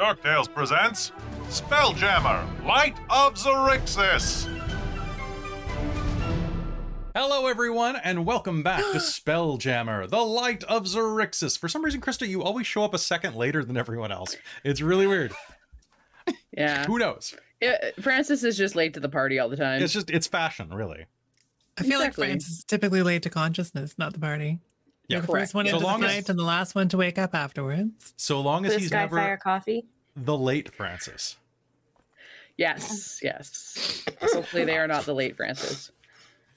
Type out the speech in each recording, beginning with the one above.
Dork Tales presents Spelljammer, Light of Xaryxis. Hello, everyone, and welcome back to Spelljammer, the Light of Xaryxis. For some reason, Krista, you always show up a second later than everyone else. It's really weird. Yeah. Who knows? Yeah, Francis is just late to the party all the time. It's just, it's fashion, really. I feel Exactly. like Francis is typically late to consciousness, not the party. Yeah, You're the correct. first one So into the long as- and the last one to wake up afterwards. So long as The he's Skyfire never coffee. the late Francis. yes, yes. Hopefully they are not the late Francis.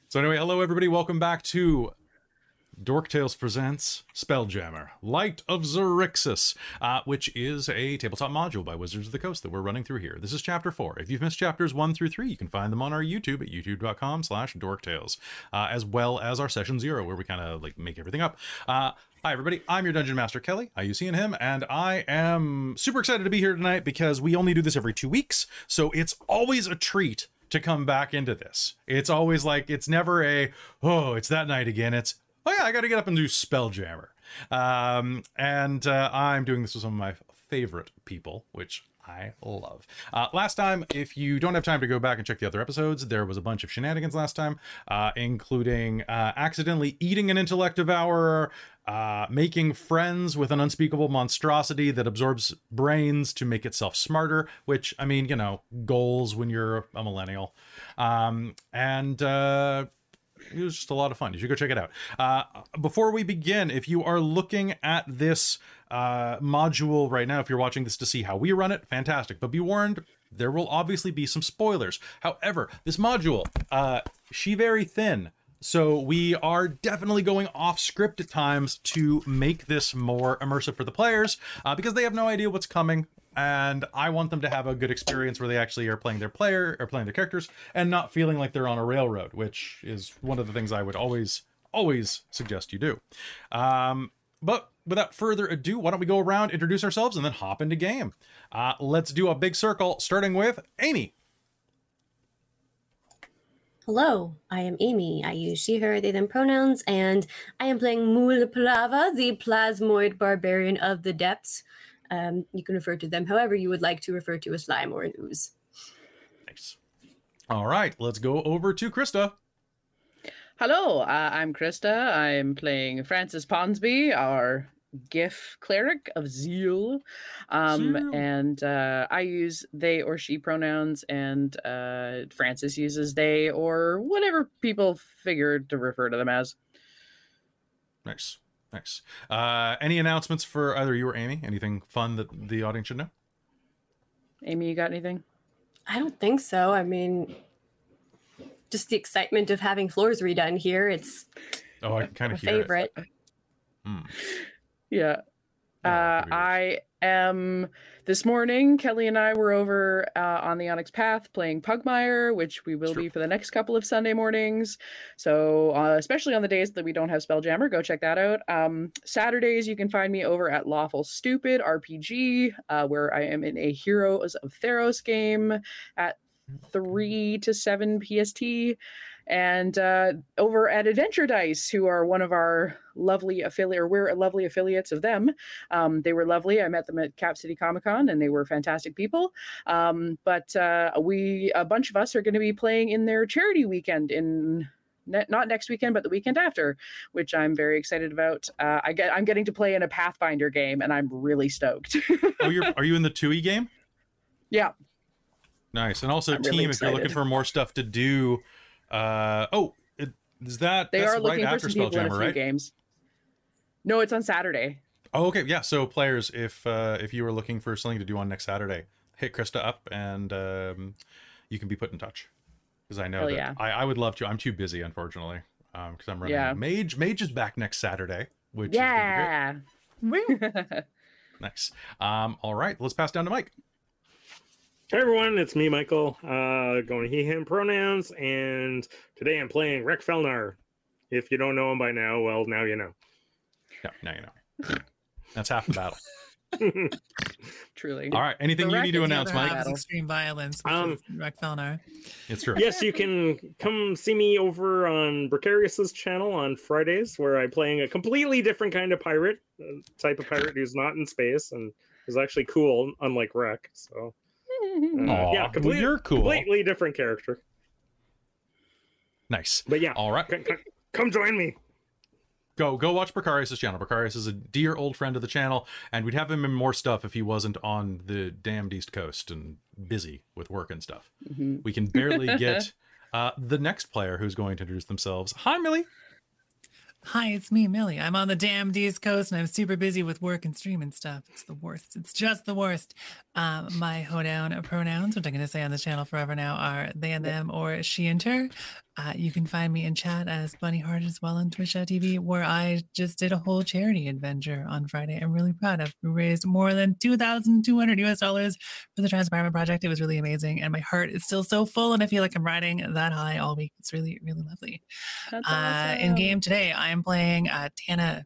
So anyway, hello everybody, welcome back to Dork Tales presents Spelljammer, Light of Xaryxis, uh, which is a tabletop module by Wizards of the Coast that we're running through here. This is chapter four. If you've missed chapters one through three, you can find them on our YouTube at youtube.com slash dorktales, uh, as well as our session zero, where we kind of like make everything up. Uh, Hi, everybody. I'm your Dungeon Master, Kelly. I use seeing him, and I am super excited to be here tonight because we only do this every two weeks. So it's always a treat to come back into this. It's always like, it's never a, oh, it's that night again. It's, oh yeah, I got to get up and do Spelljammer. Um, and uh, I'm doing this with some of my favorite people, which I love. Uh, last time, if you don't have time to go back and check the other episodes, there was a bunch of shenanigans last time, uh, including uh, accidentally eating an intellect devourer, uh, making friends with an unspeakable monstrosity that absorbs brains to make itself smarter, which, I mean, you know, goals when you're a millennial. Um, and uh, it was just a lot of fun. You should go check it out. Uh, before we begin, if you are looking at this uh, module right now, if you're watching this to see how we run it, fantastic. But be warned, there will obviously be some spoilers. However, this module, uh, she very thin. So we are definitely going off script at times to make this more immersive for the players uh, because they have no idea what's coming. And I want them to have a good experience where they actually are playing their player or playing their characters and not feeling like they're on a railroad, which is one of the things I would always, always suggest you do. Um, but without further ado, why don't we go around, introduce ourselves, and then hop into game? Uh, let's do a big circle, starting with Amy. Hello, I am Amy. I use she, her, they, them pronouns, and I am playing Mulplava, the plasmoid barbarian of the depths. Um, you can refer to them however you would like to refer to a slime or an ooze. Nice. All right, let's go over to Krista. Hello, uh, I'm Krista. I'm playing Francis Ponsby, our giff cleric of Zeal. Um, Zeal. and uh, I use they or she pronouns, and uh, Francis uses they or whatever people figure to refer to them as. Nice. Nice. Uh, any announcements for either you or Amy? Anything fun that the audience should know? Amy, you got anything? I don't think so. I mean, just the excitement of having floors redone here. It's Oh, I kind of hear favorite. it. Hmm. Yeah. Uh, could be worse. I am. This morning, Kelly and I were over uh, on the Onyx Path playing Pugmire, which we will Sure. be for the next couple of Sunday mornings. So, uh, especially on the days that we don't have Spelljammer, go check that out. Um, Saturdays, you can find me over at Lawful Stupid RPG, uh, where I am in a Heroes of Theros game at 3 to 7 PST. And uh, over at Adventure Dice, who are one of our lovely affiliate, or we're lovely affiliates of them. Um, they were lovely. I met them at Cap City Comic Con, and they were fantastic people. Um, but uh, we, a bunch of us, are going to be playing in their charity weekend in ne- not next weekend, but the weekend after, which I'm very excited about. Uh, I get, I'm getting to play in a Pathfinder game, and I'm really stoked. Oh, you're are you in the TUI game? yeah, Nice. And also, I'm team, really if you're looking for more stuff to do, uh, oh, it, is that they that's are right looking for some people in a Spelljammer, few right? games. No, it's on Saturday. Oh, okay. Yeah. So, players, if uh, if you are looking for something to do on next Saturday, hit Krista up, and um, you can be put in touch. Because I know Hell that yeah. I, I would love to. I'm too busy, unfortunately, because I'm running. Yeah. Mage Mage is back next Saturday, which is great. Yeah. Nice. Um, all right, let's pass down to Mike. Hey everyone, it's me, Michael. Uh, going he, him pronouns, and today I'm playing Rek Felnar. If you don't know him by now, well, now you know. Yeah, now you know. That's half the battle. Truly. All right. Anything you need to announce, other Mike? half. Battle. Extreme violence, which Um, is Rek Felnar. It's true. yes, you can come see me over on Precarious's channel on Fridays, where I'm playing a completely different kind of pirate, type of pirate who's not in space and is actually cool, unlike Rek. So, Aw, yeah, well, you're cool. completely different character. Nice. But yeah, All right. c- c- come join me. go go watch Precarious' channel. Precarious is a dear old friend of the channel, and we'd have him in more stuff if he wasn't on the damned East Coast and busy with work and stuff. Mhm. We can barely get uh, the next player who's going to introduce themselves. Hi, Millie. Hi, it's me, Millie. I'm on the damned East Coast and I'm super busy with work and streaming stuff. It's the worst. It's just the worst. Um, my hoedown pronouns, which I'm going to say on the channel forever now, are they and them or she and her. Uh, you can find me in chat as Bunny Heart as well on Twitch.tv, where I just did a whole charity adventure on Friday. I'm really proud of. We raised more than 2,200 US dollars for the Transparent Project. It was really amazing. And my heart is still so full. And I feel like I'm riding that high all week. It's really, really lovely. That's Uh, in game today, I am playing uh, Tana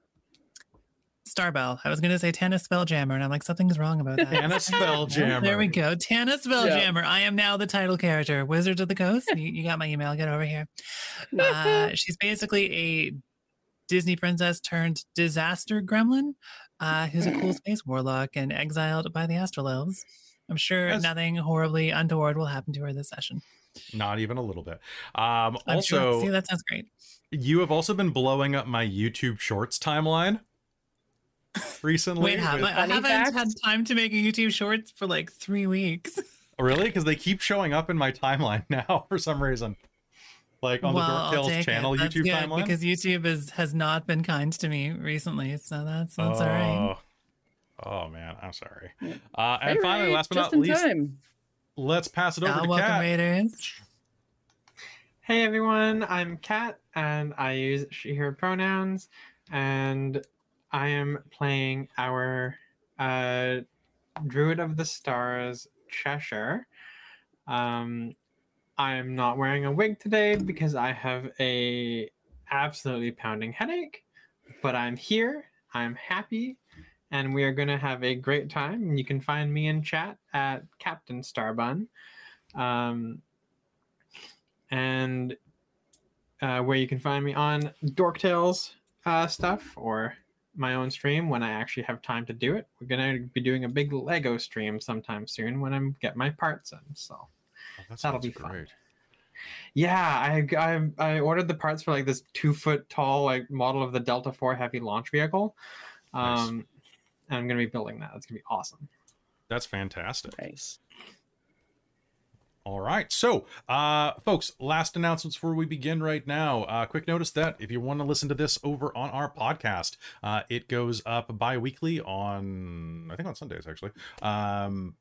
Starbell. I was going to say Tana Spelljammer, and I'm like, something's wrong about that. Tana Spelljammer. There we go. Tana Spelljammer. I am now the title character. Wizards of the Coast. You, you got my email. Get over here. Uh, she's basically a Disney princess turned disaster gremlin uh, who's a cool space warlock and exiled by the Astral Elves. I'm sure That's- nothing horribly untoward will happen to her this session. Not even a little bit. Um, I'm sure. also, See, that sounds great. you have also been blowing up my YouTube Shorts timeline recently. Wait, have with- I, I haven't had time to make a YouTube shorts for like three weeks. Really? Because they keep showing up in my timeline now for some reason. Like on well, the I'll Dork Tales take it. channel YouTube good, timeline. because YouTube is has not been kind to me recently, so that's that's all right. Oh. Oh man, I'm sorry. Yeah. Uh, and Hey, finally, Ray, last but not least, time. let's pass it over Ah, to welcome, Kat. Raiders. Hey everyone, I'm Kat and I use she, her pronouns, and I am playing our uh, Druid of the Stars, Cheshire. Um, I'm not wearing a wig today because I have a absolutely pounding headache, but I'm here, I'm happy, and we are going to have a great time. You can find me in chat at Captain Starbun. Um, and uh, where you can find me on Dork Tales uh, stuff or my own stream when I actually have time to do it. We're gonna be doing a big Lego stream sometime soon when I'm get my parts in. So Oh, that That'll sounds be fun. yeah, I, I I ordered the parts for like this two foot tall like model of the Delta Four heavy launch vehicle. Nice. Um, and I'm gonna be building that. That's gonna be awesome. That's fantastic. Nice. All right. So, uh, folks, last announcements before we begin right now. Uh, quick notice that if you want to listen to this over on our podcast, uh, it goes up bi weekly on, I think on Sundays, actually. Um,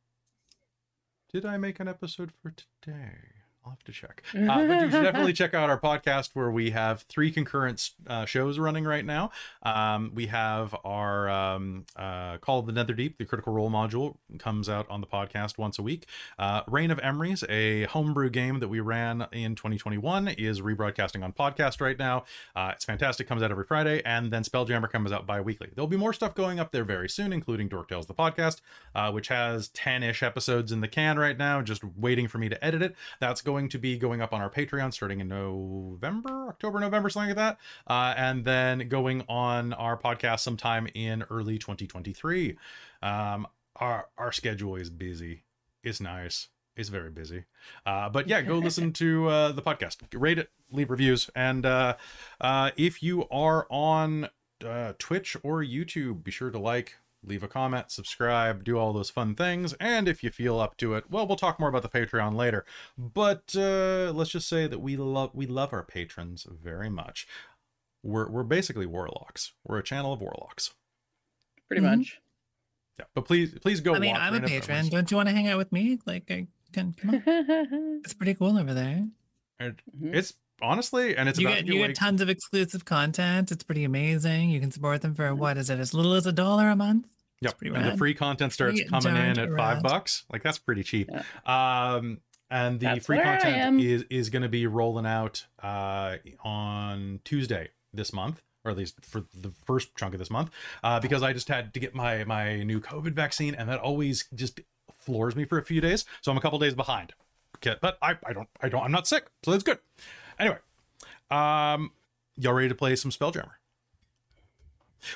did I make an episode for today? I'll have to check. Uh, but you should definitely check out our podcast where we have three concurrent uh, shows running right now. Um, we have our um, uh, Call of the Netherdeep, the Critical Role module, comes out on the podcast once a week. Uh, Reign of Emeries, a homebrew game that we ran in 2021, is rebroadcasting on podcast right now. Uh, it's fantastic, comes out every Friday, and then Spelljammer comes out bi-weekly. There'll be more stuff going up there very soon, including Dork Tales the podcast, uh, which has 10-ish episodes in the can right now, just waiting for me to edit it. That's going to be going up on our Patreon starting in November, October, November, something like that, uh, and then going on our podcast sometime in early 2023. Um, our our schedule is busy. It's nice. It's very busy. Uh, but yeah, go listen to uh, the podcast, rate it, leave reviews, and uh, uh, if you are on uh, Twitch or YouTube, be sure to like, leave a comment, subscribe, do all those fun things. And if you feel up to it, well, we'll talk more about the Patreon later. But uh, let's just say that we love we love our patrons very much. We're we're basically warlocks. We're a channel of warlocks. Pretty Mhm. much. Yeah, but please please go. I mean, I'm a patron. Emeries. Don't you want to hang out with me? Like, I can come on. It's pretty cool over there. And Mhm. It's honestly, and it's you about get you like, get tons of exclusive content. It's pretty amazing. You can support them for what is it? As little as a dollar a month. Yep, pretty and the free content starts coming in at five bucks. Like that's pretty cheap. Um, and the That's free content is is going to be rolling out uh on Tuesday this month or at least for the first chunk of this month, uh, because I just had to get my my new COVID vaccine, and that always just floors me for a few days. So I'm a couple days behind. Okay, but I, I don't I don't I'm not sick, so that's good. Anyway, um, y'all ready to play some Spelljammer?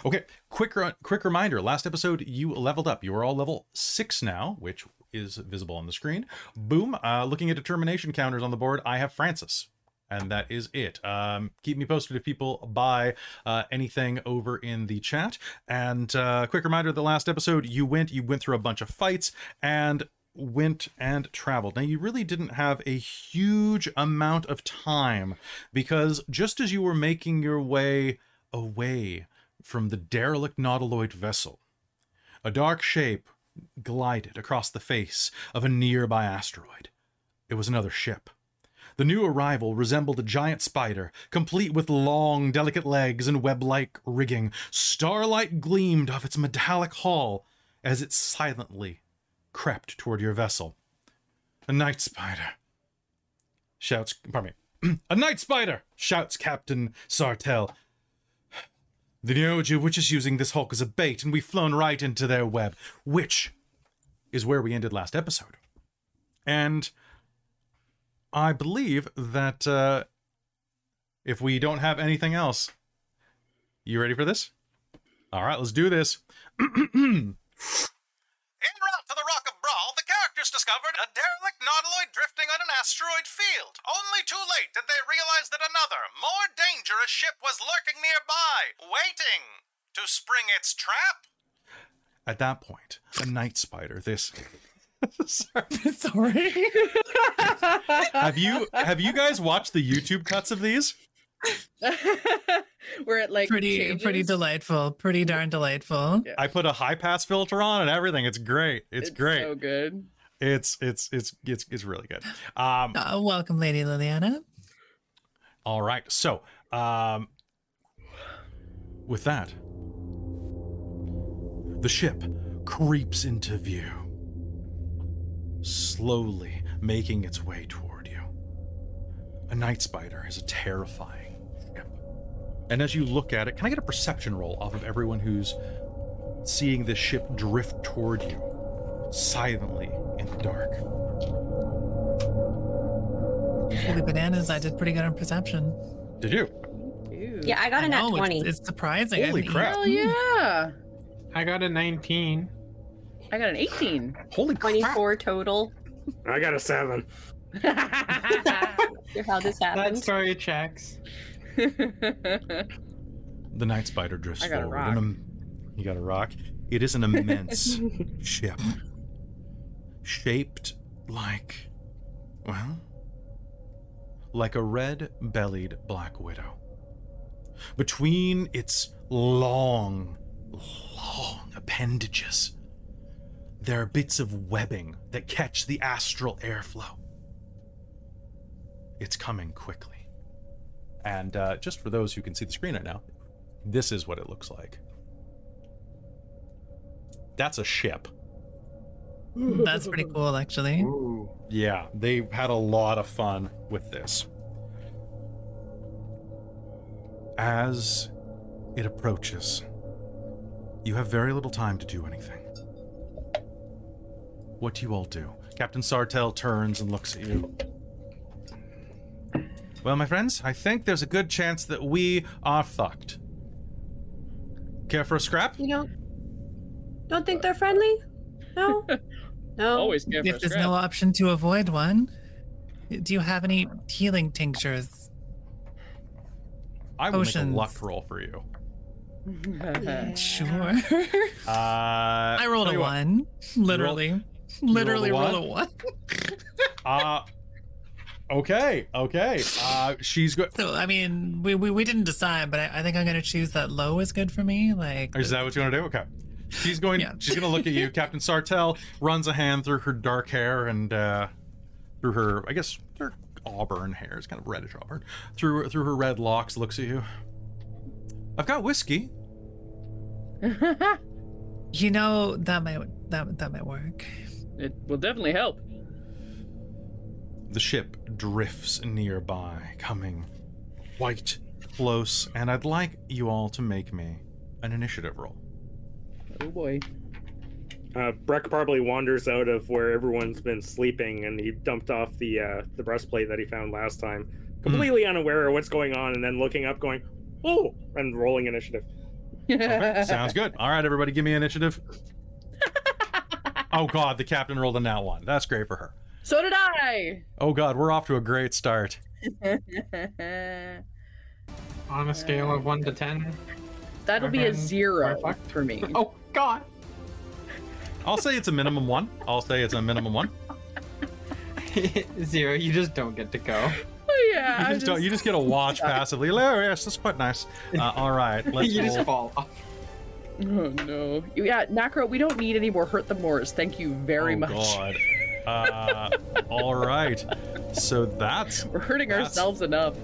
Okay, quick quick reminder. Last episode, you leveled up. You are all level six now, which is visible on the screen. Boom. Uh, looking at determination counters on the board, I have Francis. And that is it. Um, keep me posted if people buy uh, anything over in the chat. And uh, quick reminder: the last episode you went, you went through a bunch of fights and went and traveled. Now, you really didn't have a huge amount of time because just as you were making your way away from the derelict nautiloid vessel. A dark shape glided across the face of a nearby asteroid. It was another ship. The new arrival resembled a giant spider, complete with long, delicate legs and web like rigging. Starlight gleamed off its metallic hull as it silently crept toward your vessel. A night spider. Shouts, pardon me. a night spider! shouts Captain Sartell the Neogi witch is using this hulk as a bait, and we've flown right into their web, which is where we ended last episode. And I believe that uh, if we don't have anything else, you ready for this? All right, let's do this. En route to the Rock of Bral, the characters discovered a derelict nautiloid drifting on an asteroid field. Only too late did they realize that another, more dangerous ship was lurking nearby, waiting to spring its trap. At that point, a night spider, this Sorry. Sorry. have you have you guys watched the YouTube cuts of these? Where it like pretty changes. pretty delightful. Pretty darn delightful. Yeah. I put a high pass filter on and everything. It's great. It's, great. So good. It's it's it's it's it's really good. Um Uh, welcome, Lady Liliana. all right. So, um with that, the ship creeps into view, slowly making its way toward you. A night spider is a terrifying ship. And as you look at it, can I get a perception roll off of everyone who's seeing this ship drift toward you silently in the dark? Holy bananas! I did pretty good on perception. Did you? Dude. Yeah, I got a nat know, it's- 20. It's, surprising. Holy haven't crap. Hell yeah. I got a 19. I got an 18. Holy crap. 24 total. I got a seven. Hear how this That story checks. The night spider drifts I got a forward. rock. and um, you got a rock. It is an immense ship, shaped like, well, like a red-bellied black widow. Between its long, long appendages, there are bits of webbing that catch the astral airflow. It's coming quickly. And uh, just for those who can see the screen right now, this is what it looks like. That's a ship. Hmm. That's pretty cool, actually. Ooh. Yeah, they had a lot of fun with this. As it approaches, you have very little time to do anything. What do you all do? Captain Sartell turns and looks at you. Well, my friends, I think there's a good chance that we are fucked. Care for a scrap? You don't don't think they're friendly? No? No. Always care If a there's scrap. no option to avoid one, do you have any healing tinctures? I will make a luck roll for you. Yeah. Sure. Uh, I rolled a you what, one. Literally. Literally rolled a rolled a one. Uh okay, okay. Uh she's good. So I mean, we, we, we didn't decide, but I, I think I'm gonna choose that low is good for me. Like Is that what you want to do? Okay. She's going Yeah. she's gonna look at you. Captain Sartell runs a hand through her dark hair and uh through her I guess her auburn hair is kind of reddish auburn. Through through her red locks looks at you. I've got whiskey. you know that might that that might work. it will definitely help. The ship drifts nearby, coming white close, and I'd like you all to make me an initiative roll. Oh boy. Uh, Breck probably wanders out of where everyone's been sleeping, and he dumped off the uh, the breastplate that he found last time, completely unaware of what's going on, and then looking up, going, "Oh!" and rolling initiative. Okay, sounds good. All right, everybody, give me initiative. oh God, the captain rolled a nat one. That's great for her. So did I. Oh God, we're off to a great start. On a scale of one to ten. That'll be a zero for me. Oh God. I'll say it's a minimum one. I'll say it's a minimum one. Zero. You just don't get to go. yeah. You I just, don't, you just get to watch passively. Oh, yes, that's quite nice. Uh, all right, let's you just fall off. Oh no. Yeah, Nacro, we don't need any more hurt the Moors. Thank you very oh, much. God. Uh, all right. So that's We're hurting That's- ourselves enough.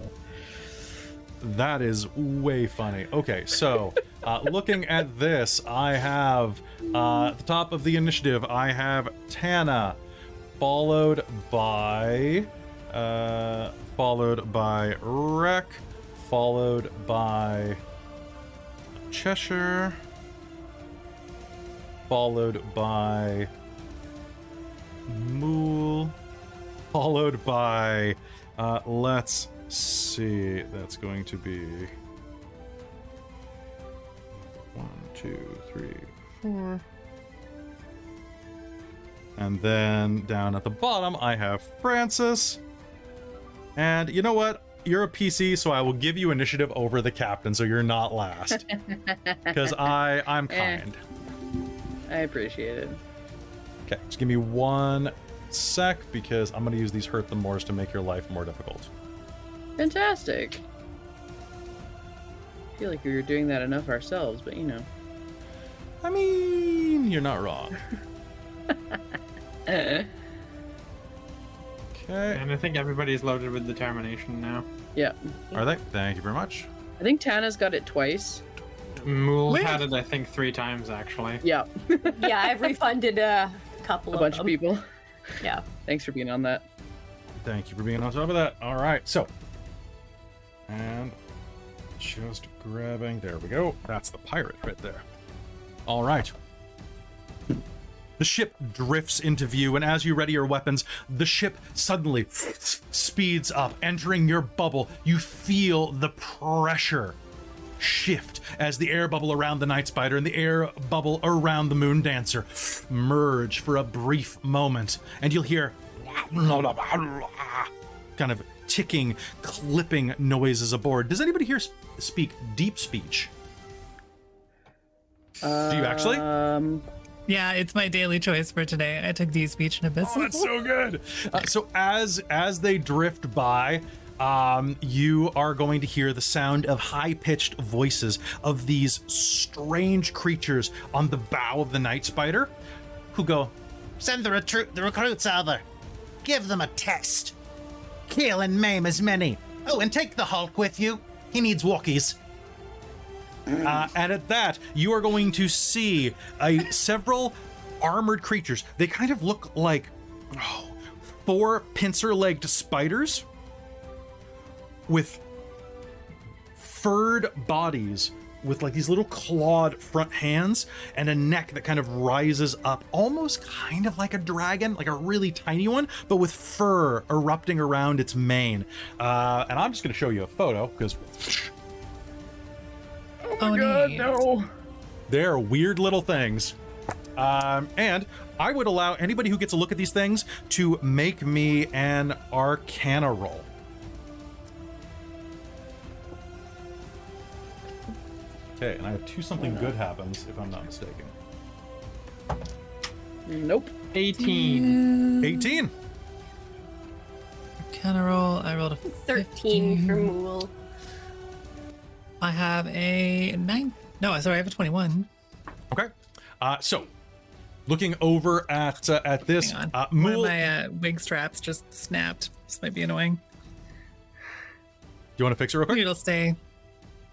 That is way funny. Okay, so uh, looking at this, I have uh, at the top of the initiative, I have Tana, followed by uh, followed by Rek, followed by Cheshire, followed by Mool, followed by uh, let's see. That's going to be one, two, three, four. And then down at the bottom, I have Francis. And you know what? You're a PC, so I will give you initiative over the captain, so you're not last. Because I I'm Eh. kind. I appreciate it. Okay, just give me one sec because I'm gonna use these hurt the mores to make your life more difficult. Fantastic. I feel like we were doing that enough ourselves, but you know. I mean, you're not wrong. Okay. And I think everybody's loaded with determination now. yeah. Are they? Thank you very much. I think Tana's got it twice. Mool Wait. had it, I think, three times actually. Yeah. yeah, I've refunded a couple A of bunch them. of people. Yeah. Thanks for being on that. Thank you for being on top of that. All right, so and just grabbing. There we go. That's the pirate right there. All right. The ship drifts into view, and as you ready your weapons, the ship suddenly speeds up, entering your bubble. You feel the pressure shift as the air bubble around the night spider and the air bubble around the moon dancer merge for a brief moment, and you'll hear kind of ticking, clipping noises aboard. Does anybody here speak deep speech? Do you actually? Um, Yeah, it's my daily choice for today. I took deep speech and abyss. Oh, that's so good. Uh, so as as they drift by, um, you are going to hear the sound of high-pitched voices of these strange creatures on the bow of the night spider, who go, Send the, recruit, the recruits over. Give them a test. Kill and maim as many. Oh, and take the Hulk with you. He needs walkies. Uh, and at that, you are going to see a several armored creatures. They kind of look like oh, four pincer-legged spiders with furred bodies with like these little clawed front hands and a neck that kind of rises up almost kind of like a dragon like a really tiny one but with fur erupting around its mane uh, and i'm just going to show you a photo because Oh, God, no. They're weird little things. Um, and I would allow anybody who gets a look at these things to make me an arcana roll. Okay, and I have two something good happens if I'm not mistaken. Nope. 18. 18. Can I roll? I rolled a 13 for 15. Mool. I have a nine. No, sorry, I have a 21. Okay. Uh, so, looking over at uh, at this, Hang on. uh, One of Mool, my uh, wig straps just snapped. This might be annoying. Do you want to fix it real quick? It'll stay.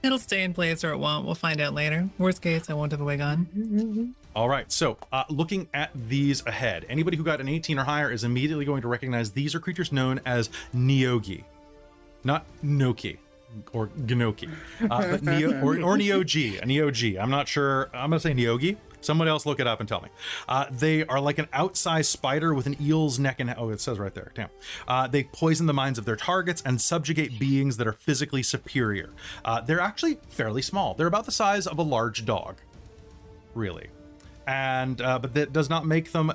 It'll stay in place or it won't. We'll find out later. Worst case, I won't have a wig on. All right. So, uh, looking at these ahead, anybody who got an 18 or higher is immediately going to recognize these are creatures known as Nyogi, not Noki. or Gnoki, uh, but Neo, or, or Neogi, Neogi. I'm not sure. I'm gonna say Neogi. Someone else look it up and tell me. Uh, they are like an outsized spider with an eel's neck and oh, it says right there. Damn. Uh, they poison the minds of their targets and subjugate beings that are physically superior. Uh, they're actually fairly small. They're about the size of a large dog, really, and uh, but that does not make them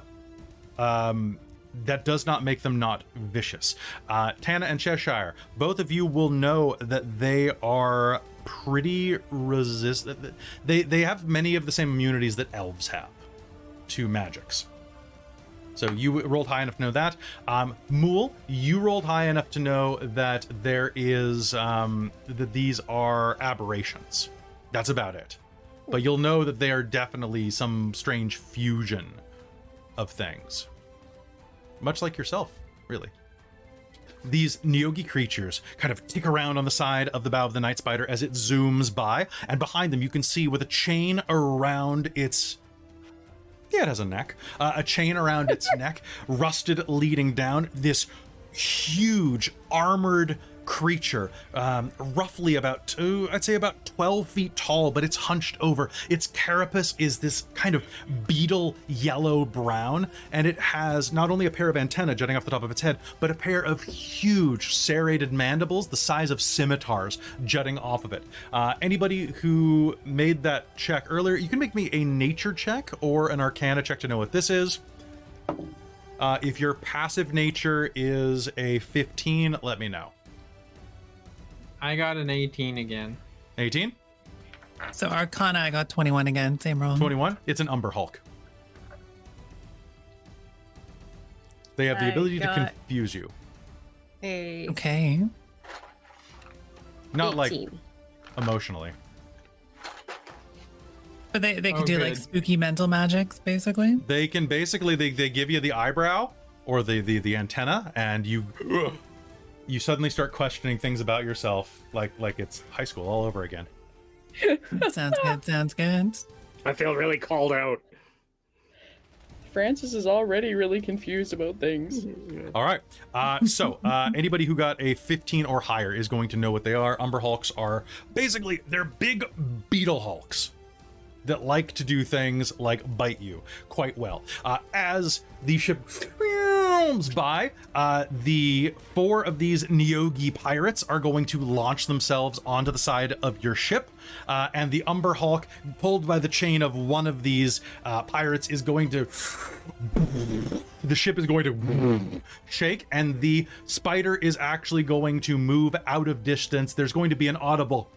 um, that does not make them not vicious. Uh, Tana and Cheshire, both of you will know that they are pretty resistant. They they have many of the same immunities that elves have to magics. So you rolled high enough to know that. Um, Mool, you rolled high enough to know that there is um, that these are aberrations. That's about it. But you'll know that they are definitely some strange fusion of things much like yourself, really. These Neogi creatures kind of tick around on the side of the bow of the night spider as it zooms by, and behind them you can see with a chain around its yeah, it has a neck. Uh, a chain around its neck, rusted leading down. This huge armored creature, um, roughly about two, I'd say about 12 feet tall, but it's hunched over. Its carapace is this kind of beetle yellow brown, and it has not only a pair of antennae jutting off the top of its head, but a pair of huge serrated mandibles the size of scimitars jutting off of it. Uh, anybody who made that check earlier, you can make me a nature check or an arcana check to know what this is. Uh, if your passive nature is a 15, let me know. I got an 18 again. 18? So Arcana, I got 21 again. Same roll. 21? It's an Umber Hulk. They have the I ability to got- confuse you. A Okay. Not like 18. emotionally. But they, they could Oh, do like good. spooky mental magics, basically. They can basically they, they give you the eyebrow or the, the the antenna and you you suddenly start questioning things about yourself like like it's high school all over again. sounds good. Sounds good. I feel really called out. Francis is already really confused about things. All right. Uh, so uh, anybody who got a 15 or higher is going to know what they are. Umber Hulks are basically they're big beetle hulks that like to do things like bite you quite well. Uh, as the ship films by, uh, the four of these Neogi pirates are going to launch themselves onto the side of your ship, uh, and the Umber Hulk, pulled by the chain of one of these uh, pirates, is going to. The ship is going to shake, and the spider is actually going to move out of distance. There's going to be an audible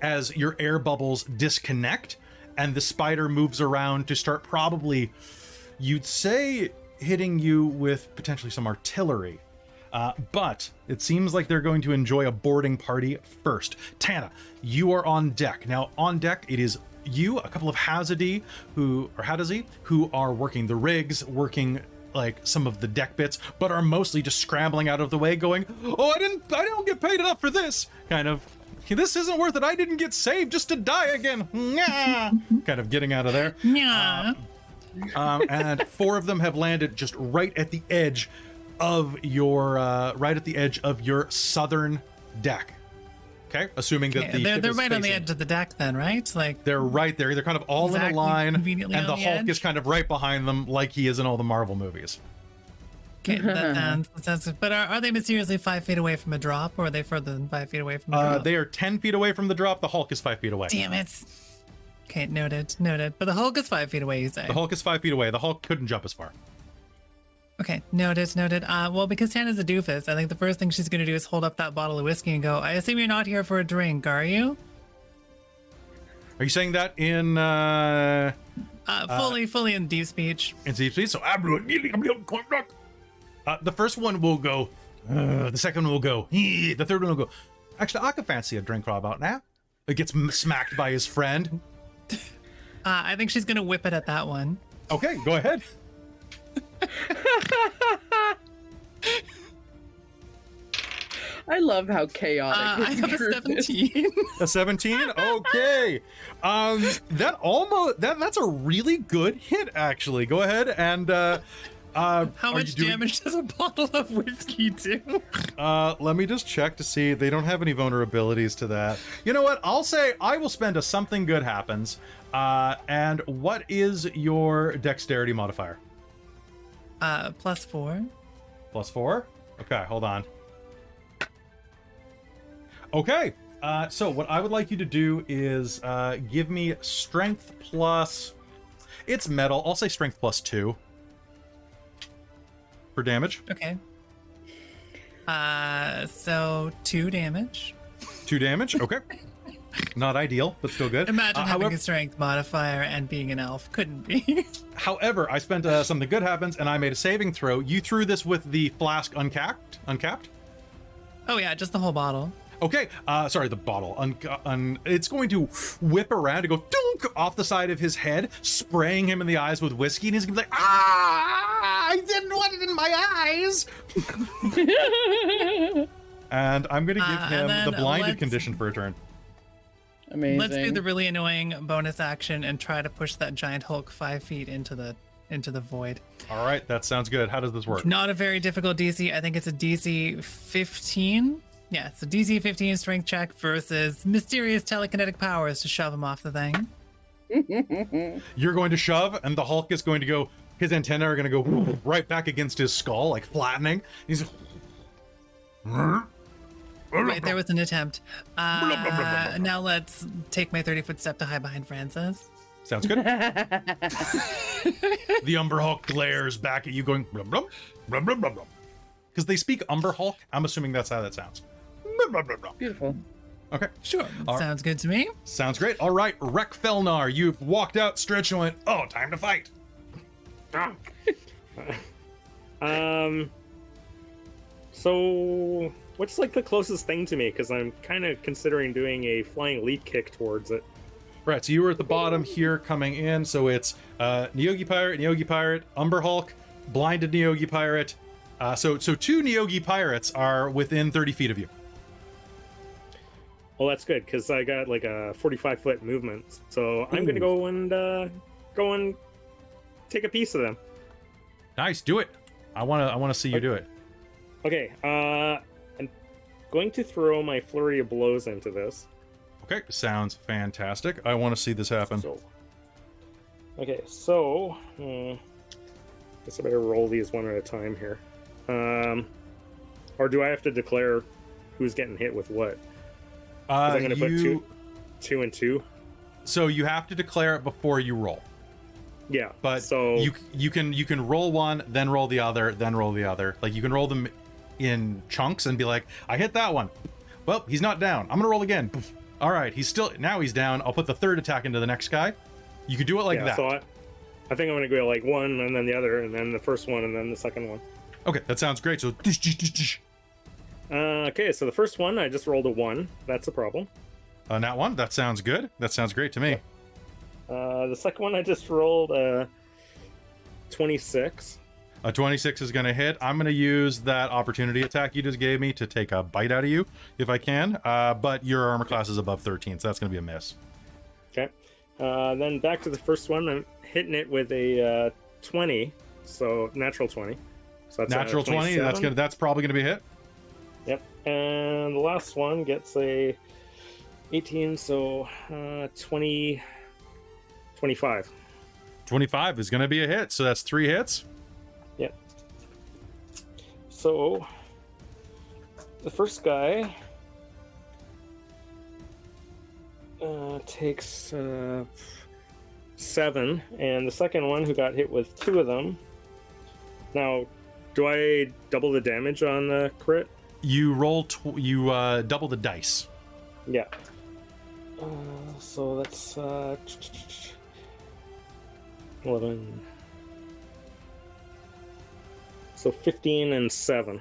as your air bubbles disconnect and the spider moves around to start probably you'd say hitting you with potentially some artillery. Uh, but it seems like they're going to enjoy a boarding party first. Tana you are on deck. Now on deck it is you a couple of hazadi who or hadozee who are working the rigs working like some of the deck bits but are mostly just scrambling out of the way going oh i didn't i don't get paid enough for this kind of this isn't worth it. I didn't get saved just to die again. Kind of getting out of there. Yeah. Um, and four of them have landed just right at the edge of your, uh, right at the edge of your southern deck. Okay, assuming that Okay, the they're they're right on the edge of the deck, then, right? Like They're right there. They're kind of all in a line, and the the Hulk is kind of right behind them, like he is in all the Marvel movies. Okay, that sounds, that sounds But are, are they mysteriously five feet away from a drop, or are they further than five feet away from a Uh, drop? they are ten feet away from the drop. The Hulk is five feet away. Damn it. Okay, noted, noted. But the Hulk is five feet away. You say? The Hulk is five feet away. The Hulk couldn't jump as far. Okay, noted, noted. Uh, well, because Tana's a doofus, I think the first thing she's gonna do is hold up that bottle of whiskey and go. I assume you're not here for a drink, are you? Are you saying that in uh, Uh, fully, fully in deep speech. in deep speech? So I'm uh, the first one will go. Uh, the second one will go. "Eh," The third one will go. Actually, I could fancy a drink right about now. It gets smacked by his friend. Uh, I think she's gonna whip it at that one. Okay, go ahead. I love how Uh, chaotic. I this have a group is. 17. A 17? Okay. Um that almost that that's a really good hit actually. Go ahead and uh Uh, How much doing- damage does a bottle of whiskey do? Uh, let me just check to see. They don't have any vulnerabilities to that. You know what? I'll say I will spend a something good happens. Uh, and what is your dexterity modifier? Uh, plus four. Plus four? Okay, hold on. Okay, uh, so what I would like you to do is uh, give me strength plus. It's metal. I'll say strength plus two for damage. Okay. Uh, so two damage. Two damage. Okay. Not ideal, but still good. Imagine Uh, having however, a strength modifier and being an elf. Couldn't be. however, I spent uh, something good happens, and I made a saving throw. You threw this with the flask uncapped. Uncapped. oh yeah, just the whole bottle. Okay, uh, sorry, the bottle. Un- un- it's going to whip around and go dunk off the side of his head, spraying him in the eyes with whiskey, and he's gonna be like, "Ah, I didn't want it in my eyes." and I'm gonna give Uh, him the blinded condition for a turn. Amazing. Let's do the really annoying bonus action and try to push that giant Hulk five feet into the into the void. All right, that sounds good. How does this work? Not a very difficult DC. I think it's a DC 15. Yeah, so DC 15 strength check versus mysterious telekinetic powers to shove him off the thing. You're going to shove, and the Hulk is going to go. His antennae are going to go right back against his skull, like flattening. He's. Right, there was an attempt. Uh, now let's take my 30 foot step to hide behind Francis. Sounds good. the Umber Hulk glares back at you, going blum blum blum blum blum blum. Because they speak Umber Hulk, I'm assuming that's how that sounds. Blum, blum, blum, blum. Beautiful. Okay, Sure, All right. sounds good to me. sounds great. All right, Rek Felnar, you've walked out, stretched, and went. Oh, time to fight. Ah. um. So, what's like the closest thing to me? Because I'm kind of considering doing a flying leap kick towards it. Right, so you were at the bottom here, coming in. So it's uh, Neogi Pirate, Neogi Pirate, Umber Hulk, Blinded Neogi Pirate. Uh, so so two Neogi Pirates are within 30 feet of you. Well, that's good because I got like a 45 foot movement. So I'm gonna go and uh, go and take a piece of them. Nice, do it. I want to I want to see you do it. Okay. Uh, I'm going to throw my flurry of blows into this. Okay, sounds fantastic. I want to see this happen. So, okay, so hmm, guess I better roll these one at a time here. Um, or do I have to declare who's getting hit with what? Uh, I'm gonna put two, two and two. So you have to declare it before you roll. Yeah, But so you you can you can roll one, then roll the other, then roll the other. Like you can roll them in chunks and be like, I hit that one. Well, he's not down. I'm gonna roll again. All right, he's still now he's down. I'll put the third attack into the next guy. You can do it like yeah, that. So I, I think I'm gonna go like one and then the other and then the first one and then the second one. Okay, that sounds great. So Uh, okay, so the first one I just rolled a one. That's a problem. Uh, that one. That sounds good. That sounds great to me. Uh, the second one I just rolled a 26. A 26 is going to hit. I'm going to use that opportunity attack you just gave me to take a bite out of you if I can. Uh, but your armor class is above 13, so that's going to be a miss. Okay. Uh, then back to the first one. I'm hitting it with a uh, 20, so natural 20. So that's Natural 20. That's 27. gonna. That's probably going to be a hit. Yep. And the last one gets a 18, so uh, 20, 25. 25 is going to be a hit. So that's three hits. Yep. So the first guy uh, takes uh, seven, and the second one who got hit with two of them. Now, do I double the damage on the crit? You roll. Tw- you uh, double the dice. Yeah. Uh, so that's uh, 11. So 15 and 7.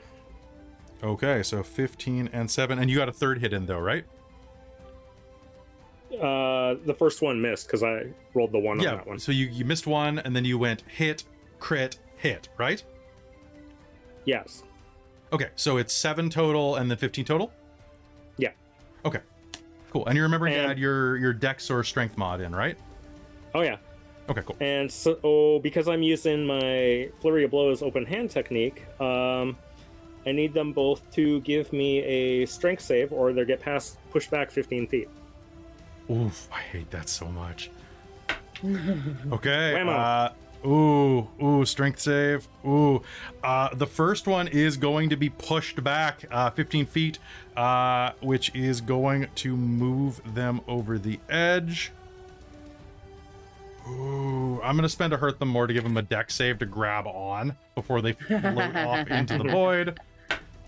Okay, so 15 and 7. And you got a third hit in, though, right? Uh, the first one missed because I rolled the one on that one. So you, you missed one, and then you went hit, crit, hit, right? Yes. Okay, so it's 7 total and then 15 total? Yeah. Okay, cool. And you remember you And- had your, your dex or strength mod in, right? Oh, yeah. Okay, cool. And so, oh, because I'm using my Flurry of Blows open hand technique, um, I need them both to give me a strength save or they get past pushed back 15 feet. Oof, I hate that so much. Okay. Uh, ooh, ooh, strength save. Ooh. Uh, the first one is going to be pushed back uh, 15 feet, uh, which is going to move them over the edge. Ooh, I'm gonna spend a hurt them more to give them a deck save to grab on before they float off into the void.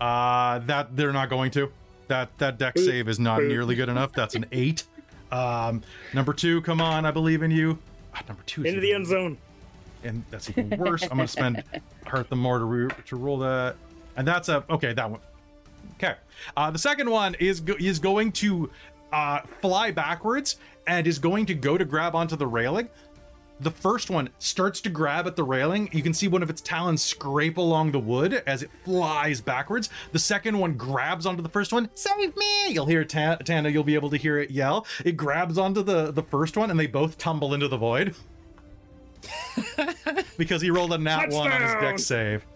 Uh, that they're not going to. That that deck save is not nearly good enough. That's an eight. Um, number two, come on, I believe in you. Ah, number two is Into the end zone. And that's even worse. I'm gonna spend hurt the more to re- to roll that, and that's a okay. That one. Okay. Uh, the second one is go- is going to uh, fly backwards and is going to go to grab onto the railing. The first one starts to grab at the railing. You can see one of its talons scrape along the wood as it flies backwards. The second one grabs onto the first one. Save me! You'll hear Ta- Tana. You'll be able to hear it yell. It grabs onto the the first one, and they both tumble into the void because he rolled a nat one on his Touchdown! dex save.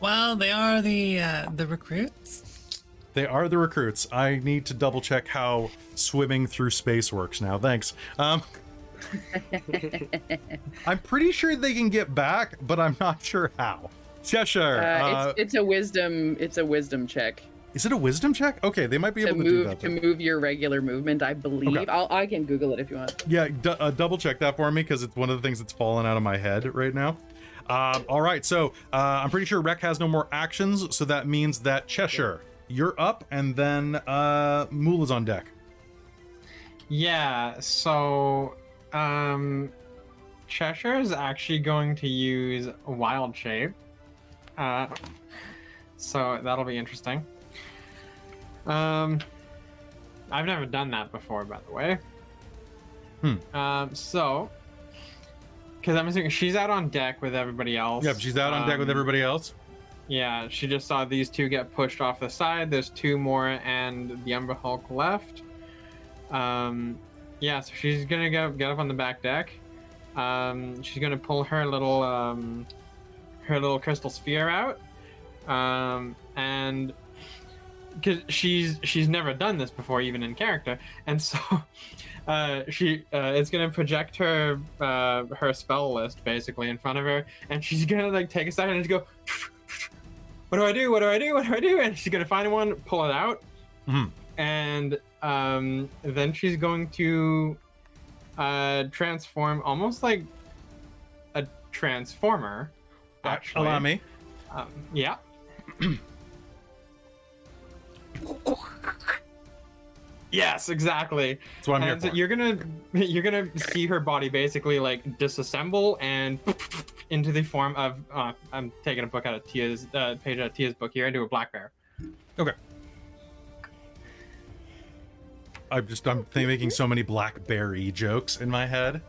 Well, they are the uh, the recruits. They are the recruits. I need to double check how swimming through space works now. Thanks. Um, I'm pretty sure they can get back, but I'm not sure how. Cheshire. Uh, Uh, it's, it's a wisdom. It's a wisdom check is it a wisdom check? Okay, they might be to able to do move that. to then. move your regular movement. I believe. Okay. I'll, I can Google it if you want. Yeah, d- uh, double check that for me because it's one of the things that's fallen out of my head right now. Um, all right, so uh, I'm pretty sure Rek has no more actions, so that means that Cheshire, you're up, and then uh, Mool is on deck. Yeah, so um Cheshire is actually going to use Wild Shape. Uh so that'll be interesting. Um I've never done that before by the way. Hmm. Um so because I'm assuming she's out on deck with everybody else. Yep, she's out on deck with Um, everybody else. Yeah, she just saw these two get pushed off the side. There's two more and the Umber Hulk left. Um, yeah, so she's gonna go get up on the back deck. Um, she's gonna pull her little um, her little crystal sphere out, um, and because she's she's never done this before, even in character, and so uh, she uh, is gonna project her uh, her spell list basically in front of her, and she's gonna like take a second and go. What do I do? What do I do? What do I do? And she's gonna find one, pull it out, Mhm. and um, then she's going to uh, transform almost like a transformer. Actually, Allow me. Um, yeah. yes, exactly. That's what I'm here And so for. you're gonna you're gonna see her body basically like disassemble and into the form of uh, I'm taking a book out of Tia's uh, page out of Tia's book here into a black bear. Okay. I'm just I'm th- making so many blackberry jokes in my head.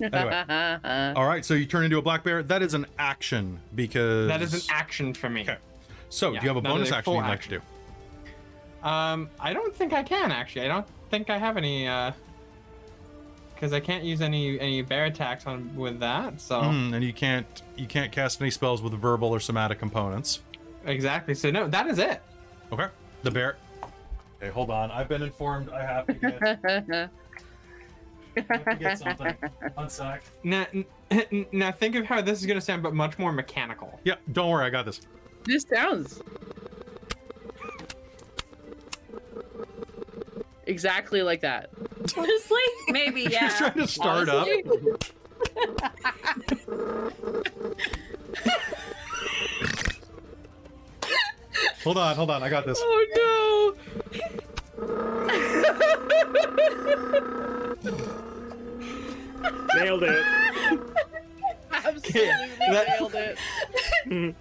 Anyway. All right, so you turn into a black bear. That is an action because That is an action for me. Okay. So Yeah, do you have a bonus action you'd like to do? Um, I don't think I can actually. I don't think I have any uh because I can't use any any bear attacks on with that. So Mhm, and you can't you can't cast any spells with verbal or somatic components. exactly. So no, that is it. Okay. The bear. Okay, hold on. I've been informed. I have to get, to get something. One sec. Now, now think of how this is gonna sound, but much more mechanical. Yeah, don't worry. I got this. This sounds exactly like that. Honestly, maybe She's yeah. trying to start up. Hold on, hold on. I got this. Oh no! Nailed it. Absolutely nailed it. Mm.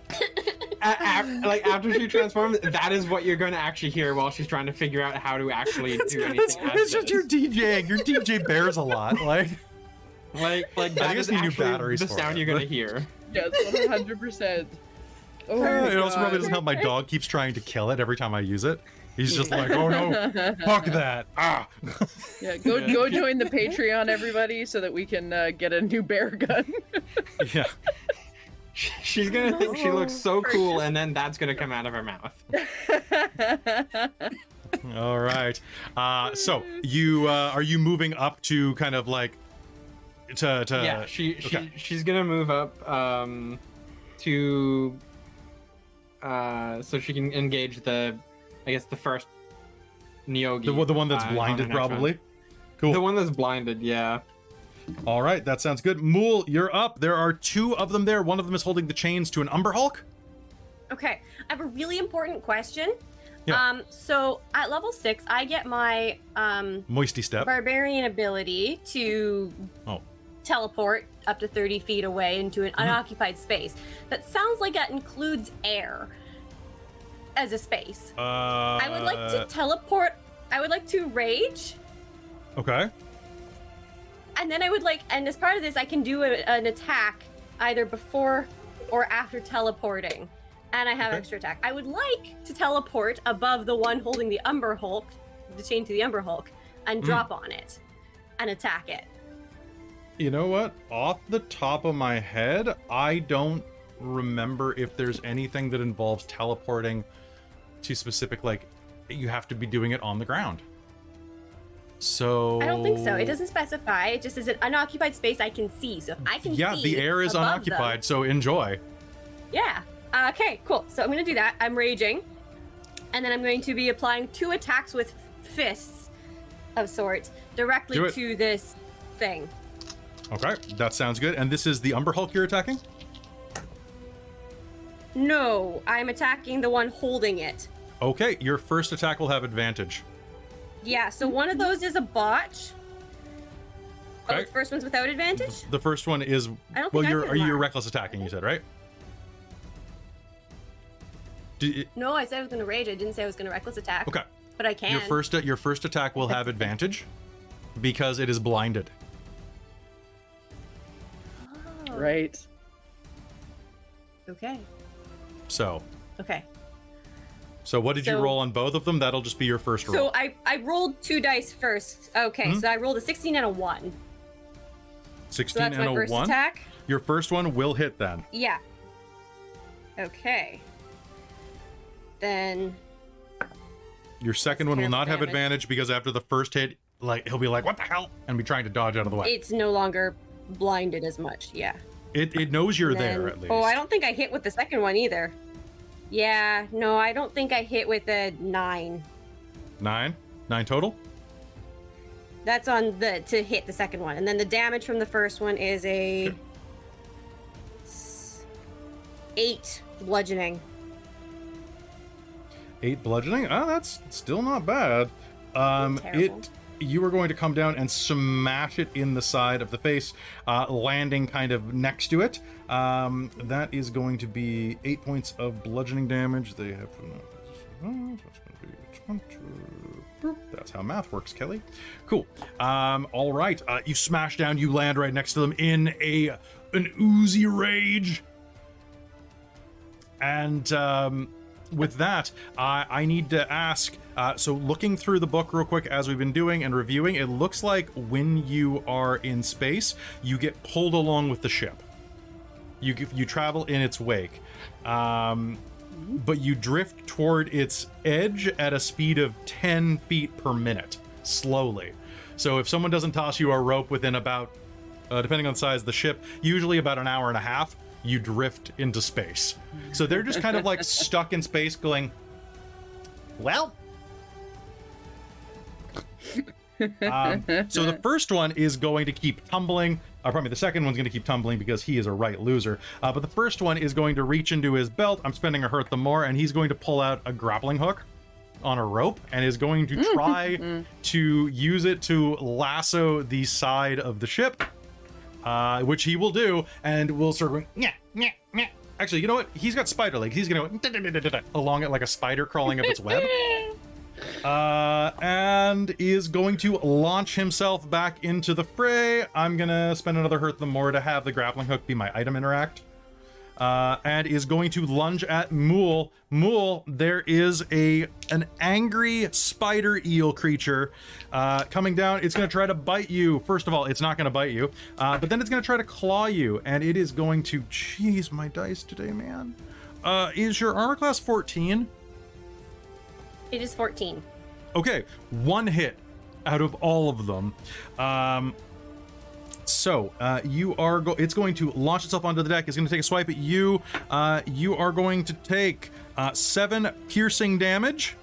A- af- like after she transforms, that is what you're gonna actually hear while she's trying to figure out how to actually do anything. It's, just your DJing. Your DJ bears a lot. Like like like I that think is need new batteries the sound it, you're gonna hear. Yes, one hundred percent. Oh, it also probably doesn't help. My dog keeps trying to kill it every time I use it. He's just like, oh no, fuck that. Ah. Yeah, go go join the Patreon, everybody, so that we can uh, get a new bear gun. yeah. She's gonna think she looks so cool, and then that's gonna come out of her mouth. All right. Uh, so you uh, are you moving up to kind of like to to yeah, she, she she's gonna move up um, to uh, so she can engage the, I guess the first Neogi. the, one- the one that's uh, on blinded probably. round. Cool. The one that's blinded, yeah. All right, that sounds good. Mool, you're up. There are two of them there. One of them is holding the chains to an Umber Hulk. Okay, I have a really important question. Yeah. Um, so at level six, I get my um Moisty step. barbarian ability to Oh. teleport up to 30 feet away into an unoccupied space. That sounds like that includes air as a space. Uh, I would like to teleport. I would like to rage, Okay. and then I would like, and as part of this, I can do a, an attack either before or after teleporting, and I have Okay. extra attack. I would like to teleport above the one holding the Umber Hulk, the chain to the Umber Hulk, and Mm. drop on it and attack it. You know what? Off the top of my head, I don't remember if there's anything that involves teleporting to specific like you have to be doing it on the ground. So I don't think so. It doesn't specify. It just is an unoccupied space I can see. So if I can Yeah, the air is unoccupied, them- so enjoy. Yeah. Uh, okay, cool. So I'm going to do that. I'm raging. And then I'm going to be applying two attacks with fists of sorts directly to this thing. Okay, that sounds good. And this is the Umber Hulk you're attacking? No, I'm attacking the one holding it. Okay, your first attack will have advantage. Yeah, so one of those is a botch. Oh, Okay. the first one's without advantage? The first one is I don't well, think I you're are you one. reckless attacking? You said right? Do- No, I said I was going to rage. I didn't say I was going to reckless attack. okay, But I can. your first uh, your first attack will have advantage because it is blinded. Oh, right. Okay. So Okay. So what did you roll on both of them? That'll just be your first roll. So I I rolled two dice first. Okay, Mhm. so I rolled a 16 and a 1. So 16 that's and a first one. attack. Your first one will hit then. Yeah. Okay. Then Your second one will not have advantage because after the first hit, like he'll be like, "What the hell?" and be trying to dodge out of the way. it's no longer blinded as much. Yeah. It it knows you're And there at least. Oh, I don't think I hit with the second one either. Yeah, no, I don't think I hit with a 9. Nine, nine total. That's on the to hit the second one. And then the damage from the first one is a Okay. 8 bludgeoning. Eight bludgeoning. Ah, that's still not bad. Um, it. You are going to come down and smash it in the side of the face, uh, landing kind of next to it. Um, that is going to be eight points of bludgeoning damage. They have. so it's going to be 20. Boop. That's how math works, Kelly. Cool. Um, all right. Uh, you smash down. You land right next to them in a an oozy rage. And um, with that, I I need to ask. Uh, so, looking through the book real quick as we've been doing and reviewing, it looks like when you are in space, you get pulled along with the ship. You you travel in its wake, um, but you drift toward its edge at a speed of 10 feet per minute, slowly. So, if someone doesn't toss you a rope within about, uh, depending on the size of the ship, usually about an hour and a half, you drift into space. So they're just kind of like stuck in space, going, well. um, so the first one is going to keep tumbling. Uh, probably the second one's going to keep tumbling because he is a right loser. Uh, but the first one is going to reach into his belt. I'm spending a hurt the more, and he's going to pull out a grappling hook on a rope and is going to try to use it to lasso the side of the ship uh, which he will do, and will start going, yeah, yeah, yeah. Actually, you know what? He's got spider legs. He's gonna go along it like a spider crawling up its web. Uh, and is going to launch himself back into the fray. I'm gonna spend another hurt the more to have the grappling hook be my item interact. Uh, and is going to lunge at Mool. Mool, there is a an angry spider eel creature uh, coming down. It's going to try to bite you. First of all, it's not going to bite you, uh, but then it's going to try to claw you, and it is going to. Jeez, my dice today, man. Uh, is your armor class 14? It is 14. Okay, one hit out of all of them. Um, so uh, you are go. It's going to launch itself onto the deck. It's going to take a swipe at you. Uh, you are going to take uh, seven piercing damage.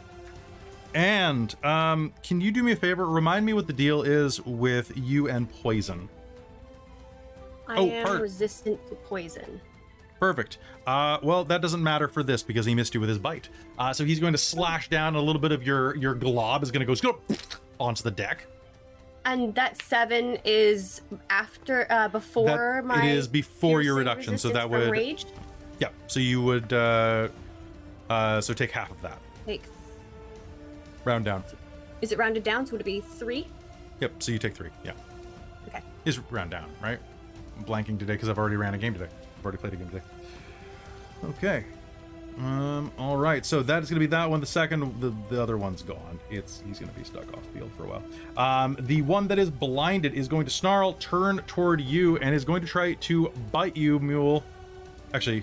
And um, can you do me a favor? Remind me what the deal is with you and poison. I Oh, am resistant to poison. Perfect. Uh, well, that doesn't matter for this because he missed you with his bite. Uh, so he's going to slash down a little bit of your your glob is going to go onto the deck. And that seven is after, uh, before That- my. it is before your reduction, so that would Rage? yeah. So you would uh, uh, so take half of that. Like, Round down. is it rounded down? So would it be three? Yep. So you take three. Yeah. Okay. Is round down, right? I'm blanking today because I've already ran a game today. I've already played a game today. Okay. Um. All right. So that is going to be that one. The second, the the other one's gone. It's he's going to be stuck off field for a while. Um. The one that is blinded is going to snarl, turn toward you, and is going to try to bite you, Mool. Actually,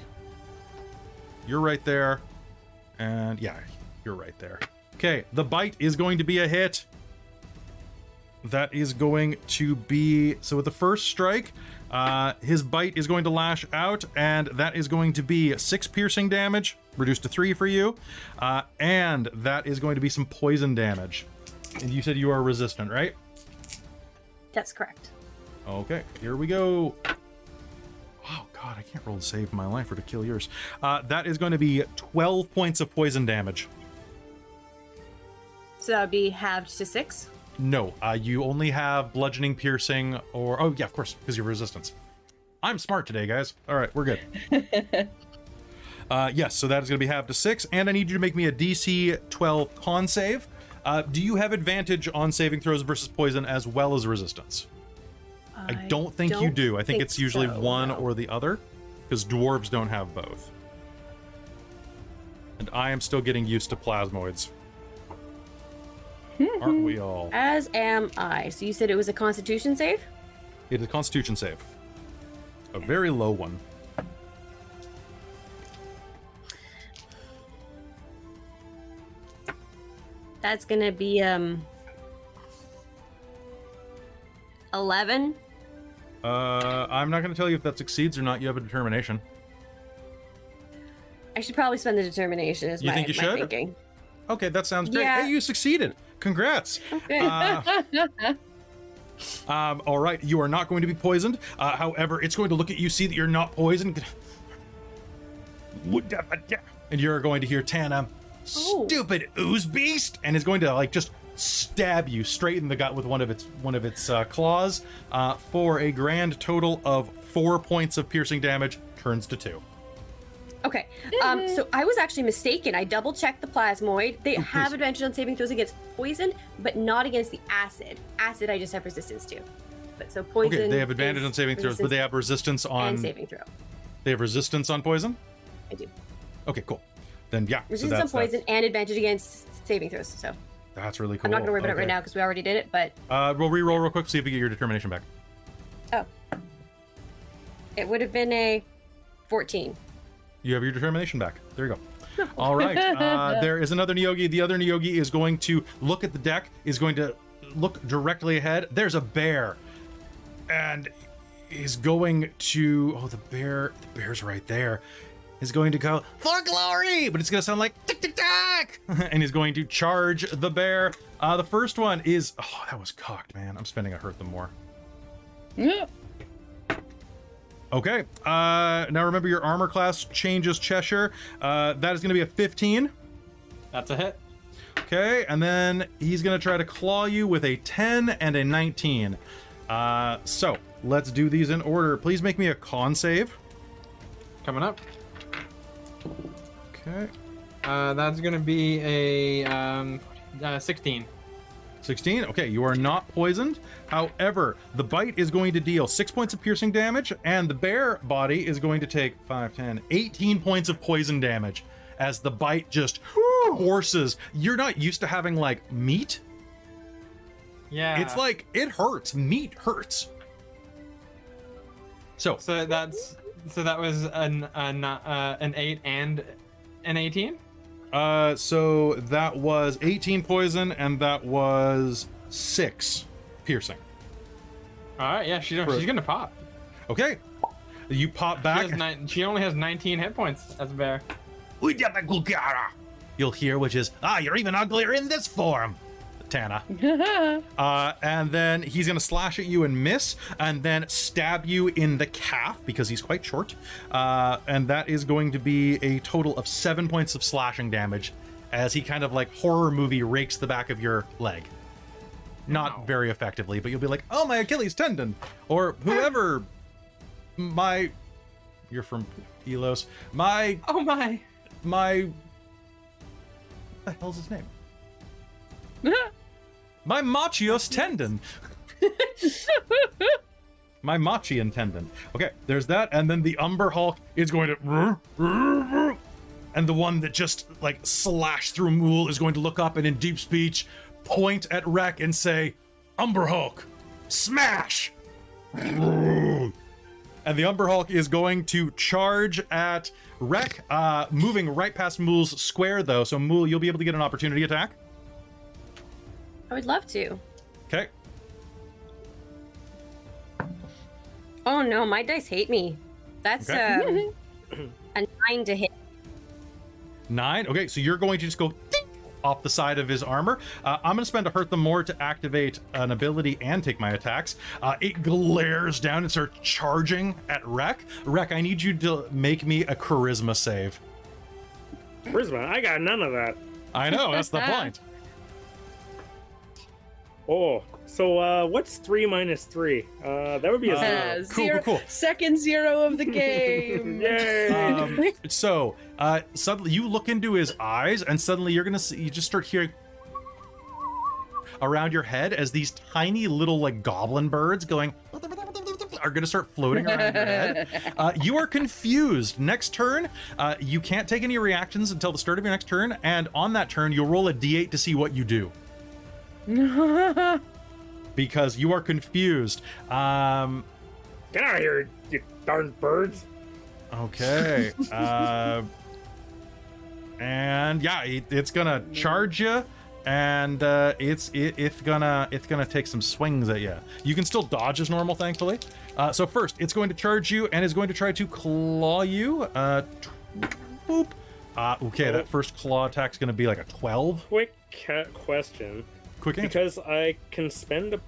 you're right there, and yeah, you're right there. Okay. The bite is going to be a hit. That is going to be so with the first strike, uh, his bite is going to lash out, and that is going to be six piercing damage, reduced to three for you, uh, and that is going to be some poison damage. And you said you are resistant, right? That's correct. Okay, here we go. Oh god, I can't roll to save my life or to kill yours. Uh, that is going to be 12 points of poison damage. So that would be halved to six. No, uh, you only have bludgeoning, piercing, or oh yeah, of course, because you're resistance. I'm smart today, guys. All right, we're good. uh, yes, so that is going to be half to six, and I need you to make me a DC 12 con save. Uh, do you have advantage on saving throws versus poison as well as resistance? I, don't think you don't do. I think, think it's usually so, one no. or the other, because dwarves don't have both. And I am still getting used to plasmoids. Aren't we all? As am I. So you said it was a Constitution save. It is a Constitution save. A very low one. That's gonna be um. Eleven. Uh, I'm not going to tell you if that succeeds or not. You have a determination. I should probably spend the determination. Is You my, think you my should? thinking. Okay, that sounds great. Yeah. Hey, you succeeded. Congrats. Okay. Uh, um, all right, you are not going to be poisoned. Uh, however, it's going to look at you, see that you're not poisoned, and you're going to hear Tana, Oh. "Stupid ooze beast," and is going to like just stab you straight in the gut with one of its one of its uh, claws uh, for a grand total of four points of piercing damage. Turns to two. Okay. Um, so I was actually mistaken. I double checked the plasmoid. They Oh, have advantage on saving throws against poison, but not against the acid. Acid, I just have resistance to. But so poison. Okay, they have advantage on saving throws, but they have resistance on and saving throw. they have resistance on poison. I do. Okay, cool. Then yeah, so Resistance that's, on poison that's and advantage against saving throws. So that's really cool. I'm not gonna worry about it right now because we already did it. But Uh, we'll re-roll real quick, see if we get your determination back. oh, it would have been a 14. You have your determination back. There you go. All right. Uh, there is another Neogi. The other Neogi is going to look at the deck, is going to look directly ahead. There's a bear. And is going to. Oh, the bear. The bear's right there. Is going to go for glory, but it's going to sound like tick tick tack. and he's going to charge the bear. Uh, the first one is. Oh, that was cocked, man. I'm spending a hurt them more. Yeah. Okay. Uh, now remember your armor class changes Cheshire. Uh, that is going to be a 15. That's a hit. Okay, and then he's going to try to claw you with a 10 and a 19. Uh, so let's do these in order. Please make me a con save. Coming up. Okay. Uh, that's gonna be a um, uh, 16. 16. Okay, you are not poisoned. However, the bite is going to deal 6 points of piercing damage, and the bear body is going to take 5, 10, 18 points of poison damage as the bite just forces. You're not used to having like meat. Yeah. It's like it hurts. Meat hurts. So, So that's so that was an an uh, an eight and an eighteen. Uh, so that was 18 poison, and that was 6 piercing. All right. Yeah. She's she's gonna pop. Okay. You pop back. has nine, she only has 19 hit points as a bear. You'll hear, which is, ah, you're even uglier in this form, Tana. Uh, and then he's gonna slash at you and miss, and then stab you in the calf because he's quite short. Uh, and that is going to be a total of seven points of slashing damage as he kind of like horror movie rakes the back of your leg. Not very effectively, but you'll be like, oh, my Achilles tendon, or whoever, my. You're from Elos. My Oh my! my what the hell's his name? my machios tendon. my machian tendon. Okay, there's that, and then the Umber Hulk is going to and the one that just like slashed through Mool is going to look up and in deep speech point at Rek and say, Umber Hulk, smash! and the Umber Hulk is going to charge at Rek, uh, moving right past Mool's square though. So Mool, you'll be able to get an opportunity attack. I would love to. Okay. Oh no, my dice hate me. That's Okay. um, a nine to hit. Nine. Okay, so you're going to just go ding off the side of his armor. Uh, I'm going to spend a hurt them more to activate an ability and take my attacks. Uh, it glares down and starts charging at Rek. Rek, I need you to make me a charisma save. Charisma. I got none of that. I know, that's the point. Oh, so uh, what's three minus three? Uh, that would be a Uh, zero. Uh, cool, zero- cool, cool. Second zero of the game. Yay! Um, so uh, suddenly you look into his eyes, and suddenly you're gonna see you just start hearing around your head as these tiny little like goblin birds going are gonna start floating around your head. Uh, you are confused. Next turn, uh, you can't take any reactions until the start of your next turn, and on that turn, you'll roll a d8 to see what you do because you are confused. Um, Get out of here, you darn birds! Okay. uh, and yeah, it, it's gonna charge you, and uh, it's it, it's gonna it's gonna take some swings at you. You can still dodge as normal, thankfully. Uh, so first, it's going to charge you and is going to try to claw you. Uh, t- boop. Uh, okay, that first claw attack's gonna be like a twelve. Quick ca- question. Quick answer. Because I can spend a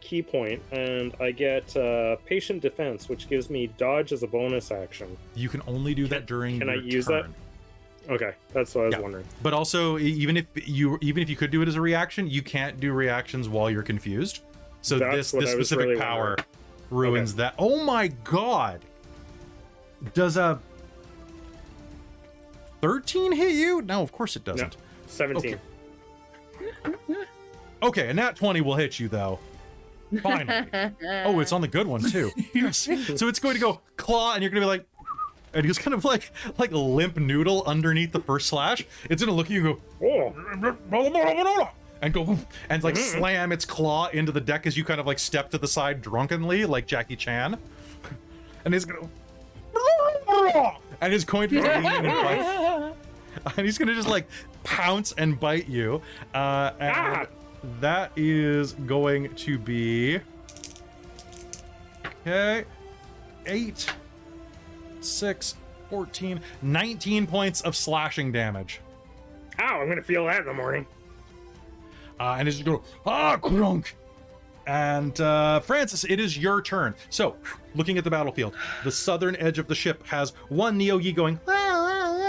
ki point and I get uh, patient defense, which gives me dodge as a bonus action. You can only do that during can I use that? Okay, that's what I was Yeah. wondering. But also, even if you even if you could do it as a reaction, you can't do reactions while you're confused. So That's this this specific really power wondering. ruins that. Oh my god! Does a thirteen hit you? No, of course it doesn't. 17. Okay, a nat twenty will hit you though. Finally. oh, it's on the good one too. yes. So it's going to go claw, and you're going to be like, and he's kind of like like a limp noodle underneath the first slash. It's going to look at you and go. Oh, and go and like slam its claw into the deck as you kind of like step to the side drunkenly like Jackie Chan. And he's gonna and he's going to and. And he's gonna just like pounce and bite you. Uh and Ah! That is going to be Okay. Eight, six, 14, 19 points of slashing damage. ow, I'm gonna feel that in the morning. Uh, and it's just go, ah, crunk. And uh, Francis, it is your turn. So, looking at the battlefield, the southern edge of the ship has one Neogi going "Ah,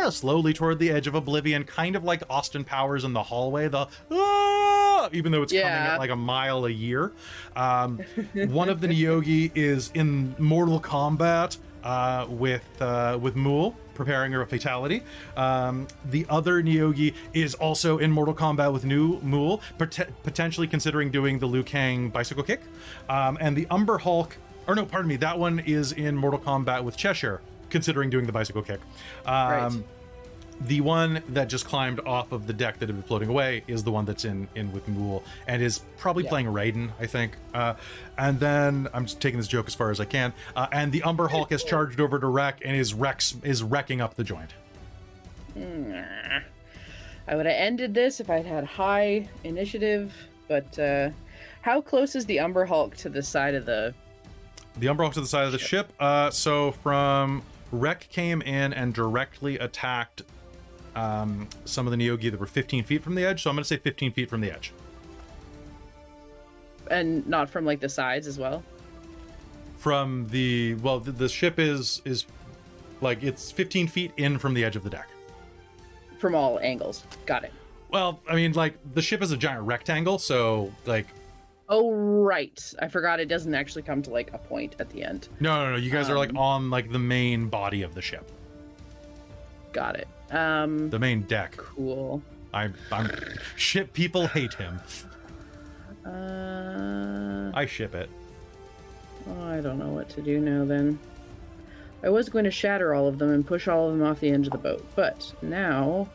ah, ah," slowly toward the edge of oblivion, kind of like Austin Powers in the hallway. The ah, even though it's coming at like a mile a year. Um, one of the Neogi is in Mortal Kombat. uh, with uh, with Mool preparing her a fatality. Um, the other Neogi is also in Mortal Kombat with new Mool, pot- potentially considering doing the Liu Kang bicycle kick. Um, and the Umber Hulk, or no, pardon me, that one is in Mortal Kombat with Cheshire, considering doing the bicycle kick. Um, Right. The one that just climbed off of the deck that had been floating away is the one that's in in with Mool and is probably Yeah. playing Raiden, I think. Uh, and then I'm just taking this joke as far as I can. Uh, and the Umber Hulk has charged over to Rek and is Rex is wrecking up the joint. Nah. I would have ended this if I'd had high initiative, but uh, how close is the Umber Hulk to the side of the? The Umber Hulk to the side of the ship. Uh, so from Rek came in and directly attacked um, some of the Neogi that were 15 feet from the edge. So I'm going to say 15 feet from the edge. And not from like the sides as well. From the well, the, the ship is is like it's 15 feet in from the edge of the deck. From all angles. Got it. Well, I mean, like the ship is a giant rectangle, so like Oh right, I forgot it doesn't actually come to like a point at the end. no, no, no. You guys are like Um, on like the main body of the ship, Got it. Um, the main deck. cool. I'm, I'm ship people hate him. Uh, I ship it. oh, I don't know what to do now then. I was going to shatter all of them and push all of them off the edge of the boat, but now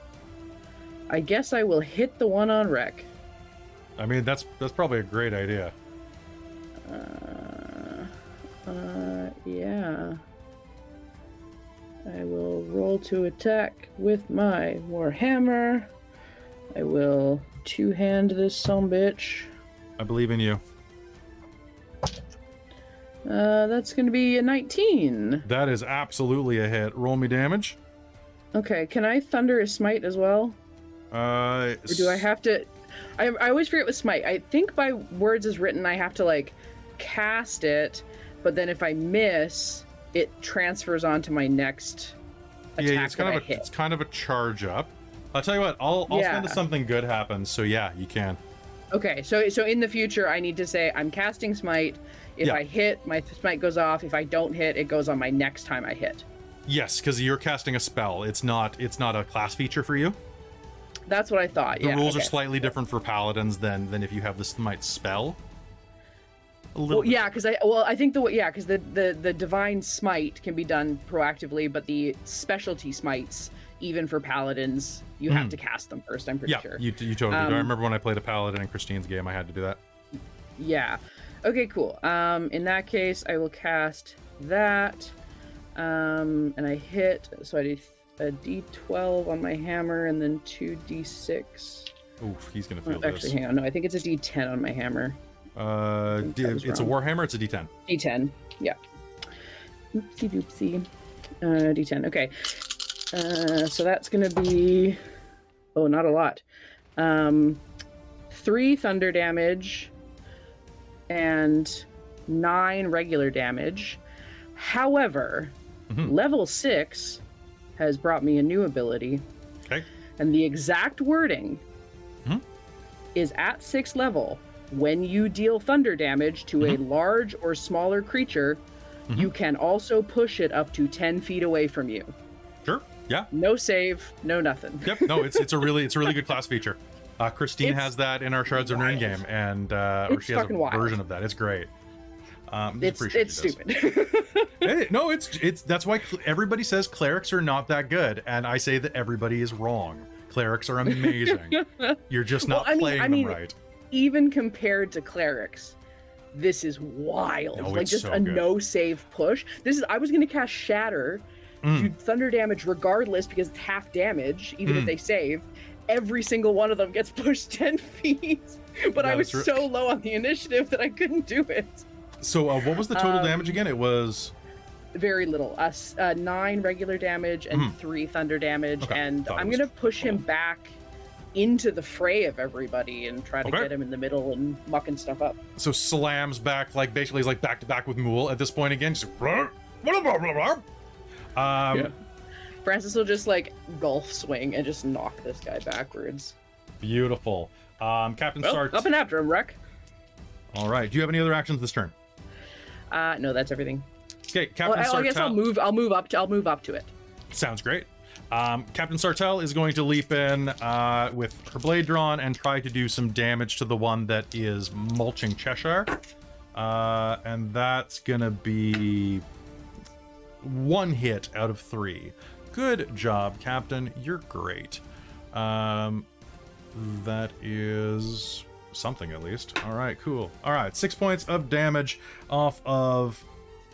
I guess I will hit the one on Rek. I mean, that's that's probably a great idea. Uh, uh, yeah. I will roll to attack with my Warhammer. I will two hand this some bitch. I believe in you. Uh, that's gonna be a 19. That is absolutely a hit. Roll me damage. Okay, can I thunder a smite as well? Uh, Or do I have to? I, I always forget with smite. I think by words is written, I have to like cast it, but then if I miss, it transfers onto my next attack Yeah, it's kind of I a hit. it's kind of a charge up. I'll tell you what. I'll I'll spend if something good happens. So yeah, you can. Okay, so so in the future, I need to say I'm casting smite. If Yeah. I hit, my smite goes off. If I don't hit, it goes on my next time I hit. Yes, because you're casting a spell. It's not it's not a class feature for you. That's what I thought. The yeah, rules are slightly different for paladins than than if you have the smite spell. A little Well, yeah, because I well, I think the yeah, because the, the the divine smite can be done proactively, but the specialty smites, even for paladins, you have Mhm. to cast them first. I'm pretty Yeah, sure. you, you totally do. I Um, remember when I played a paladin in Christine's game, I had to do that. Yeah. Okay, cool. Um, in that case, I will cast that. Um, and I hit, so I do a d12 on my hammer and then two d6. Oof, he's gonna Oh, feel actually, this. hang on. No, I think it's a d10 on my hammer. Uh, d- it's a warhammer. It's a d10. D10. Yeah. Oopsie doopsie. Uh, D10. Okay. Uh, so that's gonna be. Oh, not a lot. Um, three thunder damage and nine regular damage. However, Mhm. level six has brought me a new ability, Okay. and the exact wording Mhm. is at sixth level. When you deal thunder damage to a large or smaller creature, you can also push it up to 10 feet away from you. Sure. Yeah. No save, no nothing. Yep. No, it's it's a really it's a really good class feature. Uh, Christine It's has that in our Shards of Nirn wild. game, and uh, or she has a wild. version of that. It's great. Um, It's it's stupid. Hey, no, it's it's that's why cl- everybody says clerics are not that good, and I say that everybody is wrong. Clerics are amazing. You're just Well, not I mean- playing I them mean, right. Even compared to clerics, this is wild. No, like just so a good. no save push. This is I was gonna cast shatter, Mm. do thunder damage regardless because it's half damage, even if Mm. they save. Every single one of them gets pushed 10 feet. But I was re- so low on the initiative that I couldn't do it. So, uh, what was the total Um, damage again? It was very little. Uh, uh, nine regular damage and Mhm. three thunder damage, Okay, and thought I'm gonna push him back into the fray of everybody and try to Okay. get him in the middle and mucking stuff up. so slams back like basically he's like back to back with Mool at this point again. Just blah, blah, blah, blah, blah. Um, Yeah. Francis will just like golf swing and just knock this guy backwards. beautiful. Um, Captain Well, starts. up and after him, Rek. All right. Do you have any other actions this turn? Uh, no, that's everything. Okay, Well, Captain I, I guess I'll move. I'll move up. To, I'll move up to it. Sounds great. Um, Captain Sartell is going to leap in uh, with her blade drawn and try to do some damage to the one that is mulching Cheshire. Uh, and that's going to be one hit out of three. Good job, Captain. You're great. Um, that is something at least. All right, cool. All right, six points of damage off of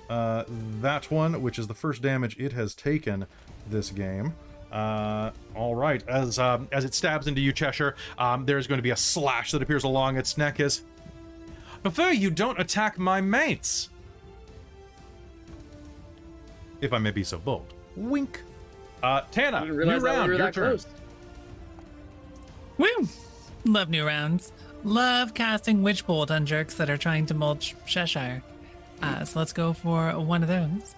uh, that one, which is the first damage it has taken this game. Uh, all right, as um, as it stabs into you, Cheshire, um, there's going to be a slash that appears along its neck. As prefer you don't attack my mates, if I may be so bold. Wink. Uh, Tana, I didn't new realize that we round, your turn. close. Woo! Love new rounds. Love casting Witch Bolt on jerks that are trying to mulch Cheshire. Uh, so let's go for one of those.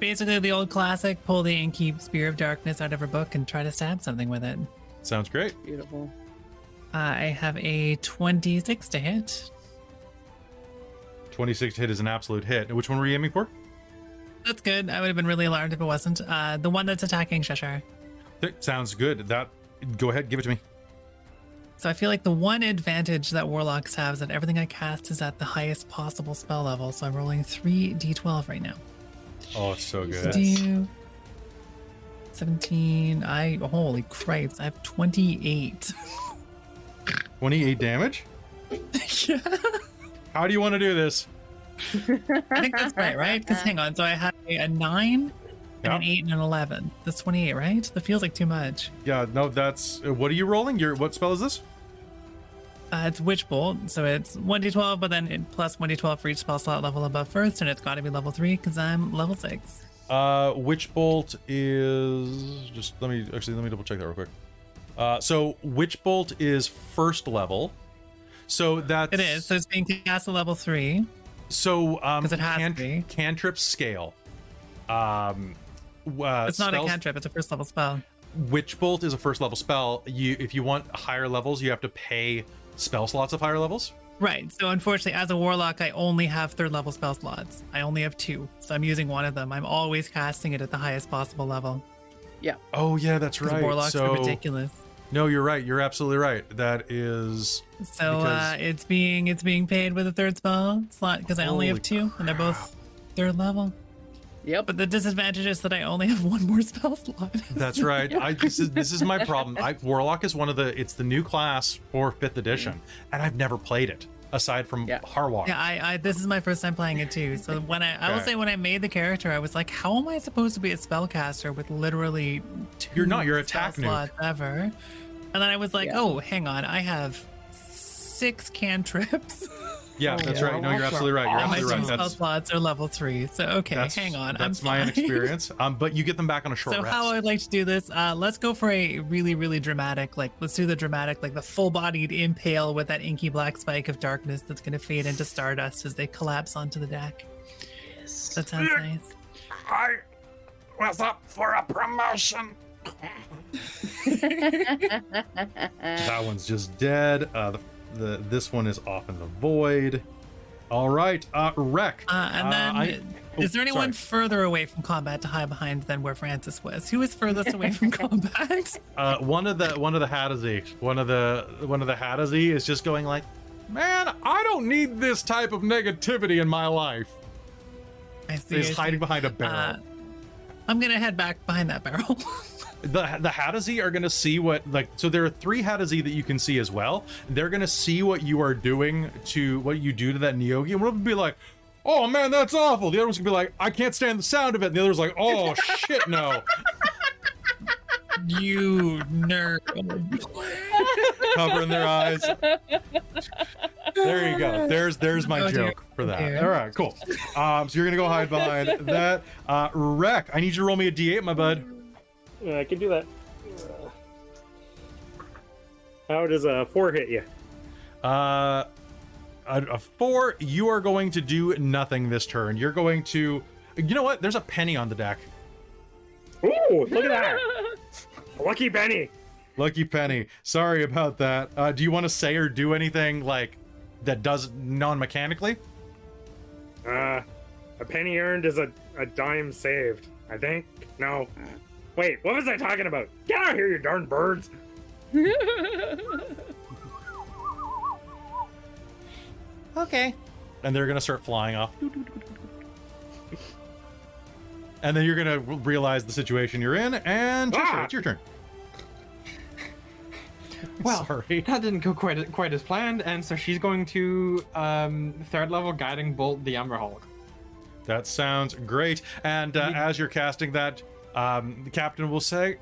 Basically, the old classic pull the Inkeep Spear of Darkness out of her book and try to stab something with it. Sounds great. Beautiful. Uh, I have a 26 to hit. 26 to hit is an absolute hit. Which one were you aiming for? That's good. I would have been really alarmed if it wasn't. Uh, the one that's attacking Cheshire. Th- Sounds good. That. Go ahead, give it to me. So I feel like the one advantage that warlocks have is that everything I cast is at the highest possible spell level. So I'm rolling three d12 right now. Oh, it's so good. Do 17. I holy cripes! I have 28. 28 damage. yeah, How do you want to do this? I think that's right, right? Because hang on, so I had a, a nine, and an eight, and an 11. That's 28, right? That feels like too much. Yeah, no, that's. uh, What are you rolling? Your what spell is this? Uh, it's Witch Bolt, so it's 1d12, but then it plus 1d12 for each spell slot level above first, and it's got to be level three because I'm level six. Uh, Witch Bolt is just let me actually let me double check that real quick. Uh, so Witch Bolt is first level. So that's It is. So it's being cast at level three. So um, 'Cause it has to be. cantrip scale. Um, uh, It's not a spells- cantrip. It's a first level spell. Witch Bolt is a first level spell. You if you want higher levels, you have to pay spell slots of higher levels. Right. So unfortunately, as a warlock, I only have third level spell slots. I only have two, so I'm using one of them. I'm always casting it at the highest possible level. Yeah. Oh yeah, that's right. warlocks so are ridiculous. no, you're right. You're absolutely right. That is So uh, it's being it's being paid with a third spell slot because I only have two, and they're both third level. Yep. But the disadvantage is that I only have one more spell slot. That's right. I this is this is my problem. I Warlock is one of the it's the new class for fifth edition, and I've never played it aside from Yeah. Harwalk. Yeah, I, I this is my first time playing it too. So when I I will Okay. say when I made the character, I was like, how am I supposed to be a spellcaster with literally two You're not, you're spell attack nuke. slots ever? And then I was like, Yeah. oh, hang on, I have six cantrips. Yeah, that's yeah, right. No, you're absolutely right. You're and my absolutely two right. spell That's slots are level three. So okay, that's hang on, That's I'm my fine. inexperience. Um, but you get them back on a short So rest. how I'd like to do this, uh, let's go for a really, really dramatic, like let's do the dramatic, like the full-bodied impale with that inky black spike of darkness that's gonna fade into stardust as they collapse onto the deck. That sounds nice. I was up for a promotion. that one's just dead. Uh, the, the this one is off in the void. All right, uh, Rek. Uh, and then, I- is there oh, anyone sorry. further away from combat to hide behind than where Francis was? Who is furthest away from combat? Uh, one of the one of the hadozee, one of the one of the hadozee is just going like, "Man, I don't need this type of negativity in my life." I see. Is I see. hiding behind a barrel. Uh, I'm gonna head back behind that barrel. the the hadozee are gonna see what like so there are three hadozee that you can see as well. They're gonna see what you are doing to what you do to that Neogi, and one of them be like, "Oh man, that's awful." The other one's gonna be like, "I can't stand the sound of it." And the other's like, "Oh shit, no." you nerd. Covering their eyes. There you go. There's there's my Oh, joke for that. Dear. All right, cool. Um, so you're gonna go hide behind that. Uh, Rek, I need you to roll me a D8, my bud. Yeah, I can do that. Uh, How does a four hit you? Uh, a, a four. You are going to do nothing this turn. You're going to. You know what? There's a penny on the deck. Ooh, look at that! Lucky penny. Lucky penny. Sorry about that. Uh, do you want to say or do anything like that does non-mechanically? Uh, A penny earned is a, a dime saved. I think. No. Wait, what was I talking about? Get out of here, you darn birds! Okay. And they're gonna start flying off. And then you're gonna realize the situation you're in, and Trisha, Ah! it's your turn. Well, Sorry. that didn't go quite quite as planned, and so she's going to um, third level guiding bolt the Umber Hulk. That sounds great. And uh, as you're casting that, um, the captain will say,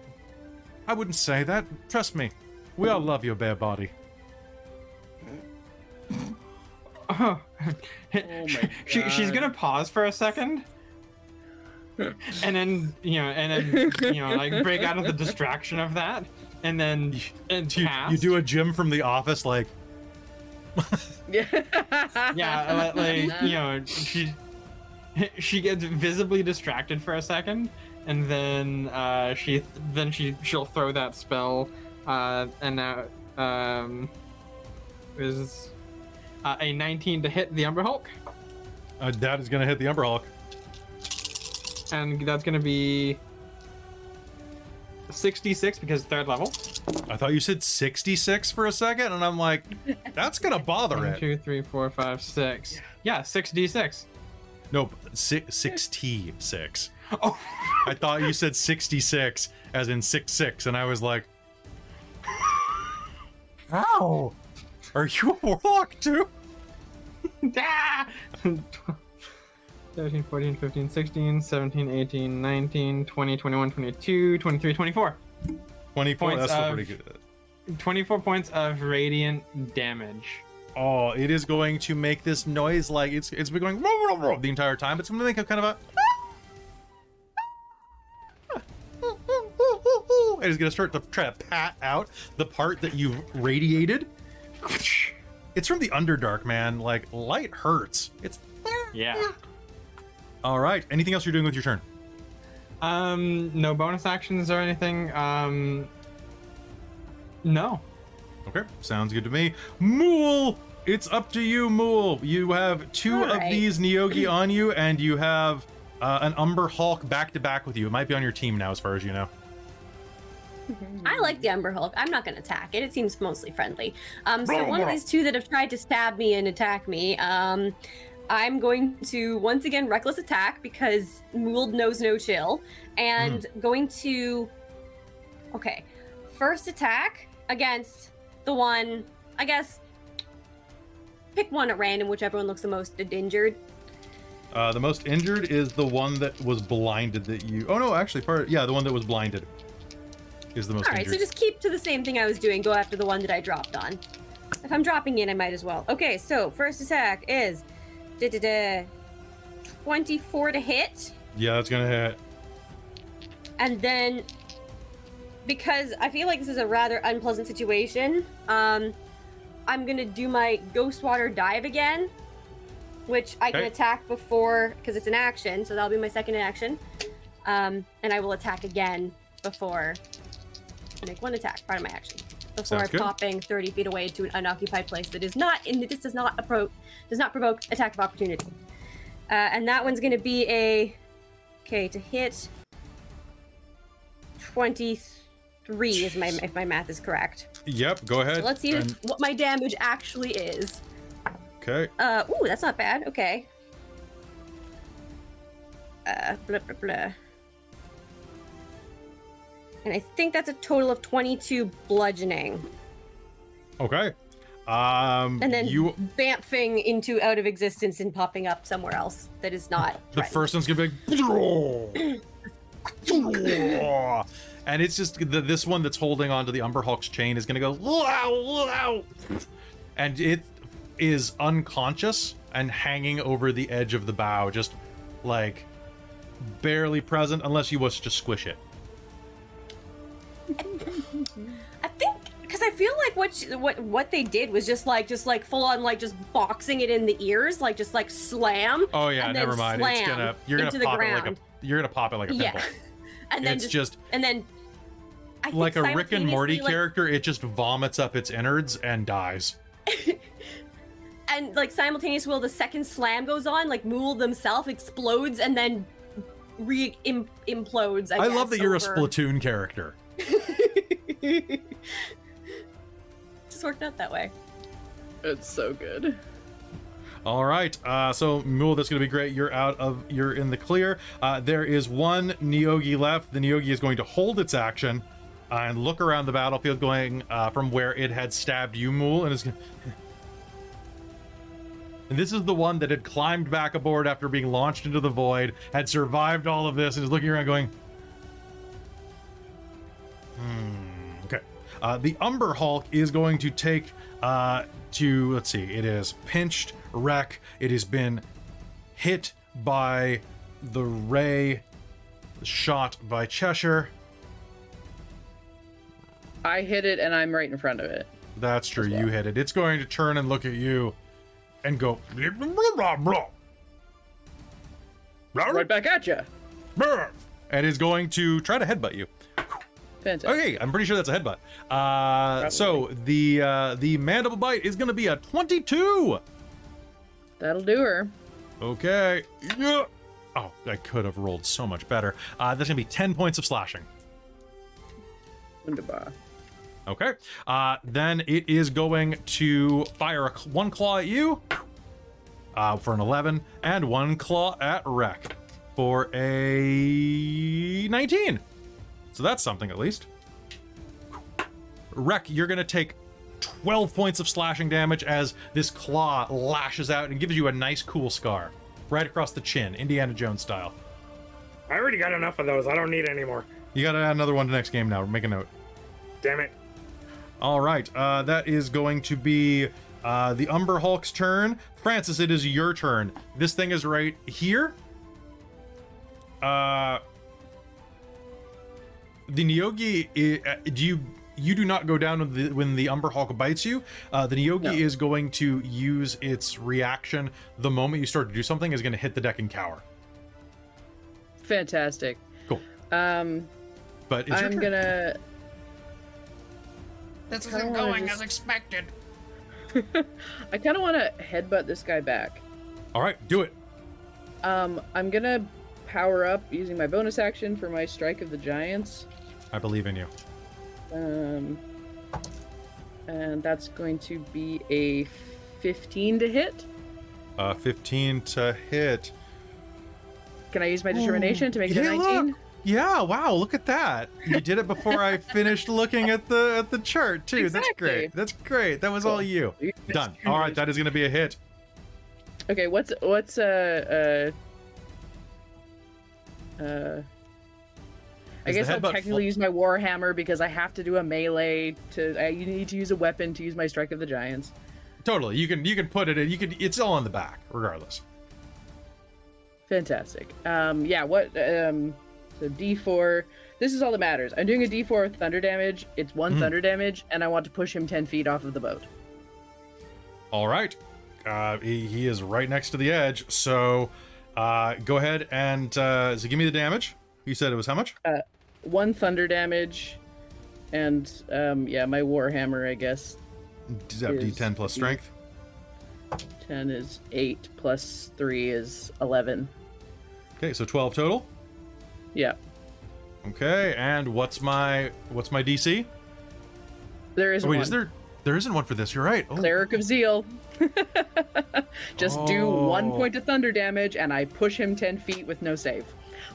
"I wouldn't say that. Trust me. We all love your bare body." Oh, my she, she's gonna pause for a second, and then you know, and then you know, like break out of the distraction of that, and then and You, you do a Jim from The Office, like yeah. yeah, like, like you know, she she gets visibly distracted for a second, and then uh, she then she she'll throw that spell, uh, and now um, is uh, a 19 to hit the Umber Hulk, uh, that is gonna hit the Umber Hulk. and that's gonna be 66 because third level. I thought you said 66 for a second, and I'm like, that's gonna bother One, it. two, three, four, five, six. Yeah, six d six. Nope, six, 66. Oh, I thought you said 66, as in 6 6, and I was like, How? Are you a warlock too? Ah! 13, 14, 15, 16, 17, 18, 19, 20, 21, 22, 23, 24. 24, Points that's still of- pretty good. 24 points of radiant damage. Oh, it is going to make this noise like it's it's been going the entire time. It's going to make a kind of a. And it's going to start to try to pat out the part that you've radiated. It's from the Underdark, man. Like light hurts. It's Yeah. all right. Anything else you're doing with your turn? Um, no bonus actions or anything. Um, no. Okay, sounds good to me. Mool, it's up to you, Mool. You have two All of right. these Neogi on you, and you have uh, an Umber Hulk back to back with you. It might be on your team now, as far as you know. I like the Umber Hulk. I'm not going to attack it. It seems mostly friendly. Um, so one of these two that have tried to stab me and attack me, um, I'm going to once again reckless attack because Mool knows no chill, and going to. Okay, first attack against the one. I guess. Pick one at random, whichever one looks the most injured. Uh, the most injured is the one that was blinded. That you. Oh no, actually, part yeah, the one that was blinded is the most All right, injured. so just keep to the same thing I was doing. Go after the one that I dropped on. If I'm dropping in, I might as well. Okay, so first attack is da, da, da, 24 to hit. Yeah, that's gonna hit. And then, because I feel like this is a rather unpleasant situation, um, I'm gonna do my Ghost Water Dive again, which I can attack before, because it's an action, so that'll be my second action. Um, and I will attack again before make one attack, part of my action, before Sounds good. popping 30 feet away to an unoccupied place that is not, and this does not appro- does not provoke attack of opportunity. Uh, and that one's gonna be a, okay, to hit 23 is my if my math is correct. Yep, go ahead. So let's see and- what my damage actually is. Okay. Uh, ooh, that's not bad. Okay. Uh, blah blah blah. And I think that's a total of 22 bludgeoning. Okay. Um. And then you. bamfing into out of existence and popping up somewhere else that is not. The first one's gonna be like, and it's just the, this one that's holding onto the Umber Hulk's chain is gonna go, "Wow, wow," and it is unconscious and hanging over the edge of the bow, just like barely present, unless you wish to squish it. I think because I feel like what she, what what they did was just like just like full on like just boxing it in the ears, like just like slam. Oh yeah, and never mind. It's gonna you're gonna pop it like a you're gonna pop it like a Yeah. and then It's just, just and then I think like a Rick and Morty like- character. It just vomits up its innards and dies. and like simultaneous while the second slam goes on, like Mool themselves explodes and then re im- implodes. I, I love guess, that you're a Splatoon character. Just worked out that way. It's so good. All right. Uh, so Mool, that's going to be great. You're out of. You're in the clear. Uh, there is one Neogi left. The Neogi is going to hold its action uh, and look around the battlefield, going uh, from where it had stabbed you, Mool, and is. Gonna... And this is the one that had climbed back aboard after being launched into the void, had survived all of this, and is looking around, going. Hmm. Okay. Uh, the Umber Hulk is going to take uh, to let's see. It is pinched Rek. It has been hit by the ray, shot by Cheshire. I hit it and I'm right in front of it. That's true. Well. You hit it. It's going to turn and look at you, and go. Blah, blah, blah, blah. Right back at you. And is going to try to headbutt you. Fantastic. Okay, I'm pretty sure that's a headbutt. Uh, so the uh, the mandible bite is going to be a 22. That'll do her. Okay. Yeah. Oh, I could have rolled so much better. Uh, that's gonna be 10 points of slashing. Wunderbar. Okay. Uh, then it is going to fire a, one claw at you uh, for an 11, and one claw at Rek for a 19. So that's something at least. Rek, you're going to take 12 points of slashing damage as this claw lashes out and gives you a nice, cool scar right across the chin, Indiana Jones style. I already got enough of those. I don't need any more. You got to add another one to next game now. Make a note. Damn it. All right, uh, that is going to be uh, the Umber Hulk's turn. Francis, it is your turn. This thing is right here. Uh, the Neogi, uh, do you you do not go down when the, when the Umber Hulk bites you. Uh, the Neogi No. is going to use its reaction the moment you start to do something. Is going to hit the deck and cower. Fantastic. Cool. Um, But it's I'm gonna. This Kinda isn't going just- as expected. I kind of want to headbutt this guy back. All right, do it. Um, I'm gonna power up using my bonus action for my strike of the giants. I believe in you. Um, and that's going to be a 15 to hit. Uh, 15 to hit. Can I use my determination to make it a Yeah, 19? look. Yeah, wow, look at that. You did it before I finished looking at the at the chart too. That's great. That's great. That was all you. You- Done. All right, that is going to be a hit. Okay, what's what's uh uh uh I guess I'll technically fl- use my warhammer because I have to do a melee to. I you need to use a weapon to use my strike of the giants. Totally. You can you can put it in. You can it's all on the back regardless. Fantastic. Um, yeah. What? Um, so D4. This is all that matters. I'm doing a D4 with thunder damage. It's one Mhm. thunder damage, and I want to push him 10 feet off of the boat. All right. Uh, he, he is right next to the edge. So uh, go ahead and uh, so give me the damage. You said it was how much? One thunder damage, and um, yeah, my warhammer. I guess D- is- D10 plus strength. 10 is eight plus three is 11. Okay, so 12 total. Yeah. Okay, and what's my what's my DC? There is Oh, wait, one. is there? There isn't one for this. You're right. Oh, Cleric of Zeal. Just do one point of thunder damage, and I push him 10 feet with no save.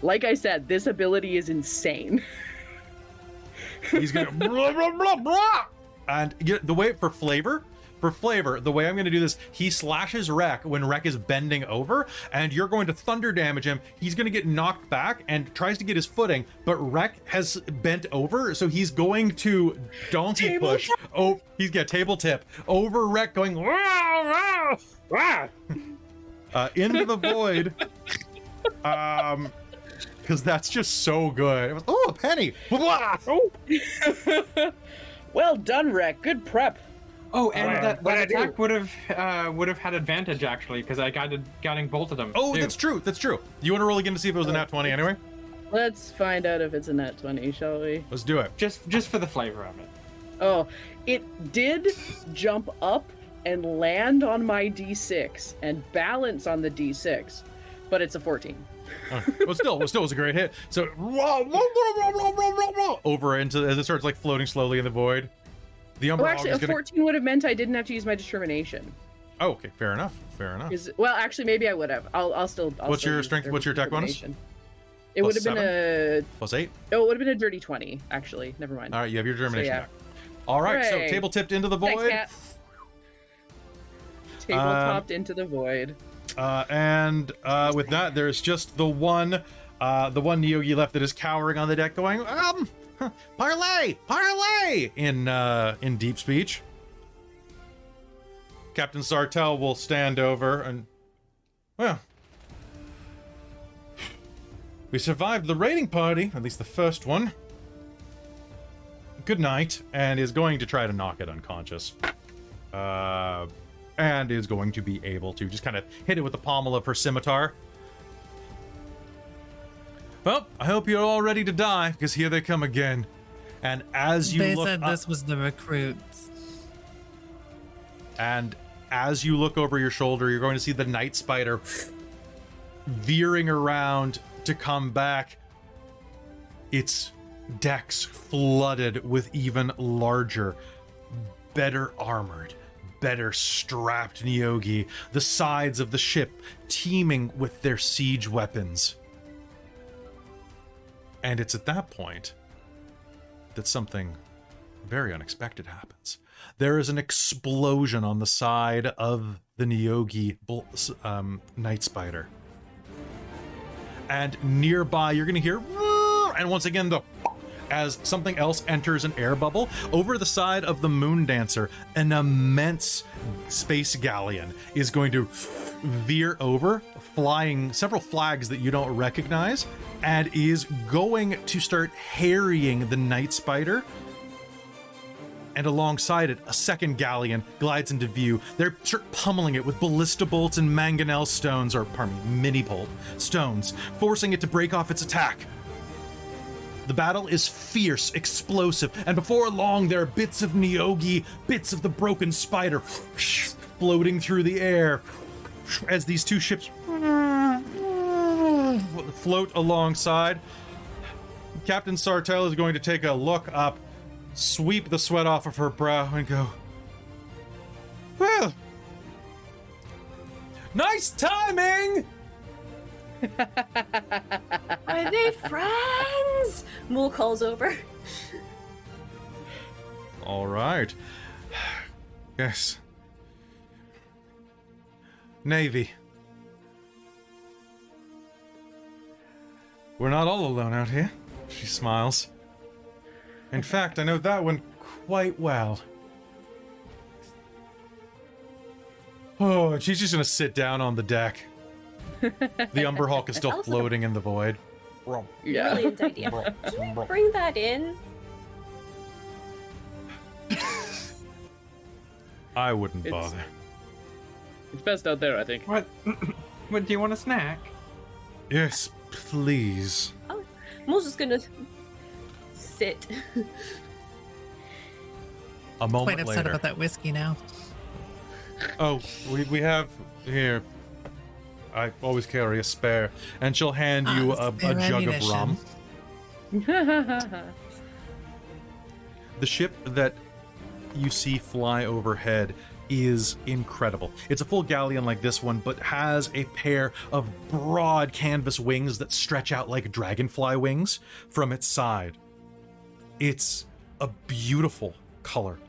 Like I said, this ability is insane. He's gonna blah blah blah blah. And you know, the way for flavor, for flavor, the way I'm gonna do this, he slashes Rek when Rek is bending over, and you're going to thunder damage him. He's gonna get knocked back and tries to get his footing, but Rek has bent over, so he's going to donkey Table push. Oh, he's got table tip over Wreck, going wow wow uh, into the void. Um, because that's just so good. It was- oh, a penny. Blah. Oh! well done, Rek. Good prep. Oh, and Uh, that, that attack would have uh, would have had advantage actually because I got getting both of them. Oh, too. that's true. That's true. You want to roll again to see if it was a nat 20 anyway? Let's find out if it's a nat 20, shall we? Let's do it. just just for the flavor of it. Oh, it did jump up and land on my d6 and balance on the d6, but it's a 14. Uh, well, still, well, still was a great hit. So over into as it starts like floating slowly in the void. The Oh, Umber actually, a gonna. 14 would have meant I didn't have to use my determination. Oh, okay, fair enough. Fair enough. Is well, actually, maybe I would have. I'll, I'll still. I'll What's still your strength- what's your attack bonus? It would have been a. Plus eight. Oh, it would have been a dirty 20. Actually, never mind. All right, you have your determination yeah. back. All right, so table tipped into the Thanks, void. Kat. Table Um, topped into the void. Uh, and uh, with that, there's just the one, uh, the one Neogi left that is cowering on the deck, going, um, parlay, parlay, in uh, in deep speech. Captain Sartell will stand over and, well, we survived the raiding party, at least the first one. Good night, and is going to try to knock it unconscious. Uh, and is going to be able to just kind of hit it with the pommel of her scimitar. Well, I hope you're all ready to die, because here they come again. And as you they look said up, this was the recruits. and as you look over your shoulder, you're going to see the night spider veering around to come back. Its decks flooded with even larger, better armored, better strapped Neogi, the sides of the ship teeming with their siege weapons. And it's at that point that something very unexpected happens. There is an explosion on the side of the Nyogi um, Night Spider. And nearby, you're going to hear, and once again, the as something else enters an air bubble over the side of the Moon Dancer, an immense space galleon is going to veer over, flying several flags that you don't recognize, and is going to start harrying the Night Spider and alongside it, a second galleon glides into view. They're start pummeling it with ballista bolts and mangonel stones, or pardon me, mini bolt stones, forcing it to break off its attack. The battle is fierce, explosive, and before long, there are bits of Neogi, bits of the broken spider floating through the air as these two ships float alongside. Captain Sartell is going to take a look up sweep the sweat off of her brow and go, Well, nice timing! Are they friends? Mool calls over. All right. Yes. Navy. We're not all alone out here. She smiles. In fact, I know that one quite well. Oh, she's just gonna sit down on the deck. The Umber Hulk is still Also- floating in the void. Yeah. Brilliant idea. Can we bring that in? I wouldn't It's- bother. It's best out there, I think. What? what? Do you want a snack? Yes, please. Oh, Mool's just gonna sit. A moment Quite moment upset later. about that whiskey now. Oh, we, we have here. I always carry a spare, and she'll hand you Ah, a, a jug of rum. The ship that you see fly overhead is incredible. It's a full galleon like this one, but has a pair of broad canvas wings that stretch out like dragonfly wings from its side. It's a beautiful color.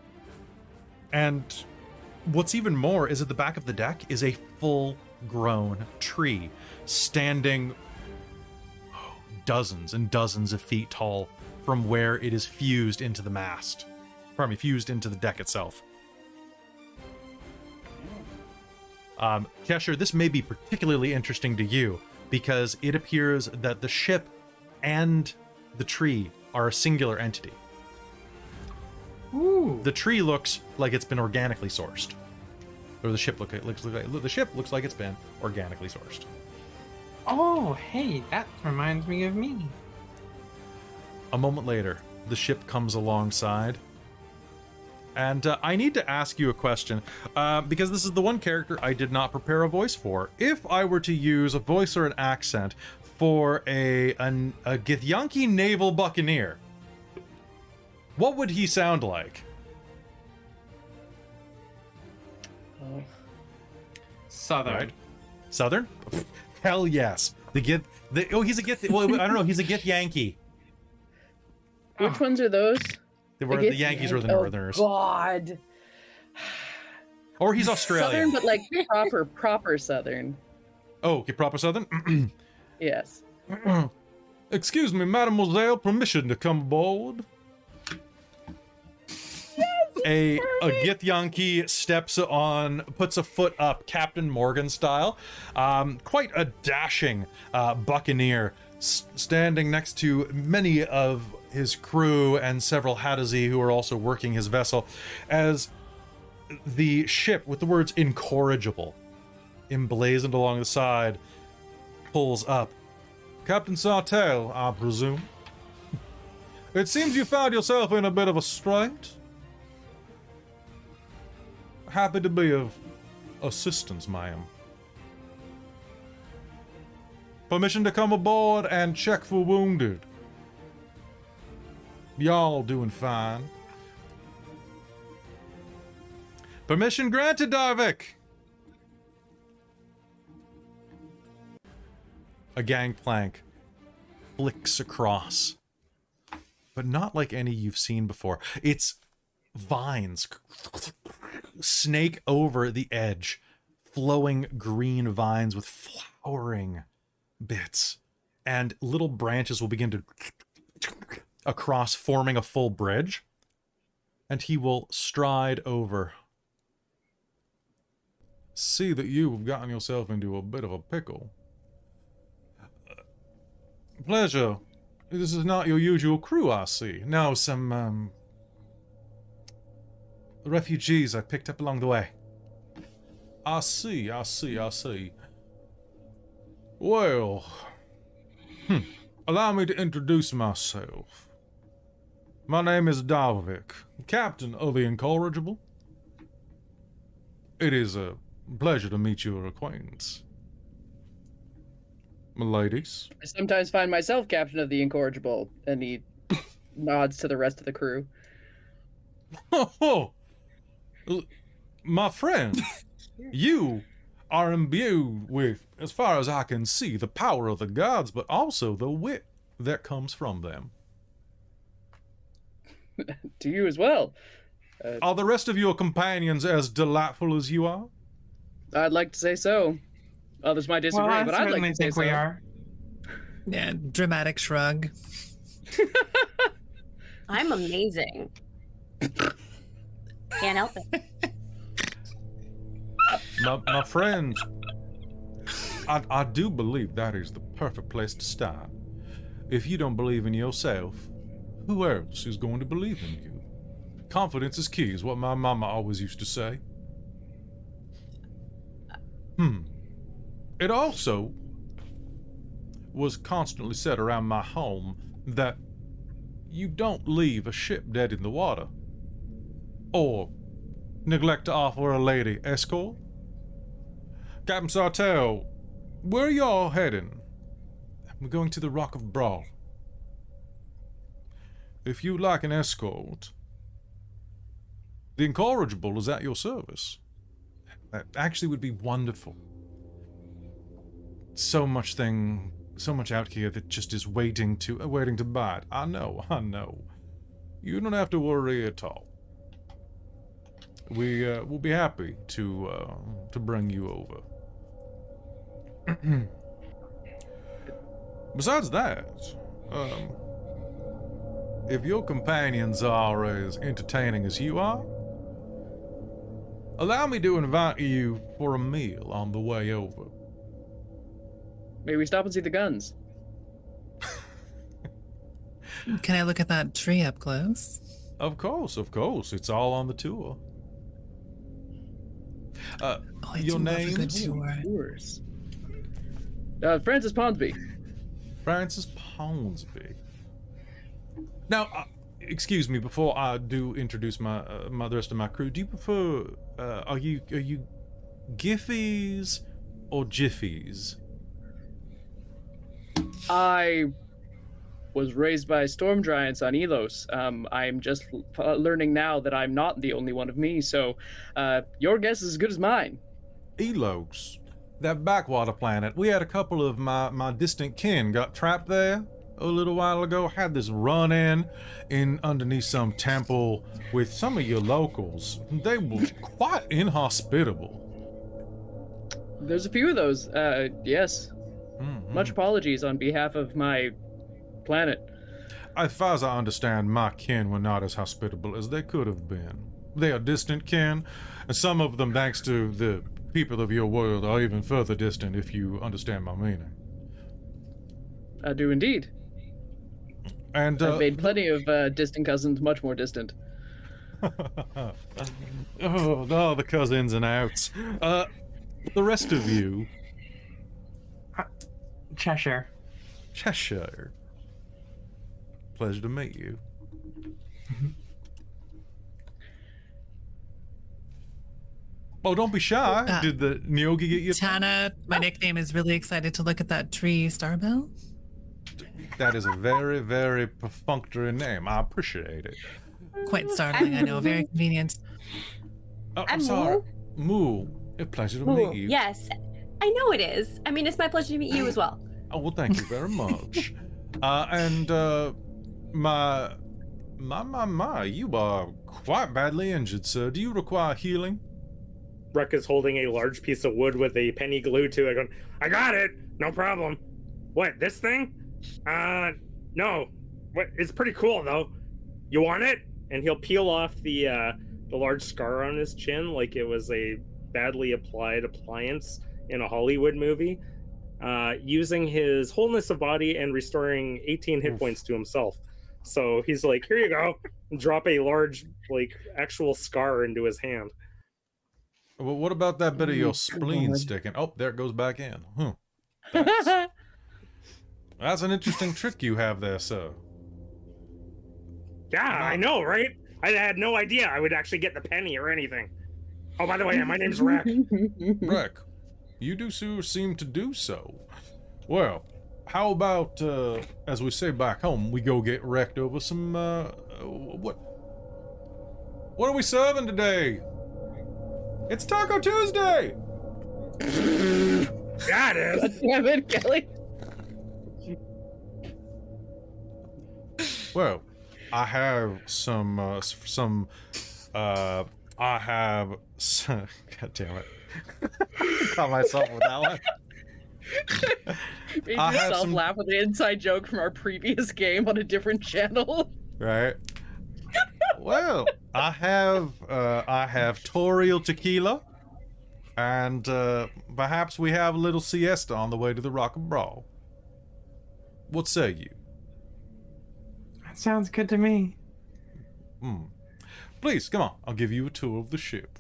And what's even more is at the back of the deck is a full grown tree standing dozens and dozens of feet tall from where it is fused into the mast. Pardon me, fused into the deck itself. Um, Kesher, this may be particularly interesting to you because it appears that the ship and the tree are a singular entity. Ooh. The tree looks like it's been organically sourced, or the ship look looks like the ship looks like it's been organically sourced. Oh, hey, that reminds me of me. A moment later, the ship comes alongside, And uh, I need to ask you a question uh, because this is the one character I did not prepare a voice for. If I were to use a voice or an accent for a an, a Githyanki naval buccaneer, what would he sound like? Southern. Right. Southern? Hell yes. The Gith. The, oh, he's a Gith. Well, I don't know. He's a Gith Yankee. Which ones are those? They were, I the guess Yankees were the Yan- oh, Northerners. God. Or he's Australian. Southern, but like proper, proper Southern. Oh, okay, proper Southern. Yes. Excuse me, mademoiselle, permission to come aboard? A a Githyanki steps on, puts a foot up, Captain Morgan style. Um, quite a dashing uh, buccaneer, s- standing next to many of his crew and several Hadozee who are also working his vessel, as the ship with the words "incorrigible" emblazoned along the side pulls up. Captain Sartell, I presume. It seems you found yourself in a bit of a strait. Happy to be of assistance, ma'am. Permission to come aboard and check for wounded. Y'all doing fine. Permission granted, Darvik. A gangplank flicks across, but not like any you've seen before. It's vines snake over the edge, flowing green vines with flowering bits, and little branches will begin to across, forming a full bridge. And he will stride over. See that you have gotten yourself into a bit of a pickle. Pleasure. This is not your usual crew, I see. Now, some, um. Refugees I picked up along the way. I see, I see, I see. Well. Hmm. Allow me to introduce myself. My name is Dalvik, captain of the Incorrigible. It is a pleasure to meet your acquaintance. Ladies. I sometimes find myself captain of the incorrigible, and he nods to the rest of the crew. Oh. My friend, you are imbued with, as far as I can see, the power of the gods, but also the wit that comes from them. To you as well. Uh, are the rest of your companions as delightful as you are? I'd like to say so. Others might disagree, well, but I'd like to say think so. we are. Yeah, dramatic shrug. I'm amazing. Can't help it. My, my friend, I, I do believe that is the perfect place to start. If you don't believe in yourself, who else is going to believe in you? Confidence is key, is what my mama always used to say. Hmm. It also was constantly said around my home that you don't leave a ship dead in the water. Or neglect to offer a lady escort. Captain Sartell, where are y'all heading? We're going to the Rock of Bral. If you'd like an escort, the Incorrigible is at your service. That actually would be wonderful. So much thing, so much out here that just is waiting to, uh, waiting to bite. I know, I know. You don't have to worry at all. We uh, will be happy to uh, to bring you over. Besides that, um, if your companions are as entertaining as you are, allow me to invite you for a meal on the way over. Maybe we stop and see the guns. Can I look at that tree up close? Of course, of course, it's all on the tour. Uh, Oh, your do love a good names? tour. Yours. Uh, Francis Ponsby. Francis Ponsby. Now, uh, excuse me before I do introduce my uh, my the rest of my crew. Do you prefer? Uh, are you are you Giffies or Jiffies? I was raised by storm giants on Elos. Um, I'm just l- learning now that I'm not the only one of me. So, uh, your guess is as good as mine. Elos, that backwater planet. We had a couple of my my distant kin got trapped there a little while ago. Had this run in in underneath some temple with some of your locals. They were quite inhospitable. There's a few of those. Uh, yes. Mhm. Much apologies on behalf of my planet. As far as I understand, my kin were not as hospitable as they could have been. They are distant kin, and some of them, thanks to the people of your world, are even further distant, if you understand my meaning. I do indeed. And I've uh, made plenty of uh, distant cousins much more distant. oh, oh, the cousins and outs. Uh, the rest of you, Cheshire. Cheshire. Pleasure to meet you. oh, don't be shy. Uh, Did the Neogi get you? Tana, my nickname is really excited to look at that tree starbell. That is a very, very perfunctory name. I appreciate it. Quite startling, I know. Very convenient. Oh, I'm, I'm sorry. Moo. A pleasure to Ooh, meet you. Yes, I know it is. I mean, it's my pleasure to meet you as well. Oh, well, thank you very much. uh, and, uh, my, my, my, my, you are quite badly injured, sir. Do you require healing? Rek is holding a large piece of wood with a penny glued to it, going, I got it, no problem. What, this thing? Uh, no. What, it's pretty cool, though. You want it? And he'll peel off the, uh, the large scar on his chin like it was a badly applied appliance in a Hollywood movie, uh, using his wholeness of body and restoring 18 hit Oof. points to himself. So he's like, here you go. drop a large, like, actual scar into his hand. Well, what about that bit of your Oh, spleen sticking? Oh, there it goes back in. Hmm. That's, that's an interesting trick you have there, sir. Yeah, I know, right? I had no idea I would actually get the penny or anything. Oh, by the way, my name's Rek. Rick, you do so seem to do so. Well, how about, uh, as we say back home, we go get wrecked over some, uh, what? What are we serving today? It's Taco Tuesday! Yeah, it is. God damn it, Kelly. Well, I have some, uh, some, uh, I have, some, God damn it. Caught myself with that one. Made I have yourself some- laugh with an inside joke from our previous game on a different channel. right? well, I have uh, I have Toriel tequila, and uh, perhaps we have a little siesta on the way to the Rock and Bral. What say you? That sounds good to me. Hmm. Please come on. I'll give you a tour of the ship.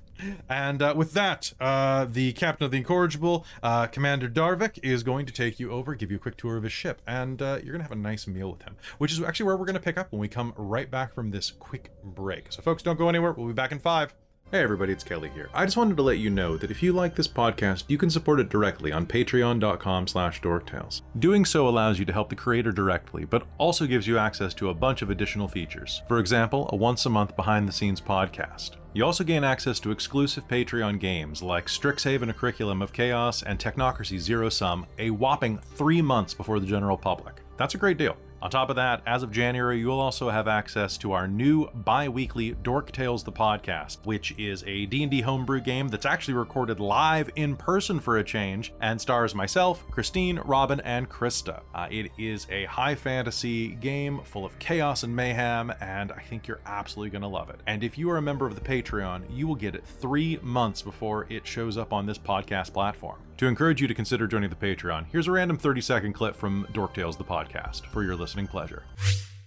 And uh, with that, uh, the captain of the Incorrigible, uh, Commander Darvik, is going to take you over, give you a quick tour of his ship, and uh, you're going to have a nice meal with him, which is actually where we're going to pick up when we come right back from this quick break. So, folks, don't go anywhere. We'll be back in five. Hey everybody, it's Kelly here. I just wanted to let you know that if you like this podcast, you can support it directly on patreon.com slash dorktales. Doing so allows you to help the creator directly, but also gives you access to a bunch of additional features. For example, a once a month behind the scenes podcast. You also gain access to exclusive Patreon games like Strixhaven A Curriculum of Chaos and Technocracy Zero Sum, a whopping three months before the general public. That's a great deal. On top of that, as of January, you'll also have access to our new bi-weekly Dork Tales the podcast, which is a D&D homebrew game that's actually recorded live in person for a change and stars myself, Christine, Robin, and Krista. Uh, it is a high fantasy game full of chaos and mayhem, and I think you're absolutely going to love it. And if you are a member of the Patreon, you will get it three months before it shows up on this podcast platform. To encourage you to consider joining the Patreon, here's a random 30 second clip from Dork Tales the podcast for your listening pleasure.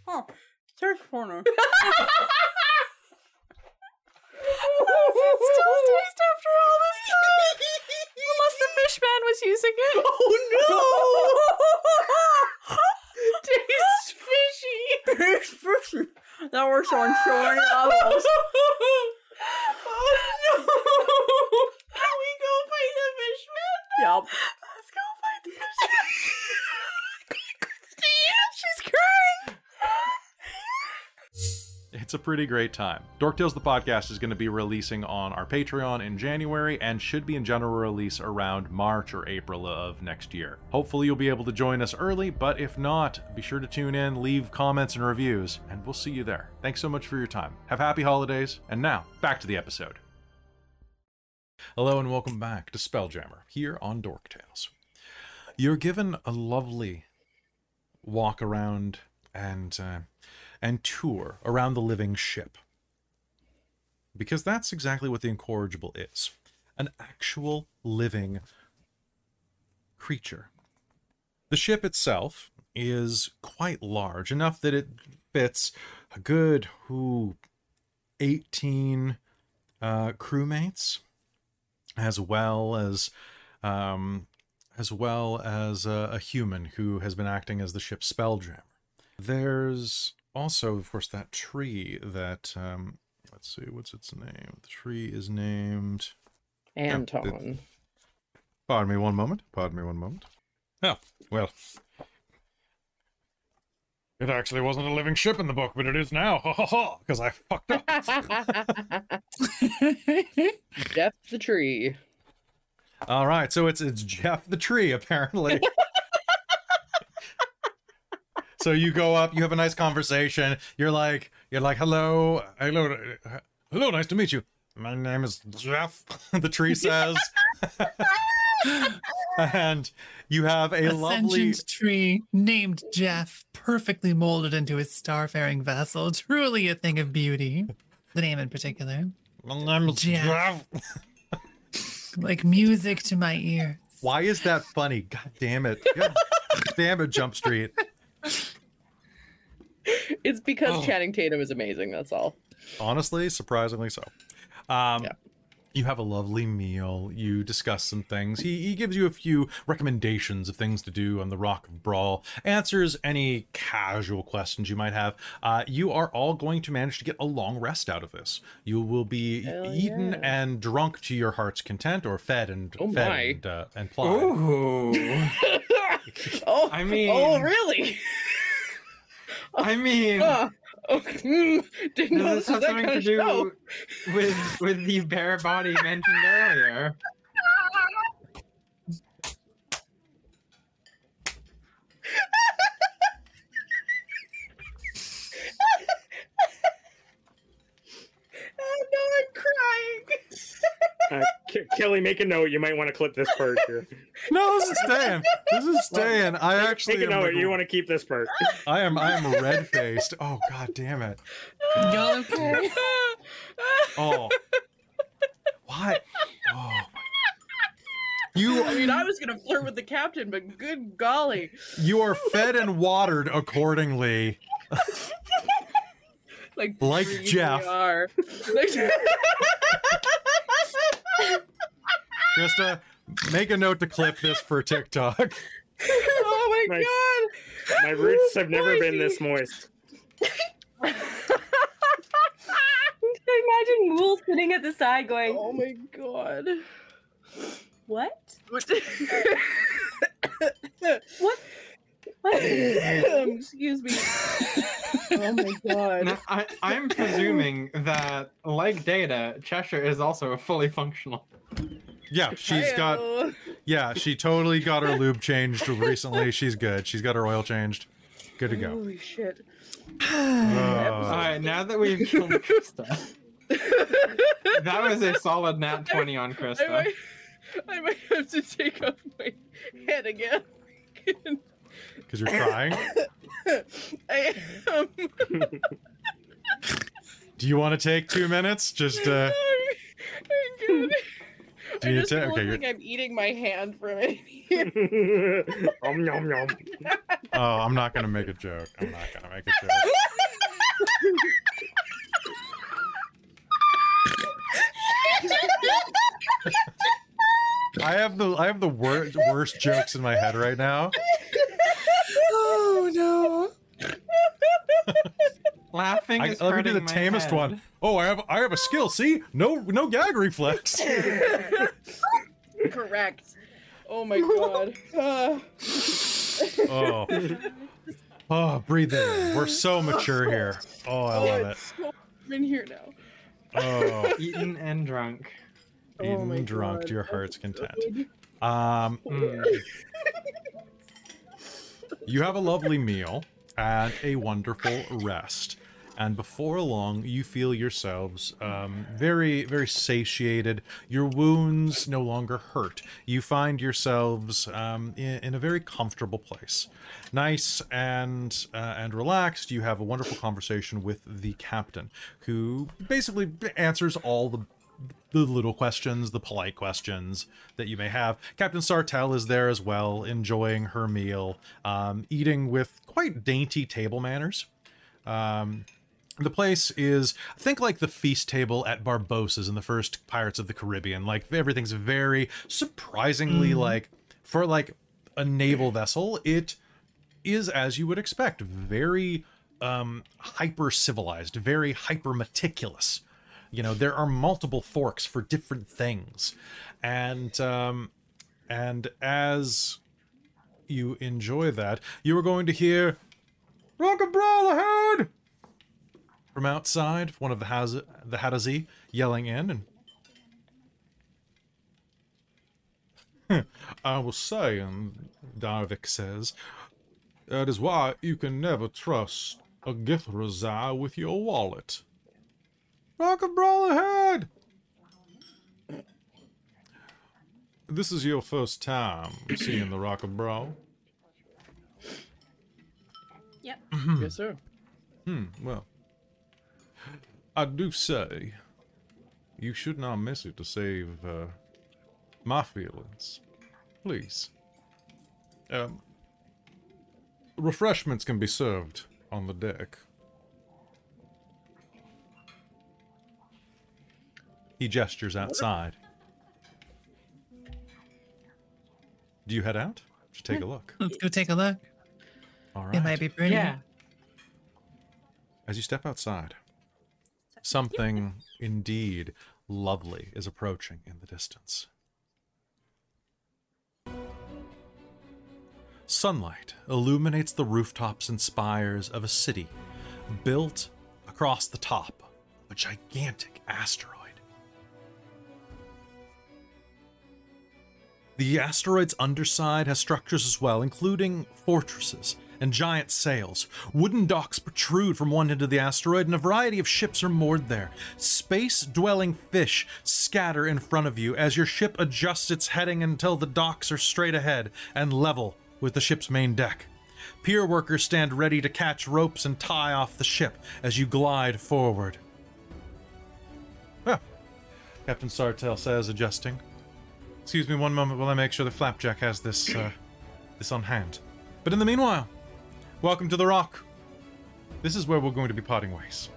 Oh, there's corner. it still taste after all this time? Unless the fish man was using it. Oh no! Tastes fishy. It's fishy. That works on so many levels. oh no! Can we go fight the fishman? Yep. Let's go fight the fishman. She's crying. It's a pretty great time. Dork Tales the podcast is going to be releasing on our Patreon in January and should be in general release around March or April of next year. Hopefully you'll be able to join us early, but if not, be sure to tune in, leave comments and reviews, and we'll see you there. Thanks so much for your time. Have happy holidays, and now back to the episode. Hello and welcome back to Spelljammer here on Dork Tales. You're given a lovely walk around and uh, and tour around the living ship. Because that's exactly what the incorrigible is an actual living creature. The ship itself is quite large, enough that it fits a good ooh, 18 uh, crewmates, as well as um, as well as a, a human who has been acting as the ship's spelljammer. There's also, of course, that tree that um, let's see, what's its name? The tree is named Anton. Pardon me one moment. Pardon me one moment. Oh, well. It actually wasn't a living ship in the book, but it is now. Ha ha ha! Because I fucked up. Jeff the tree. All right, so it's it's Jeff the tree apparently. so you go up, you have a nice conversation. You're like, you're like, hello, hello, hello, nice to meet you. My name is Jeff. the tree says, and you have a, A lovely. tree named Jeff, perfectly molded into his starfaring vessel. Truly a thing of beauty. The name in particular. My name is Jeff. Jeff. Like music to my ear. Why is that funny? God damn it! God damn it, Jump Street. It's because Oh. Channing Tatum is amazing. That's all. honestly surprisingly so um Yeah. You have a lovely meal you discuss some things he, he gives you a few recommendations of things to do on the rock of Bral answers any casual questions you might have uh, you are all going to manage to get a long rest out of this you will be Hell eaten yeah. and drunk to your heart's content or fed and Oh fed my. and, uh, and plied Ooh. oh, I mean, oh, really? I mean, Uh, Mm, didn't know does this have something to do show. with with the bare body mentioned earlier? Oh, no, I'm crying. Uh, K- Kelly, make a note. You might want to clip this part here. no this is staying this is staying i actually Take a note. like- You want to keep this part. i am i am red faced oh god damn it Y'all okay? Oh. What? Oh. You I mean, I was gonna flirt with the captain, but good golly, you are fed and watered accordingly. like Like Jeff. are. Like- Krista, make a note to clip this for TikTok. oh my My- god! My roots have never been this moist. Imagine Mool sitting at the side going, Oh my god! What? What? What? What? Um, Excuse me. Oh my god! Now, I, I'm presuming that, like Data, Cheshire is also a fully functional. Yeah, she's got Hi-oh. yeah, she totally got her lube changed recently. She's good. She's got her oil changed. Good to go. Holy shit! Uh, All right, now that we've killed Krista, that was a solid nat 20 on Krista. I might, I might have to take off my head again. Because you're crying. I am. Do you want to take two minutes? Just uh I'm good. Do I you just ta- feel okay, like you're- I'm eating my hand from it. Om nom nom. oh, I'm not gonna make a joke. I'm not gonna make a joke. I have the I have the worst worst jokes in my head right now. Oh no. Laughing I, is let me do the tamest head. one. Oh, I have I have a skill. See, no no gag reflex. Correct. Oh my god. Uh, Oh, oh, breathe in. We're so mature here. Oh, I love it. so I'm in here now. Oh, Eaten and drunk. Oh my eaten drunk God, to your heart's content. Um, Mm. You have a lovely meal and a wonderful rest. And before long, you feel yourselves um, very, very satiated. Your wounds no longer hurt. You find yourselves um, in, in a very comfortable place, nice and uh, and relaxed. You have a wonderful conversation with the captain, who basically answers all the the little questions, the polite questions that you may have. Captain Sartell is there as well, enjoying her meal, um, eating with quite dainty table manners. Um, the place is, think like the feast table at Barbossa's in the first Pirates of the Caribbean. Like everything's very surprisingly like for like a naval vessel. It is as you would expect, very um, hyper civilized, very hyper meticulous. You know, there are multiple forks for different things, and um, and as you enjoy that, you are going to hear "Rock and Bral ahead!" from outside. One of the Haz- the Hadozee yelling in, and I was saying, Darvik says, that is why you can never trust a Githzerai with your wallet. Rock and Bral ahead! This is your first time seeing the Rock and Bral. Yep. yes, sir. Hmm, well. I do say, you should not miss it to save uh, my feelings. Please. Um, refreshments can be served on the deck. He gestures outside. Do you head out to take a look? Let's go take a look. All right. It might be pretty. Yeah. As you step outside, something indeed lovely is approaching in the distance. Sunlight illuminates the rooftops and spires of a city built across the top of a gigantic asteroid. The asteroid's underside has structures as well, including fortresses and giant sails. Wooden docks protrude from one end of the asteroid, and a variety of ships are moored there. Space dwelling fish scatter in front of you as your ship adjusts its heading until the docks are straight ahead and level with the ship's main deck. Pier workers stand ready to catch ropes and tie off the ship as you glide forward. Well, Captain Sartell says, adjusting. Excuse me one moment while I make sure the flapjack has this, uh, this on hand. But in the meanwhile, welcome to the Rock. This is where we're going to be parting ways.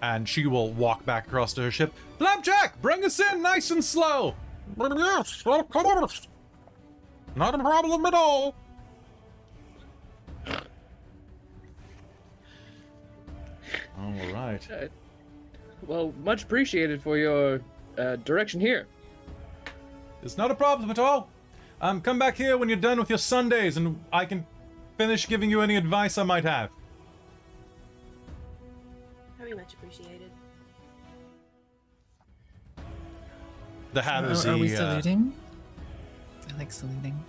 And she will walk back across to her ship. Flapjack, bring us in nice and slow. Yes, of course. Not a problem at all. All right. Uh, well, much appreciated for your uh, direction here. It's not a problem at all. Um, come back here when you're done with your sundaes, and I can finish giving you any advice I might have. Very much appreciated. The Are, Hattersy. are we uh, saluting? I like saluting.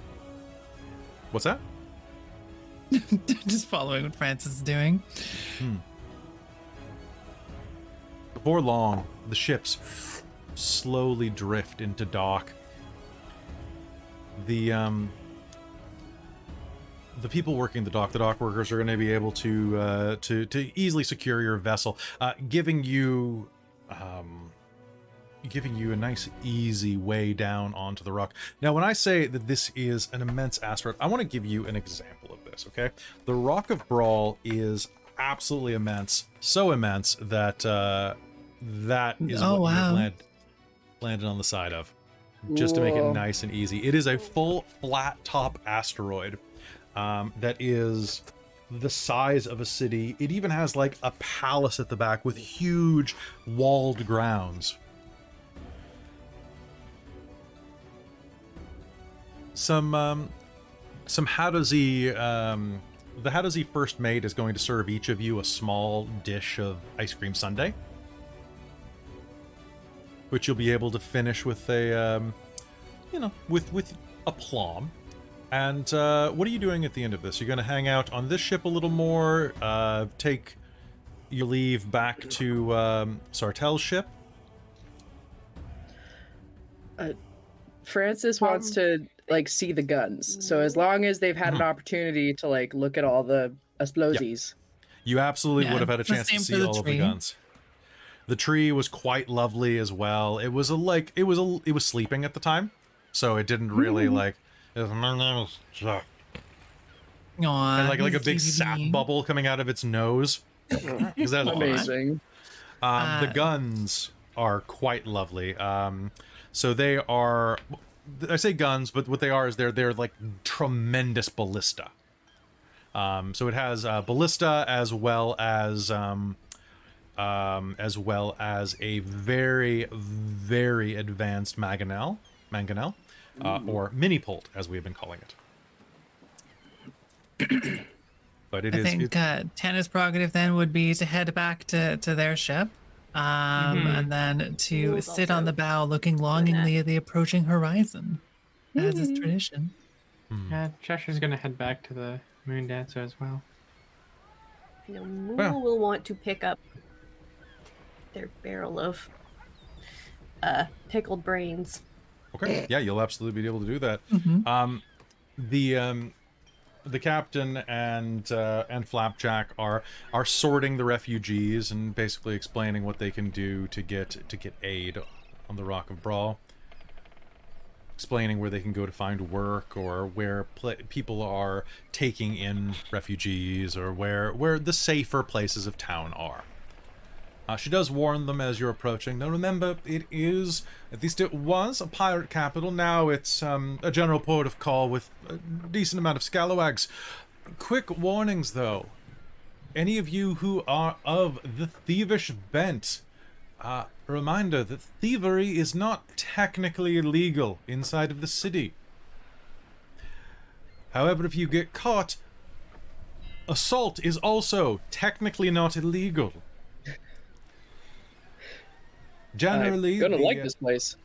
what's that? Just following what Francis is doing. Before long, the ships slowly drift into dock. The um, the people working the dock, the dock workers, are going to be able to uh, to to easily secure your vessel, uh, giving you um, giving you a nice, easy way down onto the rock. Now, when I say that this is an immense asteroid, I want to give you an example of this. Okay, the Rock of Bral is absolutely immense, so immense that uh, that is Oh, what wow. land, landed on the side of, just to make it nice and easy. It is a full flat top asteroid um, that is the size of a city. It even has like a palace at the back with huge walled grounds. Some um, some Hadozee, um, the Hadozee first mate is going to serve each of you a small dish of ice cream sundae, which you'll be able to finish with a, um, you know, with with aplomb. And uh, what are you doing at the end of this? You're going to hang out on this ship a little more, uh, take your leave back to um, Sartell's ship. Francis wants to like see the guns. So as long as they've had an opportunity to like look at all the explosives. You absolutely Yeah, would have had a chance to see for the all of the guns. The tree was quite lovely as well. It was a like it was a it was sleeping at the time, so it didn't really Mm-hmm. like. it was, "My name is Jack," Aw, and like like a big sap bubble coming out of its nose. Is that Amazing. Um, the Uh, guns are quite lovely. Um, so they are, I say guns, but what they are is they're they're like tremendous ballista. Um, so it has uh, ballista as well as um, um, as well as a very very advanced mangonel, mangonel, uh, or mini pult as we have been calling it. but it I is think it- uh, Tana's prerogative then would be to head back to, to their ship, um, Mm-hmm. and then to Rules sit on the bow, looking longingly at the approaching horizon, as is tradition. Yeah, Cheshire's gonna head back to the Moon Dancer as well. I know Mool Well. will want to pick up their barrel of uh, pickled brains. Okay. Yeah, you'll absolutely be able to do that. Um, the um, the captain and uh, and Flapjack are are sorting the refugees and basically explaining what they can do to get to get aid on the Rock of Bral. Explaining where they can go to find work, or where pla people are taking in refugees, or where where the safer places of town are. Uh, she does warn them as you're approaching. Now remember, it is, at least it was, a pirate capital. Now it's um, a general port of call with a decent amount of scalawags. Quick warnings, though. Any of you who are of the thievish bent, uh, a reminder that thievery is not technically illegal inside of the city. However, if you get caught, assault is also technically not illegal. Generally, I'm gonna the, like uh, this place.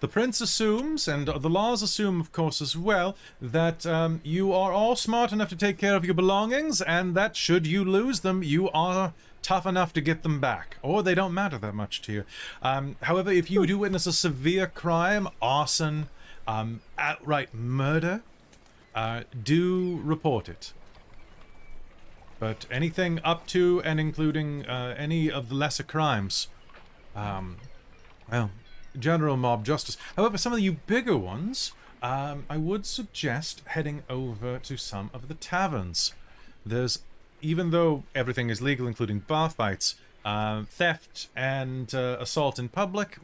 the prince assumes, and the laws assume, of course, as well, that um, you are all smart enough to take care of your belongings, and that should you lose them, you are tough enough to get them back, or they don't matter that much to you. Um, however, if you do witness a severe crime, arson, um, outright murder, uh, do report it. But anything up to and including uh, any of the lesser crimes, um, well, general mob justice. However, some of you bigger ones, um, I would suggest heading over to some of the taverns. There's, even though everything is legal, including bar fights, uh, theft and uh, assault in public,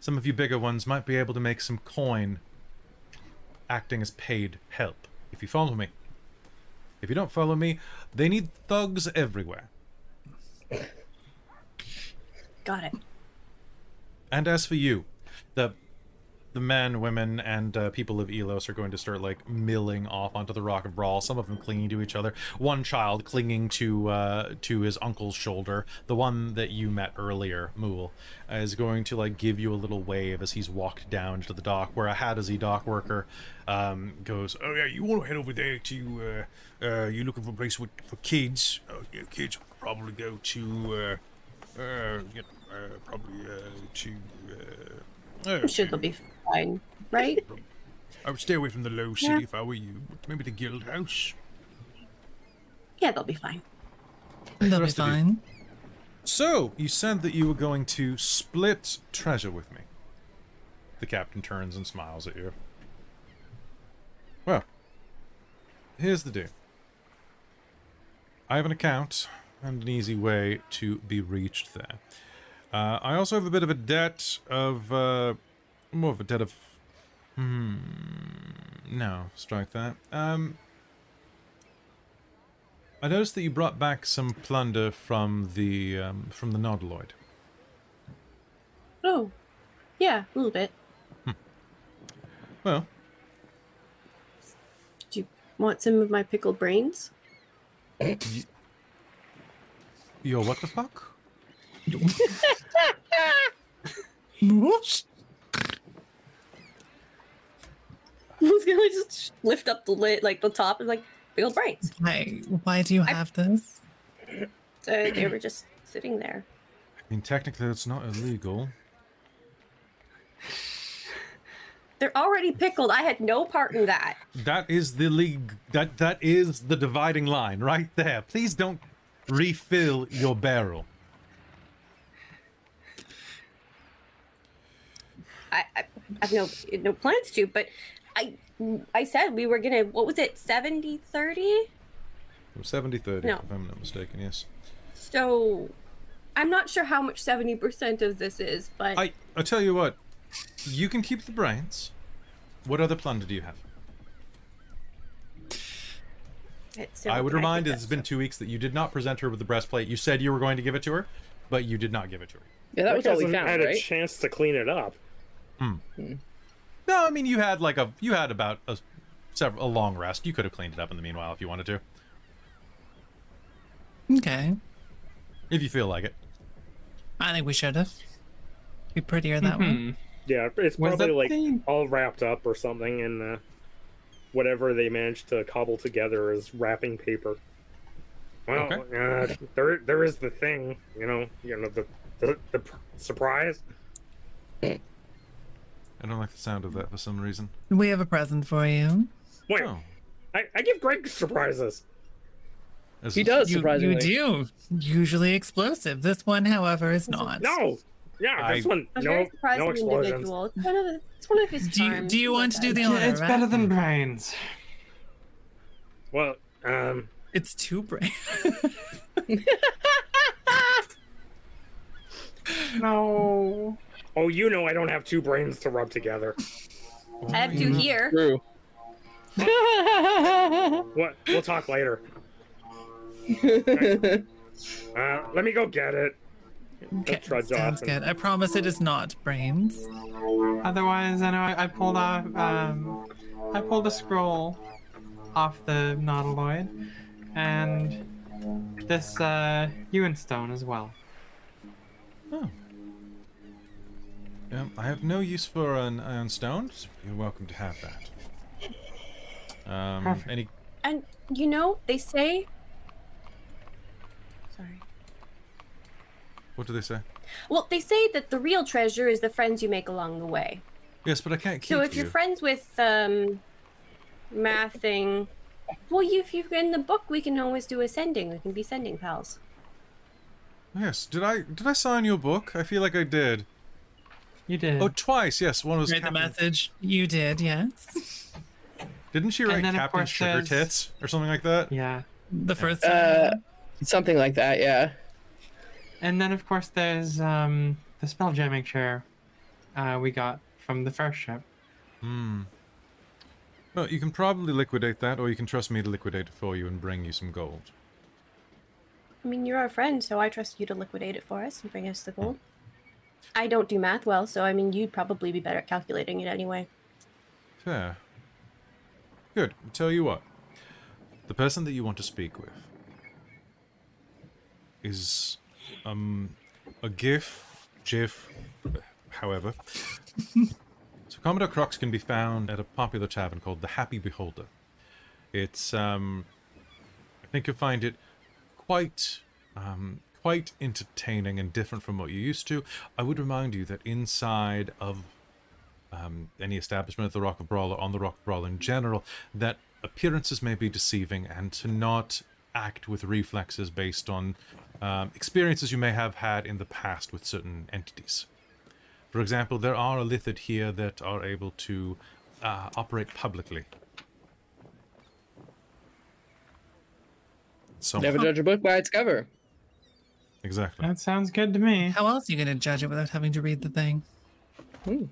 some of you bigger ones might be able to make some coin acting as paid help, if you follow me. If you don't follow me, they need thugs everywhere. Got it. And as for you, the the men, women, and uh, people of Elos are going to start like milling off onto the Rock of Bral. Some of them clinging to each other. One child clinging to uh, to his uncle's shoulder. The one that you met earlier, Mool, is going to like give you a little wave as he's walked down to the dock, where a Hadozee dock worker um, goes, "Oh yeah, you want to head over there to? Uh, uh, you looking for a place with, for kids? Oh, yeah, kids probably go to." Uh, you know, uh, probably uh, to. Uh, I'm sure they'll be fine, right? I would stay away from the low city Yeah. if I were you. Maybe the guild house. yeah, they'll be fine. They'll be rest of you. fine. So, you said that you were going to split treasure with me. The captain turns and smiles at you. Well, here's the deal. I have an account and an easy way to be reached there. Uh, I also have a bit of a debt of, uh, more of a debt of. Hmm. No, strike that. Um. I noticed that you brought back some plunder from the um, from the Nautiloid. Oh, yeah, a little bit. Well, Do you want some of my pickled brains? yo, what the fuck? I was gonna just lift up the lid, like the top, and like pickled brains. Why, why do you have this? So they were just sitting there. I mean, technically, it's not illegal. They're already pickled. I had no part in that. That is the league. That that is the dividing line right there. Please don't refill your barrel. I, I, I have no no plans to, but I I said we were gonna. What was it? 70 30 70 30, No. if I'm not mistaken, yes. So I'm not sure how much seventy percent of this is, but I, I tell you what, you can keep the brains. What other plunder do you have? it's I would remind keep it's that been two weeks that you did not present her with the breastplate. You said you were going to give it to her, but you did not give it to her. Yeah, that was all we hasn't found, had right? a chance to clean it up. No, I mean you had like a you had about a several a long rest. You could have cleaned it up in the meanwhile if you wanted to, Okay. if you feel like it. I think we should have. Be prettier that way. Mhm. Yeah, it's Was probably like thing- all wrapped up or something in uh, whatever they managed to cobble together as wrapping paper. Well, uh, there there is the thing, you know, you know the the, the pr- surprise. I don't like the sound of that for some reason. We have a present for you. Wait, Oh, I, I give Greg surprises. this He is- does, You, surprisingly. you do. Usually explosive. This one, however, is not. No, yeah, this I- one a no very no explosions. individual. It's one of the, it's one of his Do you, do you want to do the that. honor? It's better than brains. Well, um, It's two brains. No. oh, you know I don't have two brains to rub together. I have two here. True. What? We'll talk later. Uh, let me go get it. Okay, sounds off and- good. I promise it is not brains. Otherwise, I know I, I pulled off. Um, I pulled a scroll off the Nautiloid, and this uh, Ioun stone as well. Oh. Um, I have no use for an Ioun stone. so You're welcome to have that. Um, Perfect. any And you know, they say. Sorry. what do they say? Well, they say that the real treasure is the friends you make along the way. Yes, but I can't keep So if you. you're friends with um, Mathing, well, you, if you're in the book, we can always do a sending. We can be sending pals. Yes. Did I did I sign your book? I feel like I did. You did. Oh, twice. Yes. One was Read the message. You did, yes. Didn't she write Captain Sugar there's- Tits or something like that? yeah. The first time. Uh, something like that, yeah. And then, of course, there's um, the spell jamming chair uh, we got from the first ship. Hmm. Well, you can probably liquidate that, or you can trust me to liquidate it for you and bring you some gold. I mean, you're our friend, so I trust you to liquidate it for us and bring us the gold. I don't do math well, so I mean, you'd probably be better at calculating it anyway. Fair. Good. Tell you what. The person that you want to speak with is um a giff, giff, however. so Commodore Krux can be found at a popular tavern called the Happy Beholder. It's um I think you'll find it quite um quite entertaining and different from what you're used to. I would remind you that inside of um, any establishment of the Rock of Bral or on the Rock of Bral in general, that appearances may be deceiving and to not act with reflexes based on um, experiences you may have had in the past with certain entities. For example, there are a Lithid here that are able to uh, operate publicly. So, Never judge a book by its cover. Exactly. That sounds good to me. How else are you going to judge it without having to read the thing? Hmm.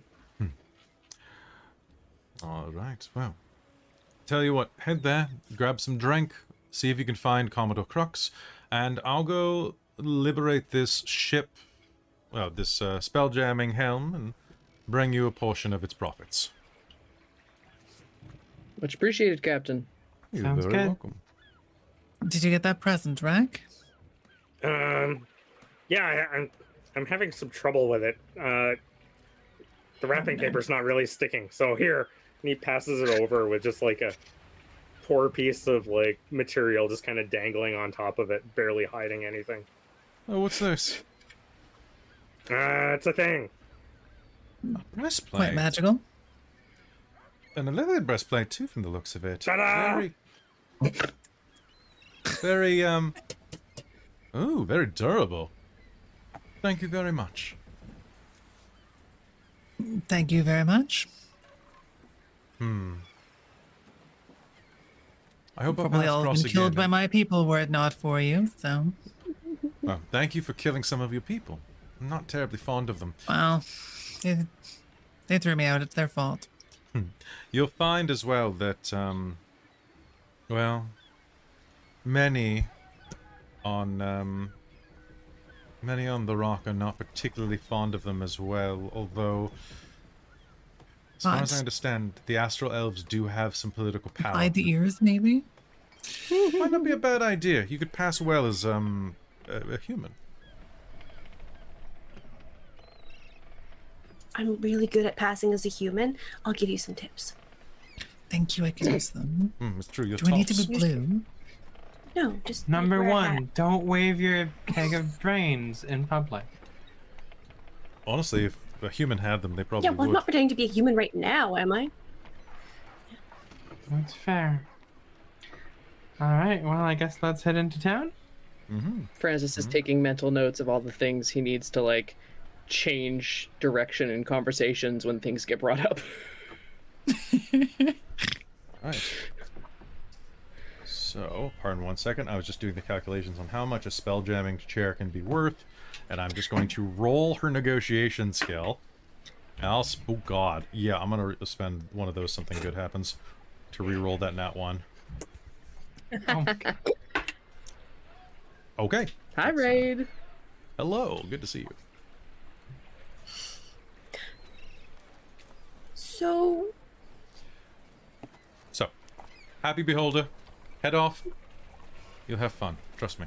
All right. Well, tell you what, head there, grab some drink, see if you can find Commodore Krux, and I'll go liberate this ship, well, this uh, spell jamming helm, and bring you a portion of its profits. Much appreciated, Captain. You're Sounds very good. welcome. Did you get that present, Rek? Um, yeah, I, I'm I'm having some trouble with it. Uh, the wrapping paper's not really sticking. So here, and he passes it over with just like a poor piece of like material just kind of dangling on top of it, barely hiding anything. Oh, what's this? Uh, it's a thing. A breastplate. Quite magical. And a leather breastplate too, from the looks of it. Ta-da! Very, very um. Ooh, very durable. Thank you very much. Thank you very much. Hmm. I hope Probably all been killed again. by my people were it not for you. So, Well, thank you for killing some of your people. I'm not terribly fond of them. well, they, they threw me out. It's their fault. You'll find as well that, um, well, many on, um, many on the rock are not particularly fond of them as well, although, as far as I understand, the astral elves do have some political power. Hide the ears, maybe. Might not be a bad idea. You could pass well as, um, a, a human. I'm really good at passing as a human. I'll give you some tips. Thank you. I can use them. Hmm, it's true. You're Do I need to be blue? No, just Number wear one, don't wave your keg of brains in public. Honestly, if a human had them, they probably Yeah, well, I'm not pretending to be a human right now, am I? That's fair. All right, well, I guess let's head into town. Mm-hmm. Francis is taking mental notes of all the things he needs to like change direction in conversations when things get brought up. Right. So, pardon one second. I was just doing the calculations on how much a spell jamming chair can be worth, and I'm just going to roll her negotiation skill. And I'll. s- Oh God, yeah, I'm gonna re- spend one of those. Something good happens to re-roll that nat one. Oh, Okay. Hi, Raid. Hello. Good to see you. So, So, happy beholder. Head off. You'll have fun. Trust me.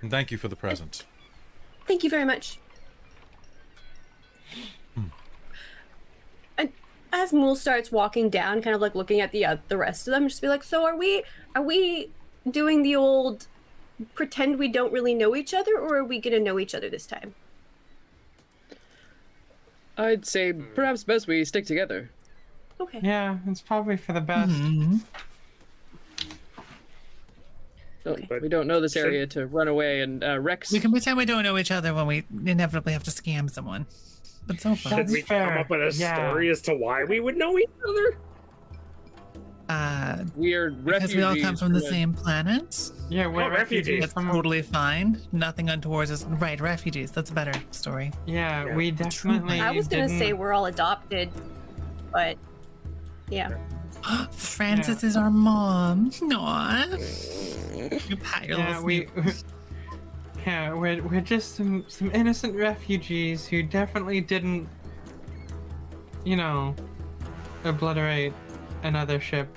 And thank you for the present. thank you very much. And as Mool starts walking down, kind of like looking at the uh, the rest of them, just be like, "So are we? Are we doing the old pretend we don't really know each other, or are we gonna know each other this time?" I'd say perhaps best we stick together. Okay. yeah, it's probably for the best. Mhm. Don't- But we don't know this should- area to run away and uh, Rex. We can pretend we don't know each other when we inevitably have to scam someone. But so far, Should That's we fair. come up with a Yeah. story as to why we would know each other? uh, we are refugees. because we all come from the a- same planet, Yeah, we're Oh, refugees. refugees. that's totally fine. Nothing untoward is right. Refugees. That's a better story. Yeah, Yeah. we definitely. I was gonna say didn't- we're all adopted, but yeah. Francis is our mom. No, You pat your Yeah, little we, yeah, we're, we're just some, some innocent refugees who definitely didn't, you know, obliterate another ship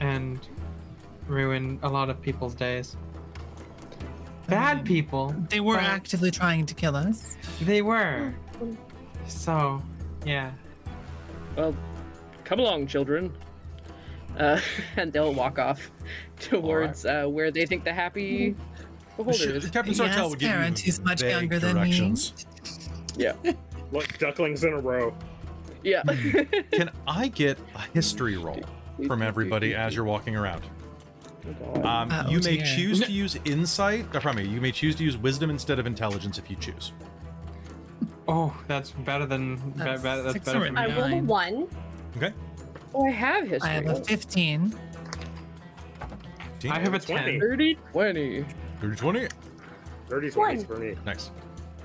and ruin a lot of people's days. Bad um, people. They were actively trying to kill us. They were. So, yeah. Well, come along, children. Uh, and they'll walk off towards uh, where they think the happy beholder Sh- is. Captain Yes, Sartell would give parent, you he's much younger than me. Yeah, Look, ducklings in a row. yeah. Can I get a history roll from everybody as you're walking around? Um, Uh, you oh may dear. choose to use insight. Uh, pardon me. You may choose to use wisdom instead of intelligence if you choose. Oh, that's better than. be- That's better, that's six better or for I me. rolled a one. Okay. Oh, I have history. I have a 15. I have a 20. 10. 30, 20. Dirty 20. Dirty One. 20s for me. Nice.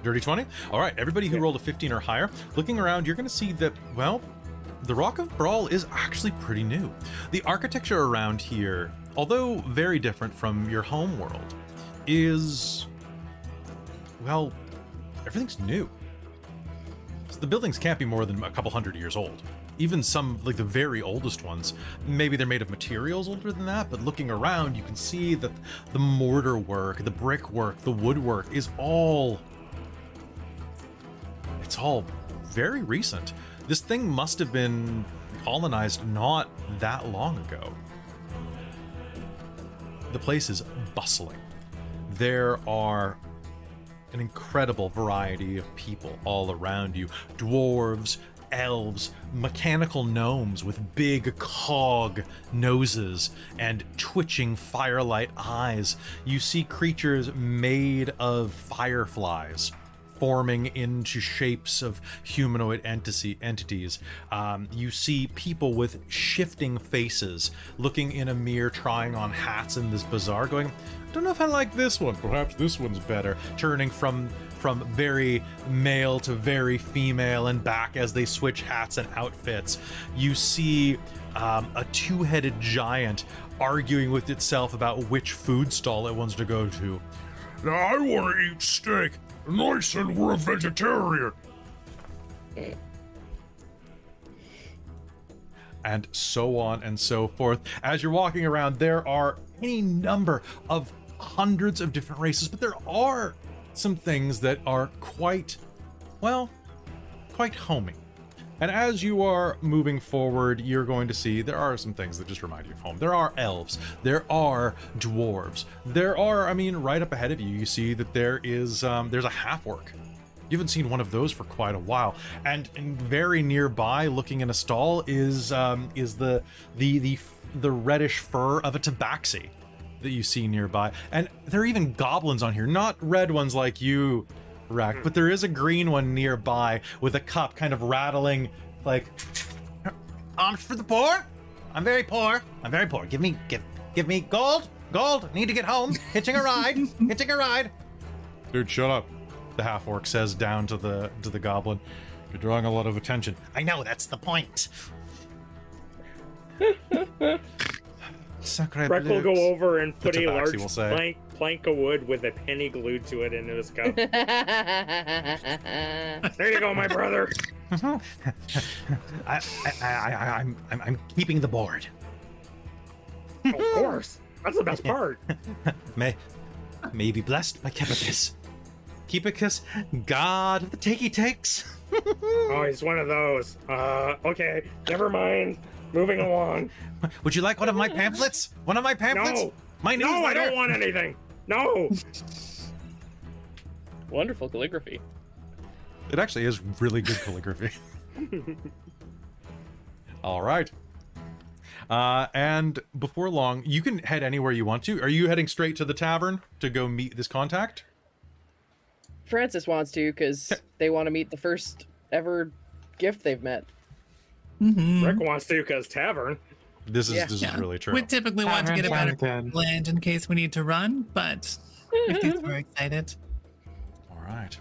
Dirty 20. All right, everybody who rolled a 15 or higher, looking around, you're going to see that, well, the Rock of Bral is actually pretty new. The architecture around here although very different from your home world, is well, everything's new. So the buildings can't be more than a couple hundred years old. Even some, like the very oldest ones, maybe they're made of materials older than that, but looking around, you can see that the mortar work, the brickwork, the woodwork is all. It's all very recent. This thing must have been colonized not that long ago. The place is bustling. There are an incredible variety of people all around you dwarves, elves, mechanical gnomes with big cog noses and twitching firelight eyes. You see creatures made of fireflies forming into shapes of humanoid entity, entities. Um, you see people with shifting faces looking in a mirror, trying on hats in this bazaar, going, I don't know if I like this one. Perhaps this one's better. Turning from from very male to very female and back as they switch hats and outfits. You see um, a two-headed giant arguing with itself about which food stall it wants to go to. Now I want to eat steak. And I said we're a vegetarian. and so on and so forth. As you're walking around, there are any number of hundreds of different races, but there are some things that are quite, well, quite homey. And as you are moving forward, you're going to see there are some things that just remind you of home. There are elves, there are dwarves, there are, I mean, right up ahead of you, you see that there is, um, there's a half orc. You haven't seen one of those for quite a while, and, and very nearby, looking in a stall, is um, is the the the the reddish fur of a tabaxi that you see nearby, and there are even goblins on here, not red ones like you, Rek, but there is a green one nearby with a cup, kind of rattling, like Arms for the poor? I'm very poor. I'm very poor. Give me, give, give me gold, gold. Need to get home. Hitching a ride. Hitching a ride. Dude, shut up. The half orc says down to the to the goblin. You're drawing a lot of attention. I know that's the point. Sacre Breck will go over and put a large plank, plank of wood with a penny glued to it into his cup. there you go, my brother. I, I, I, I, I'm, I'm, I'm keeping the board. of course. That's the best part. May, may be blessed by Kepicus. Kepicus, god of the takey takes. Oh, he's one of those. Uh, okay, never mind. Moving along. Would you like one of my pamphlets? One of my pamphlets? No. My No, I don't want anything. No. Wonderful calligraphy. It actually is really good calligraphy. All right. Uh, and before long, you can head anywhere you want to. Are you heading straight to the tavern to go meet this contact? Francis wants to because they want to meet the first ever giff they've met. Mhm. Rek wants to because tavern. This is Yeah. this Yeah. is really true. We typically want to get a better Sounds good. land in case we need to run, but if these were excited. All right.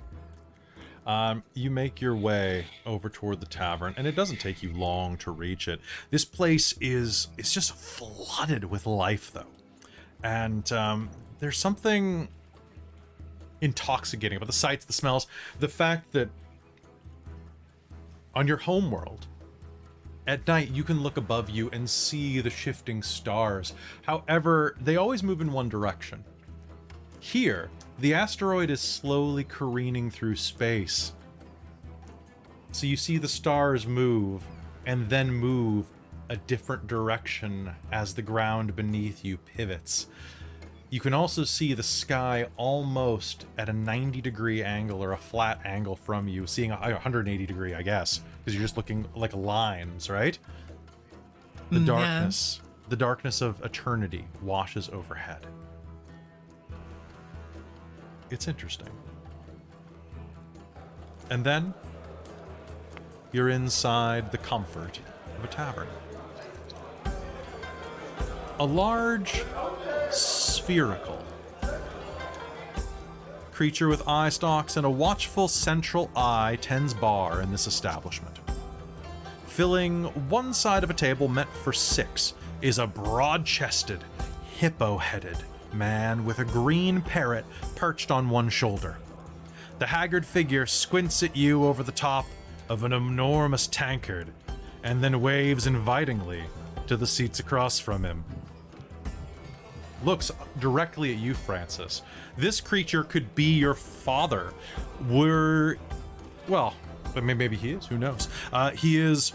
Um, you make your way over toward the tavern, and it doesn't take you long to reach it. This place is it's just flooded with life, though, and um, there's something intoxicating about the sights, the smells, the fact that on your home world, at night you can look above you and see the shifting stars. However, they always move in one direction. Here, the asteroid is slowly careening through space. So you see the stars move and then move a different direction as the ground beneath you pivots. You can also see the sky almost at a 90 degree angle or a flat angle from you, seeing a 180 degree, I guess, because you're just looking like lines, right? The Mm, yeah. darkness, the darkness of eternity washes overhead. It's interesting. And then you're inside the comfort of a tavern. A large, spherical creature with eye stalks and a watchful central eye tends bar in this establishment. Filling one side of a table meant for six is a broad chested, hippo headed man with a green parrot perched on one shoulder. The haggard figure squints at you over the top of an enormous tankard and then waves invitingly to the seats across from him. Looks directly at you, Francis. This creature could be your father. Were. Well, Mean, maybe he is. Who knows? Uh, he is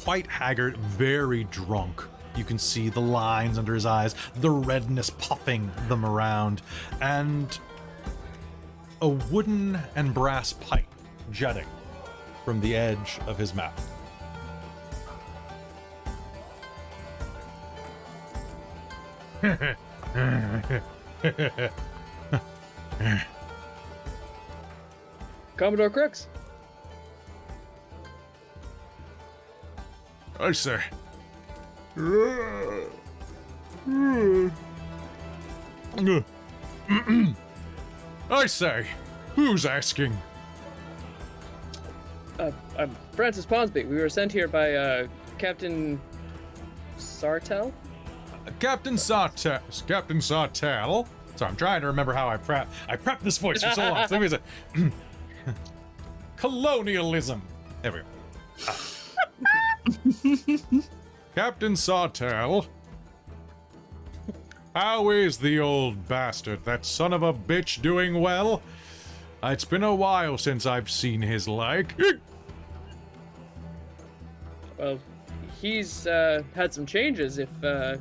quite haggard, very drunk. You can see the lines under his eyes, the redness puffing them around, and a wooden and brass pipe jutting from the edge of his mouth. Commodore Krux. I say. I say, who's asking? Uh, I'm Francis Ponsby. We were sent here by uh, Captain Sartell. Captain Sawtell. Captain Sawtell. Sorry, I'm trying to remember how I prep. I prepped this voice for so long. So let me colonialism. There we go. Captain Sawtell. How is the old bastard, that son of a bitch, doing well? It's been a while since I've seen his like. Well, he's uh, had some changes. If uh,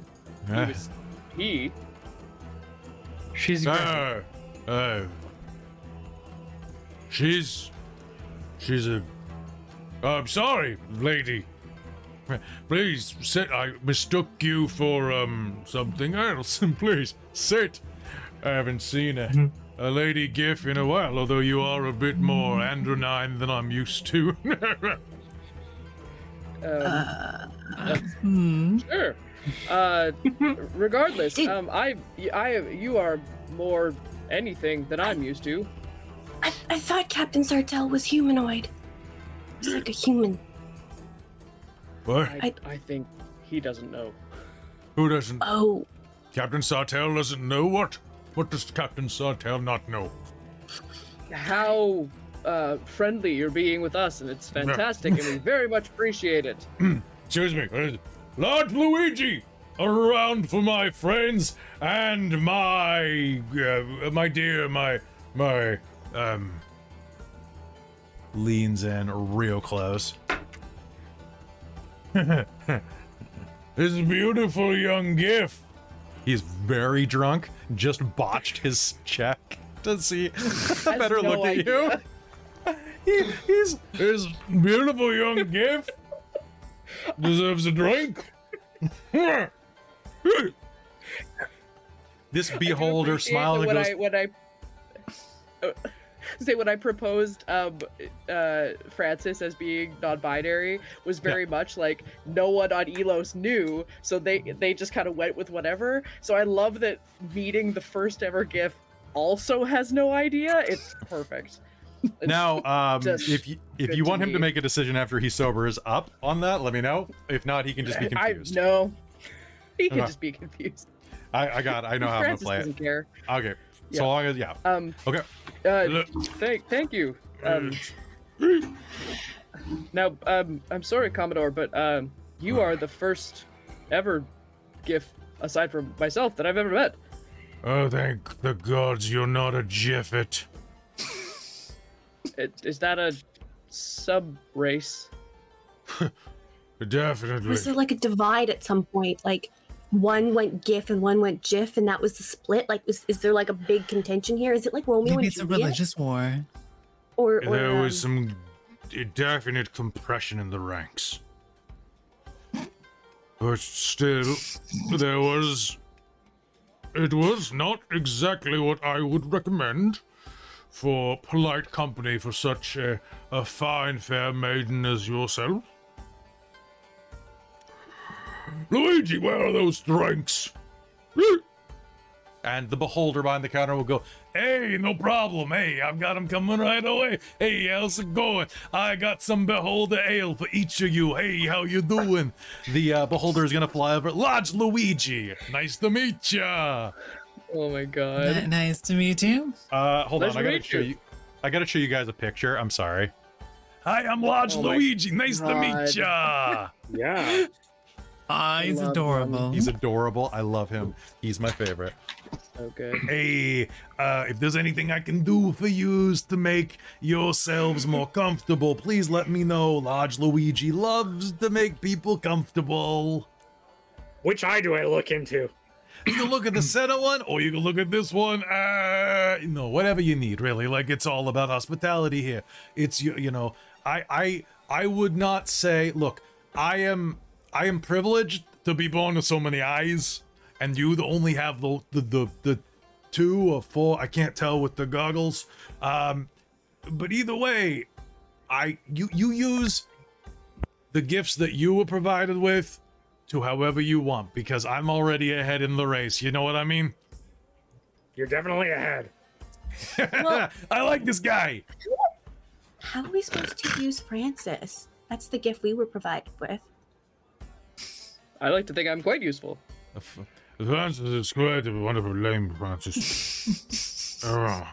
he Ah. was he, She's great. Uh, uh, she's, she's a. I'm sorry, lady. Please sit. I mistook you for um something else. Please sit. I haven't seen a, a lady giff in a while, although you are a bit more andronine than I'm used to. um, sure. Uh, regardless, um, I, I, you are more anything than I'm used to. I, I thought Captain Sartell was humanoid. He's like a human. What? I, I think he doesn't know. Who doesn't? Oh, Captain Sawtell doesn't know what? What does Captain Sawtell not know? How uh, friendly you're being with us, and it's fantastic, and we very much appreciate it. Excuse me. what is? Lord Luigi, around for my friends and my, uh, my dear, my, my, um, Leans in real close. this beautiful young giff. He's very drunk, just botched his check to see a better no look at you. He, he's this beautiful young giff deserves a drink. This beholder smiles and goes, I, when I say when I proposed um uh Francis as being non-binary was very much like no one on Elos knew, so they they just kind of went with whatever. So I love that meeting the first ever giff also has no idea. It's perfect. It's Now, um, if you if you want him to make a decision after he sobers up on that, let me know. If not, he can just be I confused. no. He can just be confused. I, I got. I know how I'm gonna Francis play it. care. Okay. Yeah. So long as yeah. Um. Okay. Uh, thank, thank you. Um, now, um, I'm sorry, Commodore, but um, you are the first ever giff, aside from myself, that I've ever met. Oh, thank the gods you're not a jiffet. Is that a sub race? Definitely. was there like a divide at some point? Like one went GIF and one went GIF, and that was the split. Like, is, is there like a big contention here? Is it like Romeo Maybe and it's a religious war. Or, or there was um, some definite compression in the ranks. But still, there was. It was not exactly what I would recommend for polite company for such a, a fine, fair maiden as yourself. Luigi, where are those drinks? And the beholder behind the counter will go, Hey, no problem. Hey, I've got them coming right away. Hey, how's it going? I got some beholder ale for each of you. Hey, how you doing? the uh, beholder is going to fly over. Large Luigi. Nice to meet ya. Oh my god. N- nice to meet you. Uh, hold Nice on, I gotta show you. you. I gotta show you guys a picture. I'm sorry. Hi, I'm Lodge Oh Luigi. Nice to meet ya. Yeah. Ah, he's love adorable. He's adorable. I love him. He's my favorite. Okay. Hey, uh, if there's anything I can do for you to make yourselves more comfortable, please let me know. Large Luigi loves to make people comfortable. Which eye do I look into? You can look at the center one, or you can look at this one. Uh, you know, whatever you need, really. Like it's all about hospitality here. It's you, you know, I, I, I would not say. Look, I am, I am privileged to be born with so many eyes, and you only have the the the, the two or four. I can't tell with the goggles. Um, but either way, I you you use the gifts that you were provided with to however you want because I'm already ahead in the race. You know what I mean? You're definitely ahead. Well- I like this guy. How are we supposed to use Francis? That's the gift we were provided with. I like to think I'm quite useful. Francis is quite a wonderful lame Francis. oh,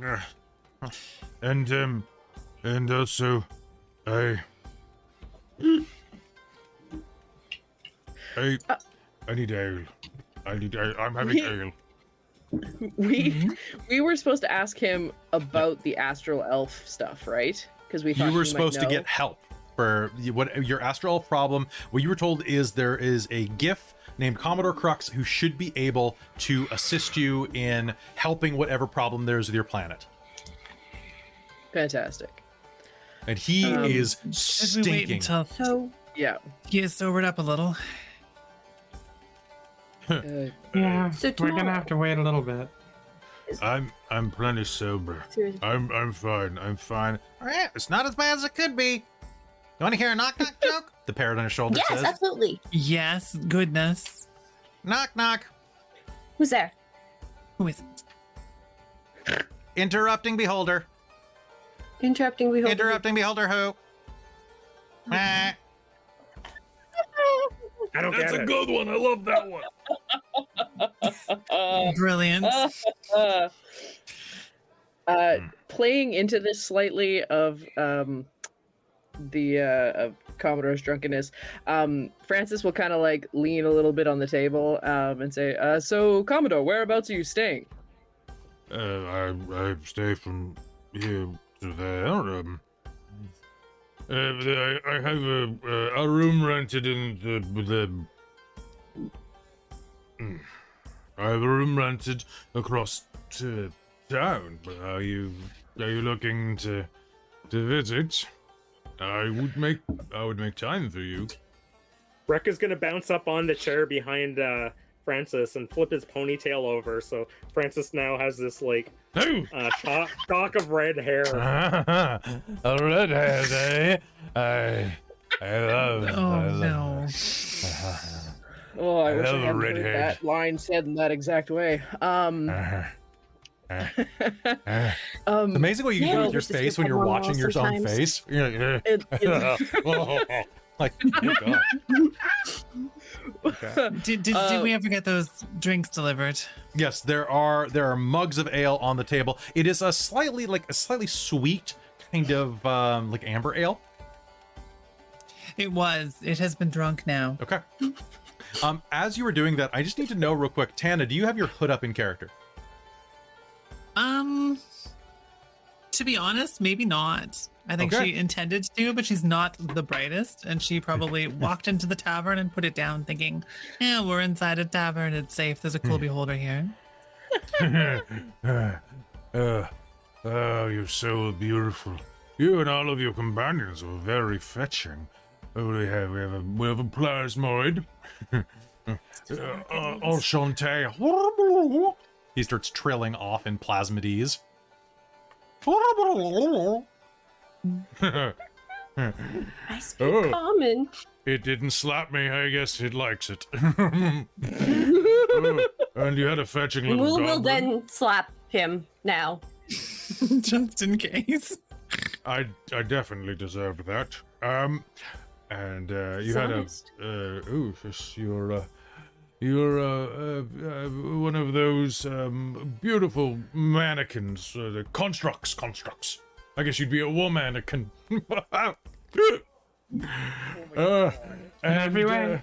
yeah. and um, and also, I, I, I need ale. I need. I, I'm having We- ale. We we were supposed to ask him about the astral elf stuff, right? Because we thought You were he might supposed to get help for what your astral problem. What you were told is there is a giff named Commodore Krux who should be able to assist you in helping whatever problem there is with your planet. fantastic. And he Um, is Should we wait stinking. until So Yeah. he is sobered up a little? Uh, Yeah, So we're gonna have to wait a little bit. I'm I'm plenty sober. seriously, I'm I'm fine. I'm fine. Eh, It's not as bad as it could be. You want to hear a knock knock joke? The parrot on his shoulder yes, says, absolutely. Yes, goodness. knock knock. Who's there? Who is it? Interrupting beholder. Interrupting. beholder. Interrupting beholder who? I don't That's get a it. good one. I love that one. Brilliant. uh, playing into this slightly of um, the uh, of Commodore's drunkenness, um, Francis will kind of like lean a little bit on the table um, and say, uh, "So, Commodore, whereabouts are you staying?" Uh, I I stay from here to there. Um, uh, I, I have a a room rented in the the. I have a room rented across to town. Are you are you looking to to visit? I would make I would make time for you. Rek is gonna bounce up on the chair behind uh, Francis and flip his ponytail over, so Francis now has this like No. uh, shock, shock of red hair. a redhead, eh? I I love. I Oh love no. Oh, I, I wish I love a hadn't heard that line said in that exact way. Um, Uh, um, It's amazing what you can Yeah, do with your face when you're watching your own face. You're like, eh. it- it- like, oh god. Okay. Did, did, Uh, did we ever get those drinks delivered? Yes, there are there are mugs of ale on the table. It is a slightly like a slightly sweet kind of um like amber ale. It was. It has been drunk now. Okay. Um, as you were doing that, I just need to know real quick, Tana, do you have your hood up in character? Um, to be honest, maybe not. I think Okay. she intended to, but she's not the brightest, and she probably walked into the tavern and put it down, thinking, "Yeah, we're inside a tavern. It's safe. There's a cool beholder here." uh, uh, oh, you're so beautiful. You and all of your companions are very fetching. Oh, we have we have a we have a plasmoid. uh, uh, enchanté. He starts trailing off in Plasmodese. I speak Oh. common. It didn't slap me. I guess it likes it. And you had a fetching little We'll, goblin. then slap him now. Just in case. I I definitely deserved that. Um, and uh, you had a uh, ooh, yes, you're uh, you're uh, uh, uh, one of those um, beautiful mannequins, uh, the constructs, constructs. I guess you'd be a womannequin. uh, and, every way. uh,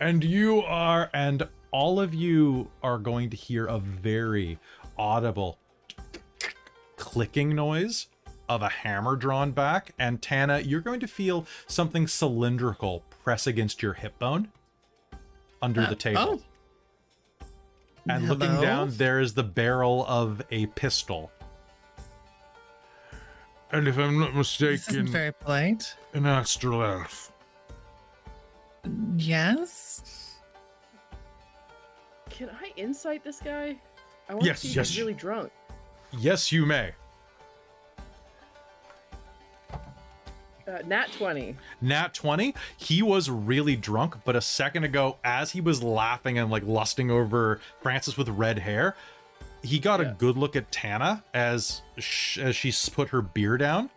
And you are, and all of you are going to hear a very audible clicking noise of a hammer drawn back. And Tana, you're going to feel something cylindrical press against your hip bone under Uh, the table. oh. And looking down, there is the barrel of a pistol. and if I'm not This isn't mistaken, very polite. an astral elf. Yes. Can I insight this guy? I want Yes, to see if yes. he's really drunk. Yes, you may. Uh, nat 20. Nat 20, he was really drunk, but a second ago, as he was laughing and like lusting over Francis with red hair, he got a good look at Tana as sh- as she put her beer down,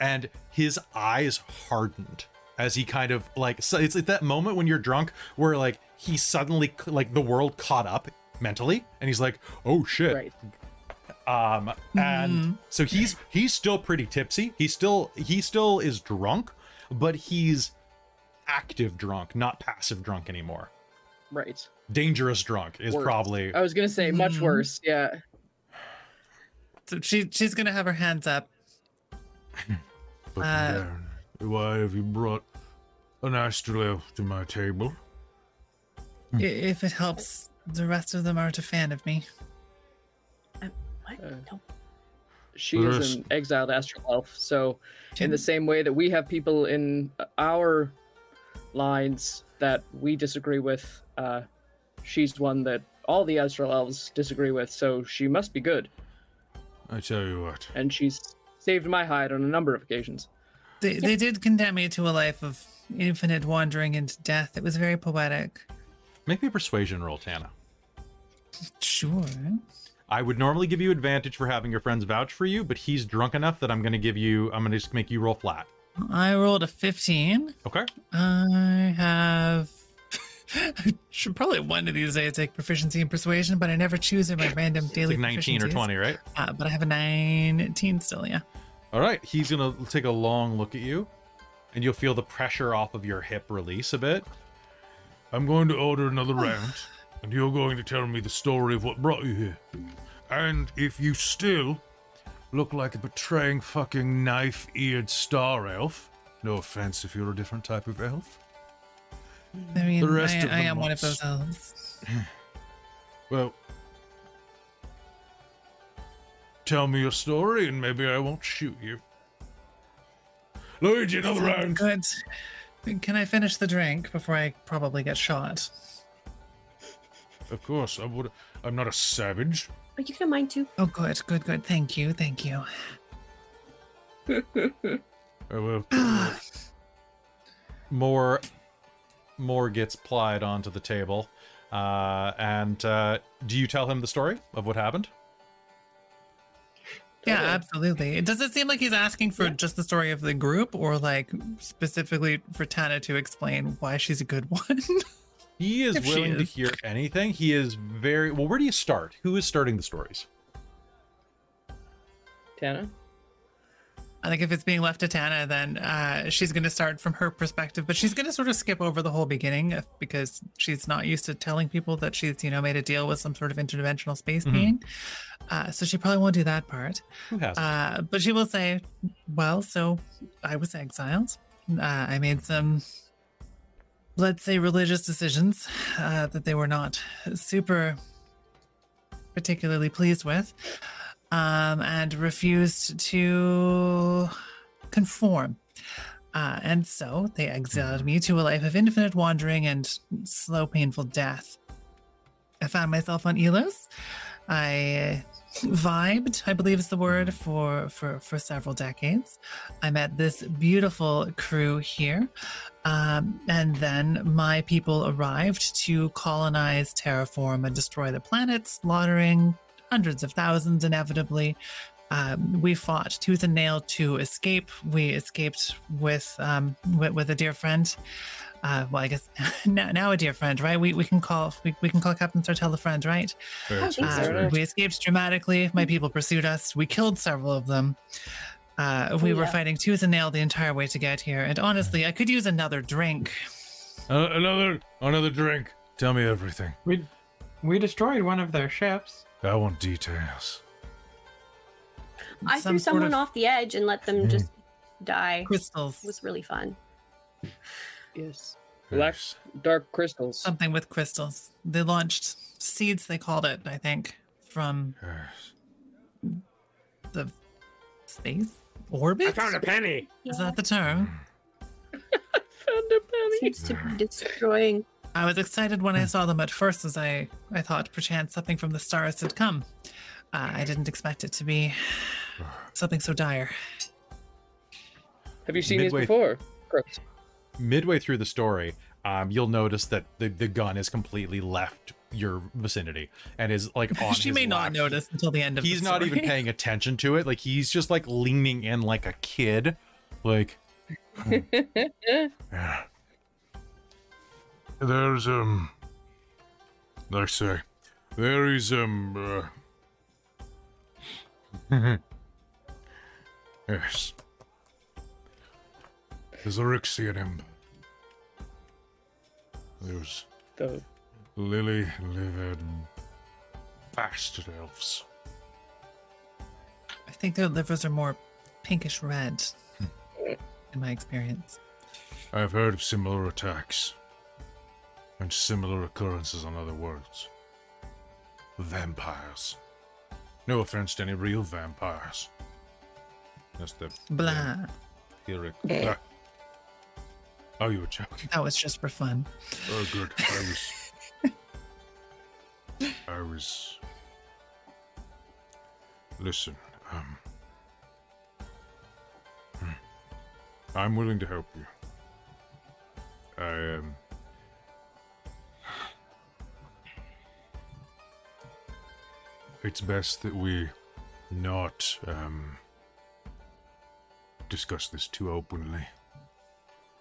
and his eyes hardened as he kind of like so it's like that moment when you're drunk where like he suddenly like the world caught up mentally, and he's like, "Oh shit!" Right. Um and so he's he's still pretty tipsy he still he still is drunk but he's active drunk not passive drunk anymore Right. dangerous drunk is Worse. probably I was going to say much Mhm. worse. Yeah. So she she's gonna have her hands up. Put Uh, them. Why have you brought an astral elf to my table? If it helps, the rest of them aren't a fan of me. What? Uh, no. She There is is- an exiled astral elf. So, in the same way that we have people in our lines that we disagree with, uh, she's one that all the astral elves disagree with. So, she must be good. I tell you what. And she's saved my hide on a number of occasions. They, they did condemn me to a life of infinite wandering into death. It was very poetic. make me a persuasion roll tana Sure. I would normally give you advantage for having your friends vouch for you but he's drunk enough that i'm going to give you i'm going to just make you roll flat I rolled a 15. okay I have. I should probably one of these days take proficiency in persuasion, but I never choose in my random it's daily like 19 or 20 right Uh, but I have a 19 still, yeah. all right he's going to take a long look at you and you'll feel the pressure off of your hip release a bit I'm going to order another round, and you're going to tell me the story of what brought you here. And if you still look like a betraying fucking knife eared star elf, no offense if you're a different type of elf, I mean, The rest I, of I them am one of those elves. well, tell me your story and maybe I won't shoot you. Luigi, another round. Good. Can I finish the drink before I probably get shot? Of course, I would. I'm not a savage. Oh, you can have mine too. Oh, good, good, good. Thank you, thank you. I will. more more gets plied onto the table uh and uh do you tell him the story of what happened Yeah, absolutely. Does it seem like he's asking for just the story of the group or like specifically for Tana to explain why she's a good one? He is If she willing to hear anything he is very well where do you start who is starting the stories Tana? I think if it's being left to Tana, then uh, she's going to start from her perspective, but she's going to sort of skip over the whole beginning if- because she's not used to telling people that she's, you know, made a deal with some sort of interdimensional space Mhm. being. Uh, so she probably won't do that part. who has? Uh, but she will say, well, so I was exiled. Uh, I made some, let's say, religious decisions uh, that they were not super particularly pleased with um, and refused to conform. Uh, and so they exiled me to a life of infinite wandering and slow, painful death. I found myself on Elos. I vibed, I believe is the word for for for several decades. I met this beautiful crew here, um, and then my people arrived to colonize, terraform, and destroy the planet, slaughtering hundreds of thousands inevitably. Um, we fought tooth and nail to escape. We escaped with um, with, with a dear friend. Uh, well, I guess now, now a dear friend, right? We, we can call we, we can call Captain Sartell a friend, right? Very Uh, we escaped dramatically. My people pursued us. We killed several of them. Uh, we Oh, were fighting tooth and nail the entire way to get here. And honestly, I could use another drink. Uh, another another drink. Tell me everything. We we destroyed one of their ships. I want details. I Some threw someone of off the edge and let them just die. crystals. It was really fun. Yes. Black Yes. dark crystals. Something with crystals. They launched seeds, they called it, I think, from Yes. the space orbit. I found a penny. Is that the term? Found a penny. Seems to be destroying. I was excited when I saw them at first, as I I thought perchance something from the stars had come. Uh, I didn't expect it to be something so dire. Have you seen Midway- these before? Crooks. Midway through the story, um, you'll notice that the, the gun is completely left your vicinity and is like on. she his may not notice until the end of He's the not even paying attention to it. Like he's just like leaning in like a kid. Like Yeah. There's um like I say, there is um uh, Yes. There's Xaryxian Empire. There's The lily livered bastard elves. I think their livers are more pinkish red, hmm. in my experience. I've heard of similar attacks and similar occurrences on other worlds. Vampires. No offense to any real vampires. That's the Blah. vampiric. Eh. Oh, you were joking. That was just for fun. Oh, good. I was. I was. Listen, um. hmm. I'm willing to help you. I am. It's best that we not, um. discuss this too openly.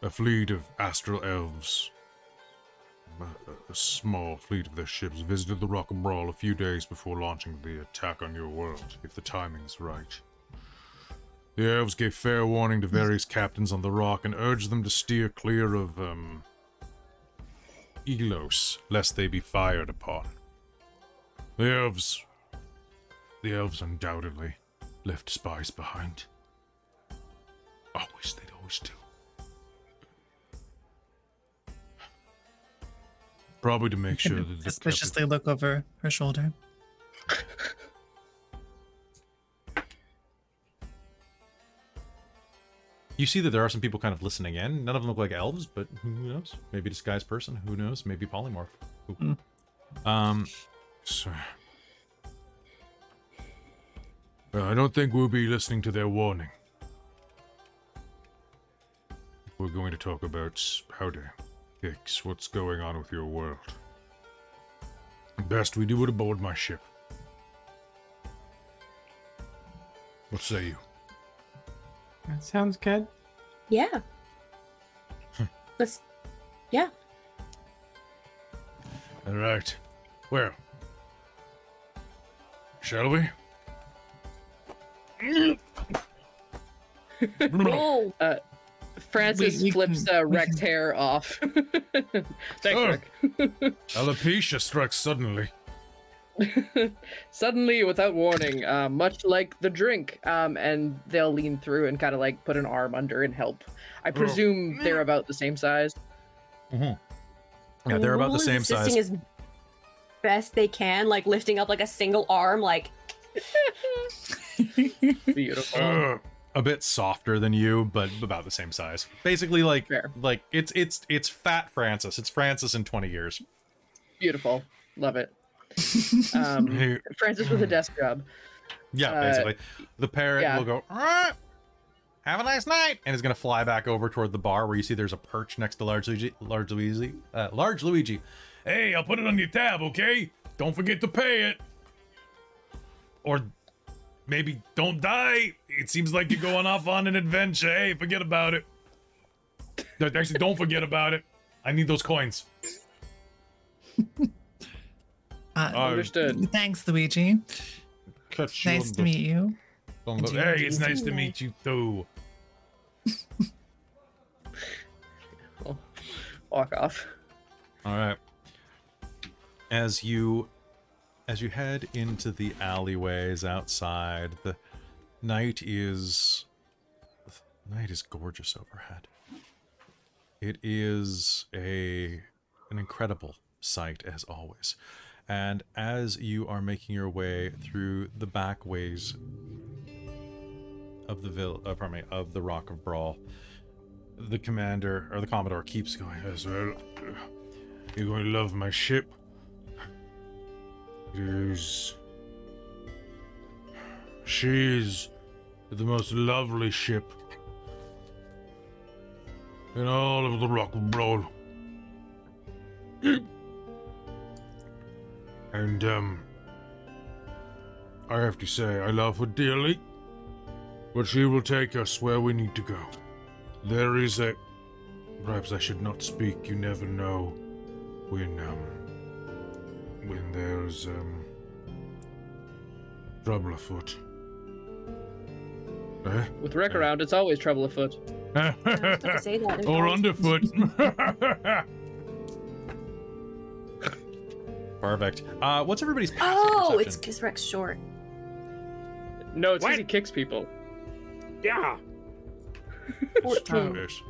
A fleet of astral elves a, small fleet of their ships visited the Rock and Bral a few days before launching the attack on your world, if the timing's right. The elves gave fair warning to various captains on the rock and urged them to steer clear of, um. Elos, lest they be fired upon. The elves. The elves undoubtedly left spies behind. Always, they'd always do. Probably to make sure that Suspiciously look over her shoulder. you see that there are some people kind of listening in. None of them look like elves, but who knows? Maybe disguised person. Who knows? Maybe polymorph. Who- Um, So, I don't think we'll be listening to their warning. We're going to talk about how to fix what's going on with your world. Best we do it aboard my ship. What say you? That sounds good. Yeah. Let's. Yeah. All right. Well, shall we? Oh, uh, Francis We- we flips can- uh, we Rek's can- hair off. Thanks, Oh. Alopecia struck suddenly. Suddenly, without warning, uh, much like the drink, um, and they'll lean through and kind of like put an arm under and help. I presume they're about the same size. Mm-hmm. yeah, they're about the same size. as best they can, like lifting up like a single arm, like Beautiful. A bit softer than you, but about the same size. Basically, like Fair. like it's it's it's fat Francis. It's Francis in twenty years. Beautiful. Love it. Um, Hey. Francis with a desk job. Yeah, Uh, basically. The parrot yeah. will go, "Ah, have a nice night, and is going to fly back over toward the bar where you see there's a perch next to Large Luigi. Large Luigi. Uh, Large Luigi. Hey, I'll put it on your tab, okay? Don't forget to pay it. Or maybe don't die. It seems like you're going off on an adventure. Hey, forget about it. No, Actually, don't forget about it. I need those coins. Uh, Uh, Understood. thanks, Luigi. Catch you Nice to the- meet you. on the- Hey, it's nice to meet you too. Walk off. All right. As you as you head into the alleyways outside, the night is the night is gorgeous overhead. It is a an incredible sight as always. And as you are making your way through the back ways of the vill- uh, pardon me, of the Rock of Bral, the commander or the commodore keeps going. Yes, well, you're going to love my ship. Is. She is the most lovely ship in all of the rock and roll. and, um. I have to say, I love her dearly, but she will take us where we need to go. There is a. Perhaps I should not speak. You never know when um when there's um trouble afoot. Eh? With Rek around, it's always trouble afoot. I was about to say that. There's or underfoot. Perfect. Uh, what's everybody's passive Oh, it's perception? because Rek's short. No, it's because he kicks people. Yeah. Fourteen. Yes.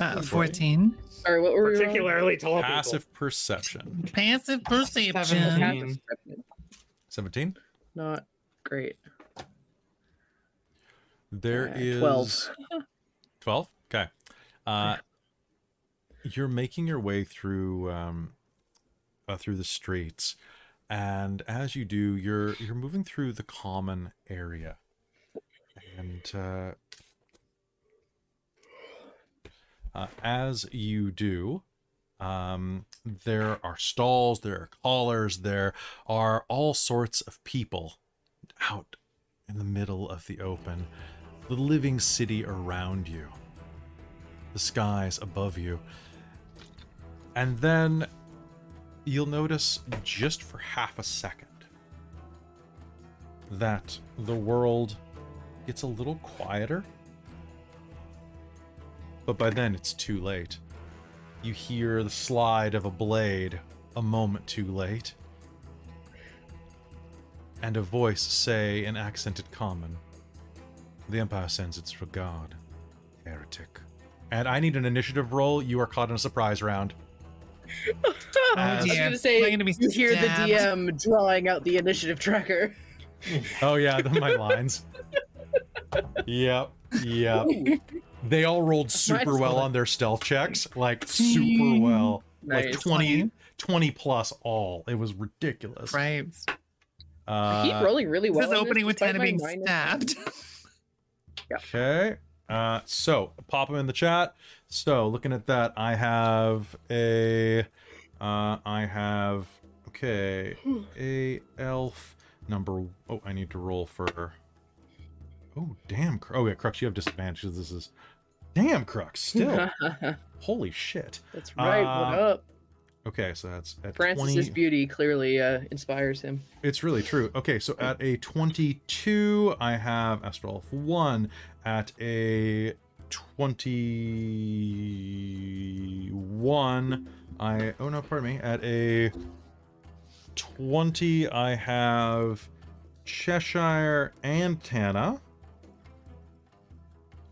Uh, 14. Sorry, what were we rolling? Particularly tall people. passive perception. Passive perception. Seventeen. Seventeen. Not great. There Uh, is 12. 12? Okay. Uh, you're making your way through um, uh, through the streets, and as you do, you're you're moving through the common area, and uh, as you do, um, there are stalls, there are callers, there are all sorts of people out in the middle of the open, the living city around you, the skies above you. And then you'll notice just for half a second that the world gets a little quieter. But by then it's too late. You hear the slide of a blade a moment too late and a voice say in accented common, The Empire sends its regard, heretic. And I need an initiative roll. You are caught in a surprise round. Oh, I was gonna say gonna be you hear the stabbed? DM drawing out the initiative tracker. Oh yeah, the, my lines. Yep, yep. They all rolled super Mine's well on their stealth checks, like super well, like Nice. 20, 20 plus all. It was ridiculous. Right. Uh, Keep rolling really well. this on opening with despite 10 my being minus- stabbed. Okay. Uh, so pop them in the chat. So looking at that, I have a, uh, I have okay, a elf number. Oh, I need to roll for. Oh damn! Oh yeah, Krux, you have disadvantages. This is, damn Krux. Still, holy shit. That's right. what Uh, up? Okay, so that's at Francis's 20. beauty clearly uh, inspires him. It's really true. Okay, so at a 22, I have Astrolf 1. At a 21, I. Oh no, pardon me. At a 20, I have Cheshire and Tana.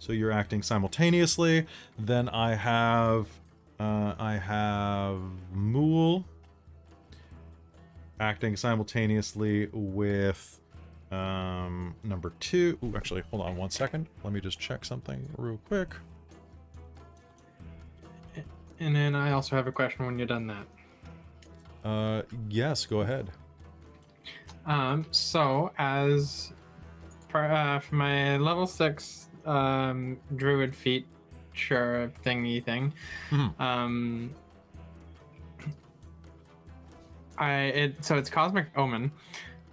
So you're acting simultaneously. Then I have. Uh, I have Mool acting simultaneously with um, number two. Ooh, actually, hold on one second. Let me just check something real quick. And then I also have a question when you're done that. Uh, yes, go ahead. Um, so as for, uh, for my level six um, druid feat, sure thingy thing, Mhm. um, I it so it's cosmic omen.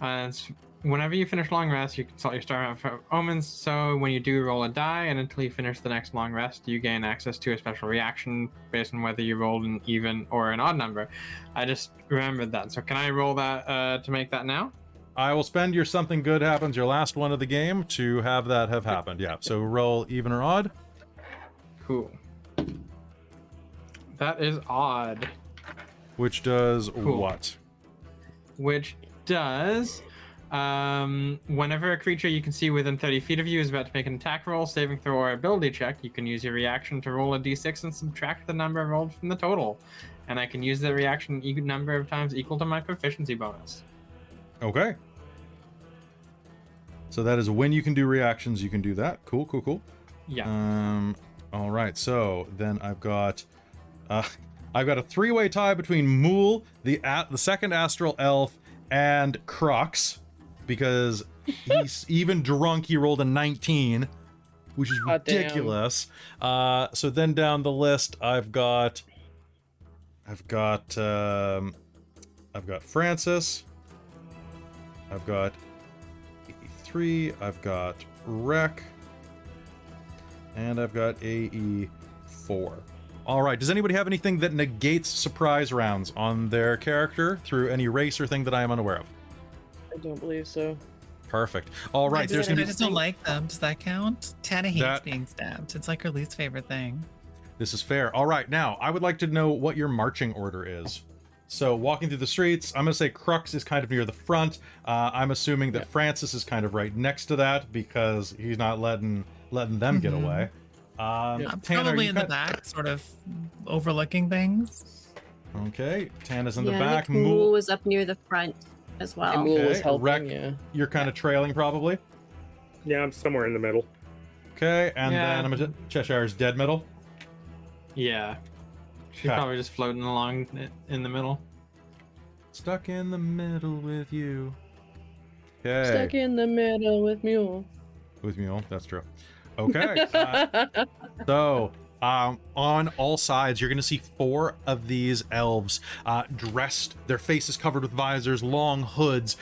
Uh, it's whenever you finish long rest, you consult your star of omens. So when you do roll a die, and until you finish the next long rest, you gain access to a special reaction based on whether you rolled an even or an odd number. I just remembered that. So can I roll that uh, to make that now? I will spend your something good happens, your last one of the game, to have that have happened. Yeah. So roll even or odd. Cool. That is odd. Which does Cool. what? which does um, whenever a creature you can see within 30 feet of you is about to make an attack roll, saving throw, or ability check, you can use your reaction to roll a d6 and subtract the number rolled from the total. And I can use the reaction e- number of times equal to my proficiency bonus. Okay. So that is when you can do reactions, you can do that. Cool, cool, cool. Yeah. Um. All right. So then I've got, uh, I've got a three-way tie between Mool, the at the second astral elf, and Krux, because he's even drunk. He rolled a 19, which is God ridiculous. Uh. So then down the list, I've got, I've got, um, I've got Francis. I've got AE3, I've got Rek, and I've got AE4. All right, does anybody have anything that negates surprise rounds on their character through any race or thing that I am unaware of? I don't believe so. Perfect. All right, I there's gonna be. I be just don't like them. Does that count? Tana hates That- being stabbed. It's like her least favorite thing. This is fair. All right, now I would like to know what your marching order is. So, walking through the streets, I'm going to say Krux is kind of near the front. Uh, I'm assuming that Francis is kind of right next to that because he's not letting letting them get Mhm. away. Um, I'm Tana, are probably you in the back, sort of overlooking things. Okay, Tana's in the back. Mool Mool, was up near the front as well. And Mool was helping, Rek- yeah. you're kind of trailing probably. Yeah, I'm somewhere in the middle. Okay, and Yeah. then I'm gonna Cheshire's dead middle. Yeah. She's Okay. probably just floating along in the middle. Stuck in the middle with you. Okay, Stuck in the middle with Mool. with Mool. That's true. Okay. uh, So, um, on all sides, you're going to see four of these elves uh, dressed, their faces covered with visors, long hoods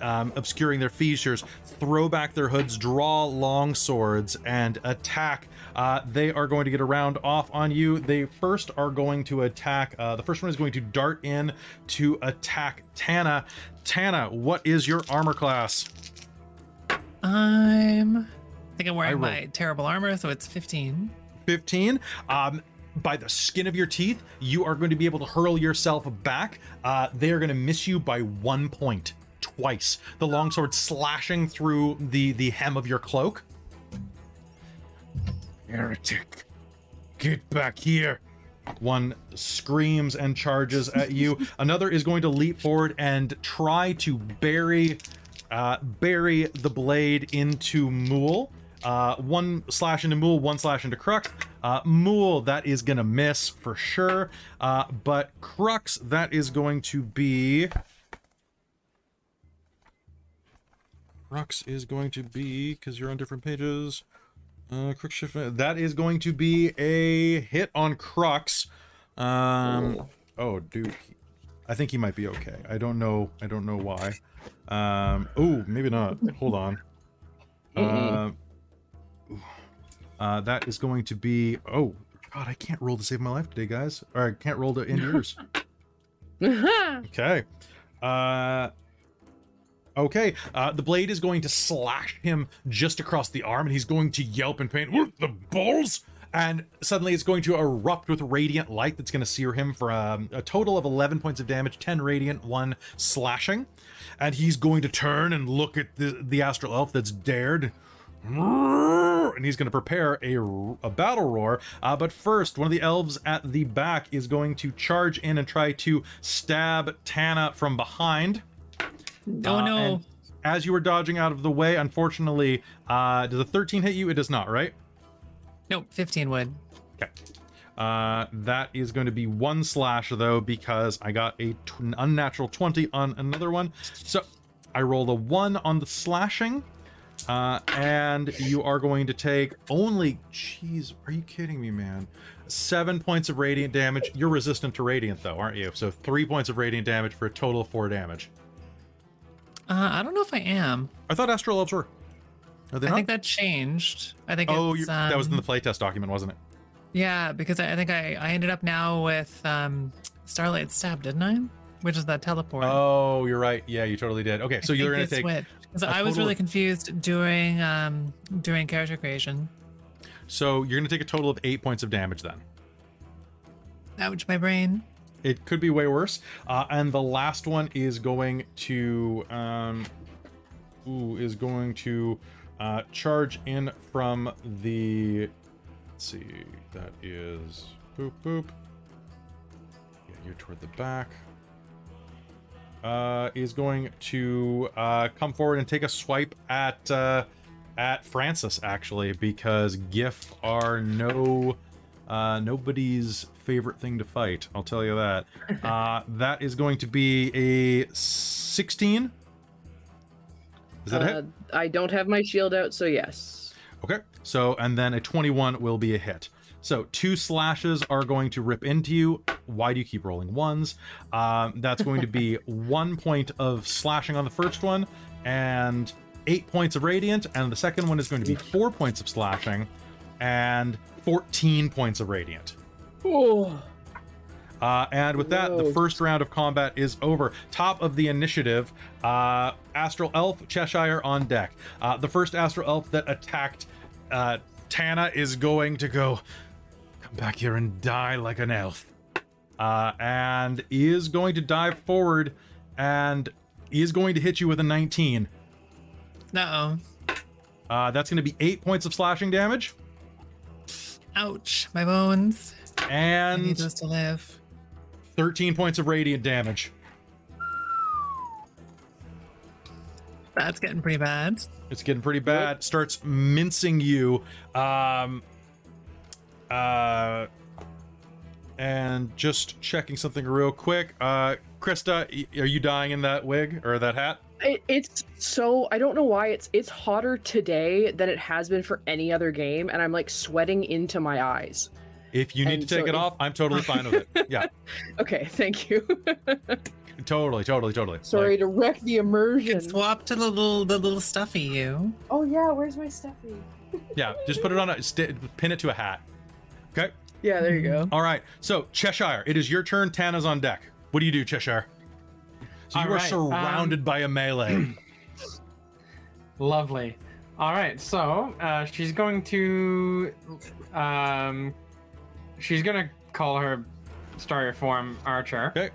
um, obscuring their features, throw back their hoods, draw long swords, and attack. Uh, they are going to get a round off on you. They first are going to attack. Uh, the first one is going to dart in to attack Tana. Tana, what is your armor class? I'm. I think I'm wearing my terrible armor, so it's 15. 15 um by the skin of your teeth you are going to be able to hurl yourself back uh they are going to miss you by one point twice the longsword slashing through the the hem of your cloak heretic get back here one screams and charges at you another is going to leap forward and try to bury uh, bury the blade into Mool. Uh, one slash into Mool, one slash into Krux. Uh, Mool, that is gonna miss for sure. Uh, but Krux, that is going to be. Krux is going to be because you're on different pages. Uh, Krux shift. That is going to be a hit on Krux. Um. Oh, dude. I think he might be okay. I don't know. I don't know why. Um. Oh, maybe not. Hold on. Uh, uh, that is going to be. Oh God, I can't roll to save my life today, guys. Or I can't roll to end yours. Okay. Uh. Okay. Uh, the blade is going to slash him just across the arm, and he's going to yelp in pain. "What the balls! And suddenly, it's going to erupt with radiant light that's going to sear him for um, a total of 11 points of damage, 10 radiant, one slashing. And he's going to turn and look at the, the astral elf that's dared and he's going to prepare a, a battle roar. Uh, but first, one of the elves at the back is going to charge in and try to stab Tana from behind. Oh Uh, no. As you were dodging out of the way, unfortunately, uh, does a 13 hit you? It does not, right? Nope, 15 would. Okay. Uh, that is going to be one slash though, because I got a t- an unnatural 20 on another one. So I rolled a one on the slashing. Uh, and you are going to take only. Jeez, are you kidding me, man? Seven points of radiant damage. You're resistant to radiant, though, aren't you? So three points of radiant damage for a total of four damage. Uh, I don't know if I am. I thought astral elves were. Are they I not? think that changed. I think oh, it's, you that was in um, the playtest document, wasn't it? Yeah, because I, I think I, I ended up now with um, Starlight Step, didn't I? Which is that teleport. Oh, you're right. Yeah, you totally did. Okay, so I you're gonna take. a I was really of- confused during um during character creation. So you're gonna take a total of eight points of damage then. Ouch, my brain. It could be way worse. Uh, and the last one is going to um, ooh, is going to uh, charge in from the. Let's see. That is boop boop. Yeah, you're toward the back. Uh, is going to uh, come forward and take a swipe at uh, at Francis actually because giff are no uh, nobody's favorite thing to fight. I'll tell you that. Uh, that is going to be a 16. Is that a hit? Uh, I don't have my shield out, so yes. Okay. So, and then a 21 will be a hit. So, two slashes are going to rip into you. Why do you keep rolling ones? Um, that's going to be one point of slashing on the first one and eight points of radiant. And the second one is going to be four points of slashing and 14 points of radiant. Oh, Uh, and with that, the first round of combat is over. Top of the initiative, uh, Astral Elf Cheshire on deck. Uh, the first Astral Elf that attacked uh, Tana is going to go, come back here and die like an elf. Uh, and is going to dive forward and is going to hit you with a 19. Uh Uh, that's going to be eight points of slashing damage. oh. Ouch, my bones. I need And those to live. 13 points of radiant damage. That's getting pretty bad. It's getting pretty bad. Starts mincing you. Um uh and just checking something real quick. Uh Krista, are you dying in that wig or that hat? it, it's so I don't know why it's it's hotter today than it has been for any other game, and I'm like sweating into my eyes. If you need And to take so it if- off, I'm totally fine with it. Yeah, Okay, thank you. totally, totally, totally. Sorry Like, to wreck the immersion. Swap to the little the little stuffy you. Oh yeah, where's my stuffy? yeah, just put it on a st- pin it to a hat. Okay. Yeah, there you go. All right. So Cheshire, it is your turn. Tana's on deck. What do you do, Cheshire? So you All are right, surrounded um, by a melee. Lovely. All right, so uh, she's going to, um, she's gonna call her starry form archer. Okay.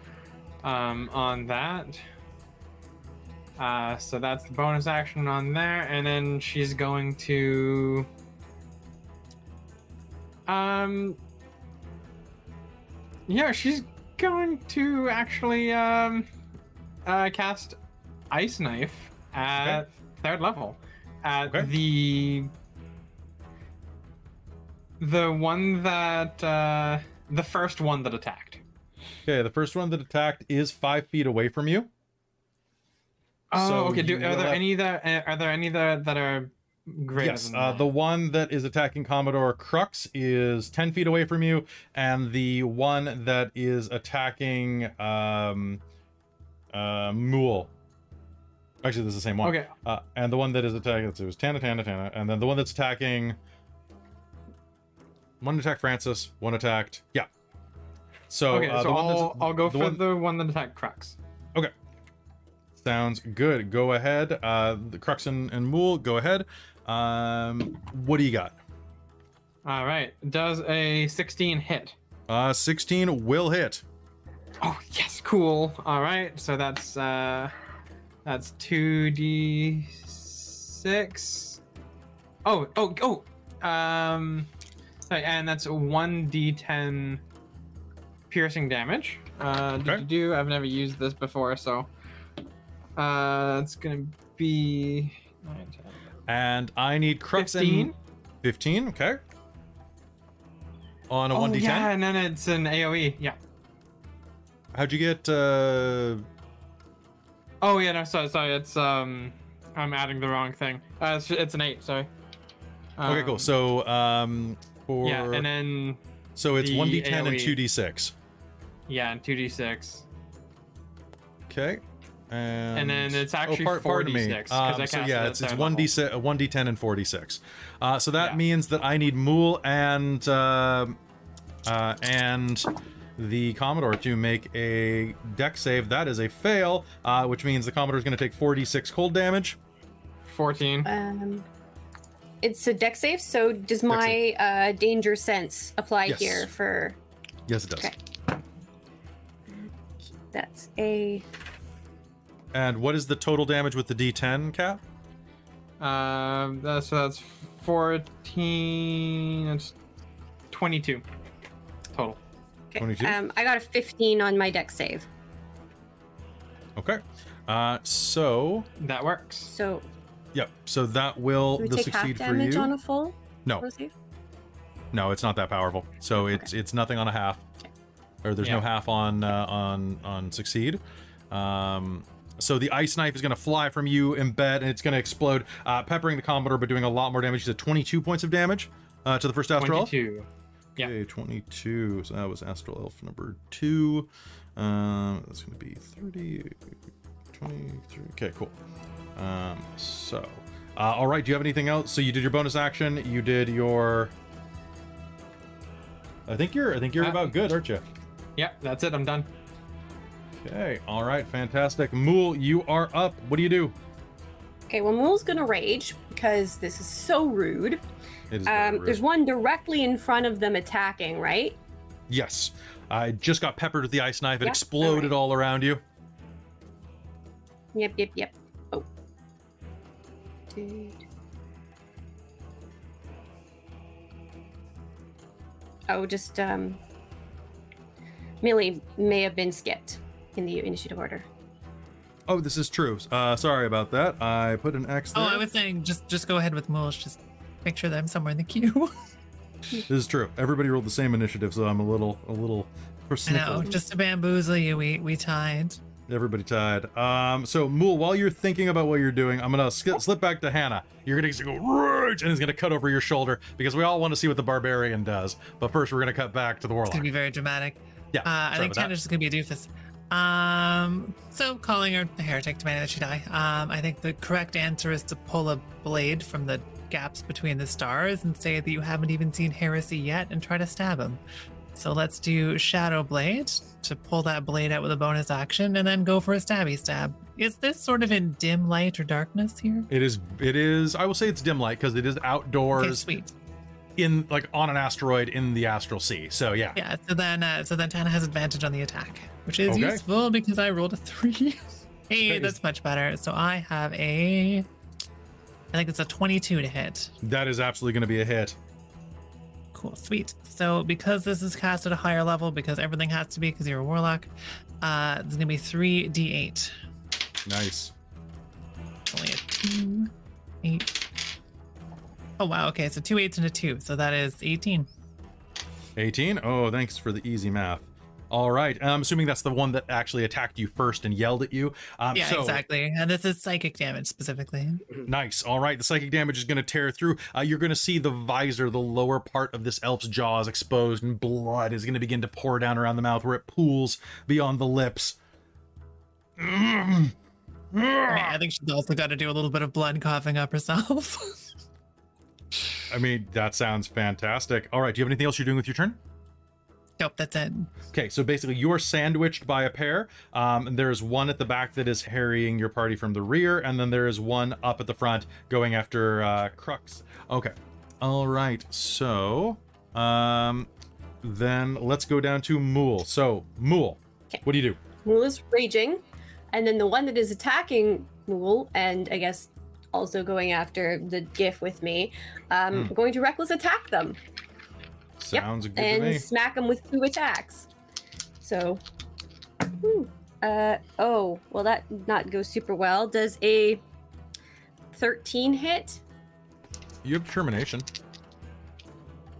Um, on that. Uh, so that's the bonus action on there, and then she's going to, um, yeah, she's going to actually um, uh, cast ice knife at third level at Okay. the the one that uh, the first one that attacked. Okay, the first one that attacked is five feet away from you. Oh, So okay. Do, you are there any that uh, are there any that that are greater yes, uh, the one that is attacking Commodore Krux is 10 feet away from you, and the one that is attacking um, uh, Mool. Actually, this is the same one. Okay. Uh, and the one that is attacking, it was Tana, Tana, Tana, and then the one that's attacking. One attacked Francis, one attacked. Yeah. So, okay, uh, so I'll, I'll go the for one- the one that attacked Krux. Okay. Sounds good. Go ahead. Uh, the Krux and, and Mool, go ahead. Um, what do you got? All right. Does a 16 hit? Uh, 16 will hit. Oh yes, cool. All right, so that's uh, that's two d six. Oh oh oh. Um, and that's one d ten piercing damage. Uh, do, Okay. do, do. I've never used this before, so uh, it's gonna be nine, 10, And I need Krux 15? and 15, okay. On a Oh 1d10. yeah, and then it's an AOE. Yeah. How'd you get uh Oh yeah, no, sorry, sorry. It's um, I'm adding the wrong thing. Uh, it's, it's an eight. Sorry. Okay, cool. Um, So um, for yeah, and then so it's one d10 and two d6. yeah, and two d six, Okay. And, and then it's actually oh, par- four pardon d me. six because Um, I so cast yeah, it it's it's one d one d ten and four d6. Uh, so that Yeah. means that I need Mool and uh, uh, and the Commodore to make a dex save. That is a fail, uh, which means the Commodore is going to take four d6 cold damage. Fourteen. Um, it's a dex save, so does my uh, danger sense apply Yes. here for Yes, it does. Okay. that's a And what is the total damage with the d10, cap? Um, that's so that's fourteen. It's twenty-two total. okay. 22? Um, I got a 15 on my dex save. Okay. Uh, so That works. So yep. So that will do we the take half succeed for you. on a full no, save? no, it's not that powerful. So it's it's nothing on a half, or there's no half on uh, on on succeed. Um, so the ice knife is going to fly from you, embed, and it's going to explode, uh, peppering the Commodore, but doing a lot more damage. He's at 22 points of damage uh, to the first Astral Elf. Twenty-two. Yeah. Okay, 22. So that was Astral Elf number two. Um, that's going to be 30, 23. Okay, cool. Um, so, uh, all right. Do you have anything else? So you did your bonus action. You did your. I think you're. I think you're Uh, about good, aren't you? Yeah, that's it. I'm done. Okay. All right. Fantastic. Mool, you are up. What do you do? Okay, well, Mool's gonna rage because this is so rude. It is very Um, rude. there's one directly in front of them attacking, right? Yes. I just got peppered with the ice knife. It Yeah, exploded all around you. Yep, yep, yep. Oh. Oh, just um. Millie may have been skipped in the initiative order. Oh, this is true. Uh, sorry about that. I put an X there. Oh, I was saying just just go ahead with Mools. Just make sure that I'm somewhere in the queue. This is true. Everybody rolled the same initiative, so I'm a little, a little I know, just to bamboozle you, we we tied. Everybody tied. Um, so Mool, while you're thinking about what you're doing, I'm gonna slip back to Hannah. You're gonna go rage, and it's gonna cut over your shoulder because we all want to see what the barbarian does. But first, we're gonna cut back to the warlock. It's gonna be very dramatic. Yeah, Uh, I think. Tanner's just gonna be a doofus. Um, so calling her a heretic demanding that she die. Um, I think the correct answer is to pull a blade from the gaps between the stars and say that you haven't even seen heresy yet and try to stab him. So let's do Shadow Blade to pull that blade out with a bonus action and then go for a stabby stab. Is this sort of in dim light or darkness here? It is. It is. I will say it's dim light because it is outdoors. Okay, sweet. in like on an asteroid in the astral sea. So yeah. Yeah, so then uh, so then Tana has advantage on the attack, which is Okay. useful because I rolled a three. hey, Okay. that's much better. So I have a I think it's a 22 to hit. That is absolutely going to be a hit. Cool, sweet. So because this is cast at a higher level, because everything has to be because you're a warlock, uh it's gonna be three D8. Nice. It's only a two, eight. Oh wow, okay, so two eights and a two, so that is 18. 18. Oh, thanks for the easy math. All right. I'm assuming that's the one that actually attacked you first and yelled at you. Um, yeah, so, exactly. And this is psychic damage specifically. Nice. All right. The psychic damage is going to tear through. Uh, you're going to see the visor, the lower part of this elf's jaws exposed, and blood is going to begin to pour down around the mouth where it pools beyond the lips. Mm. I, mean, I think she's also got to do a little bit of blood coughing up herself. I mean, that sounds fantastic. All right. Do you have anything else you're doing with your turn? Nope, that's it. Okay, so basically you're sandwiched by a pair. Um, and there's one at the back that is harrying your party from the rear, and then there is one up at the front going after uh, Krux. Okay. All right. So, um, then let's go down to Mool. So, Mool, Okay. what do you do? Mool is raging, and then the one that is attacking Mool, and I guess also going after the giff with me, um, Hmm. going to reckless attack them Yep, Sounds good to and smack them with two attacks. So, whew, uh, oh, well, that did not go super well. Does a 13 hit? You have determination.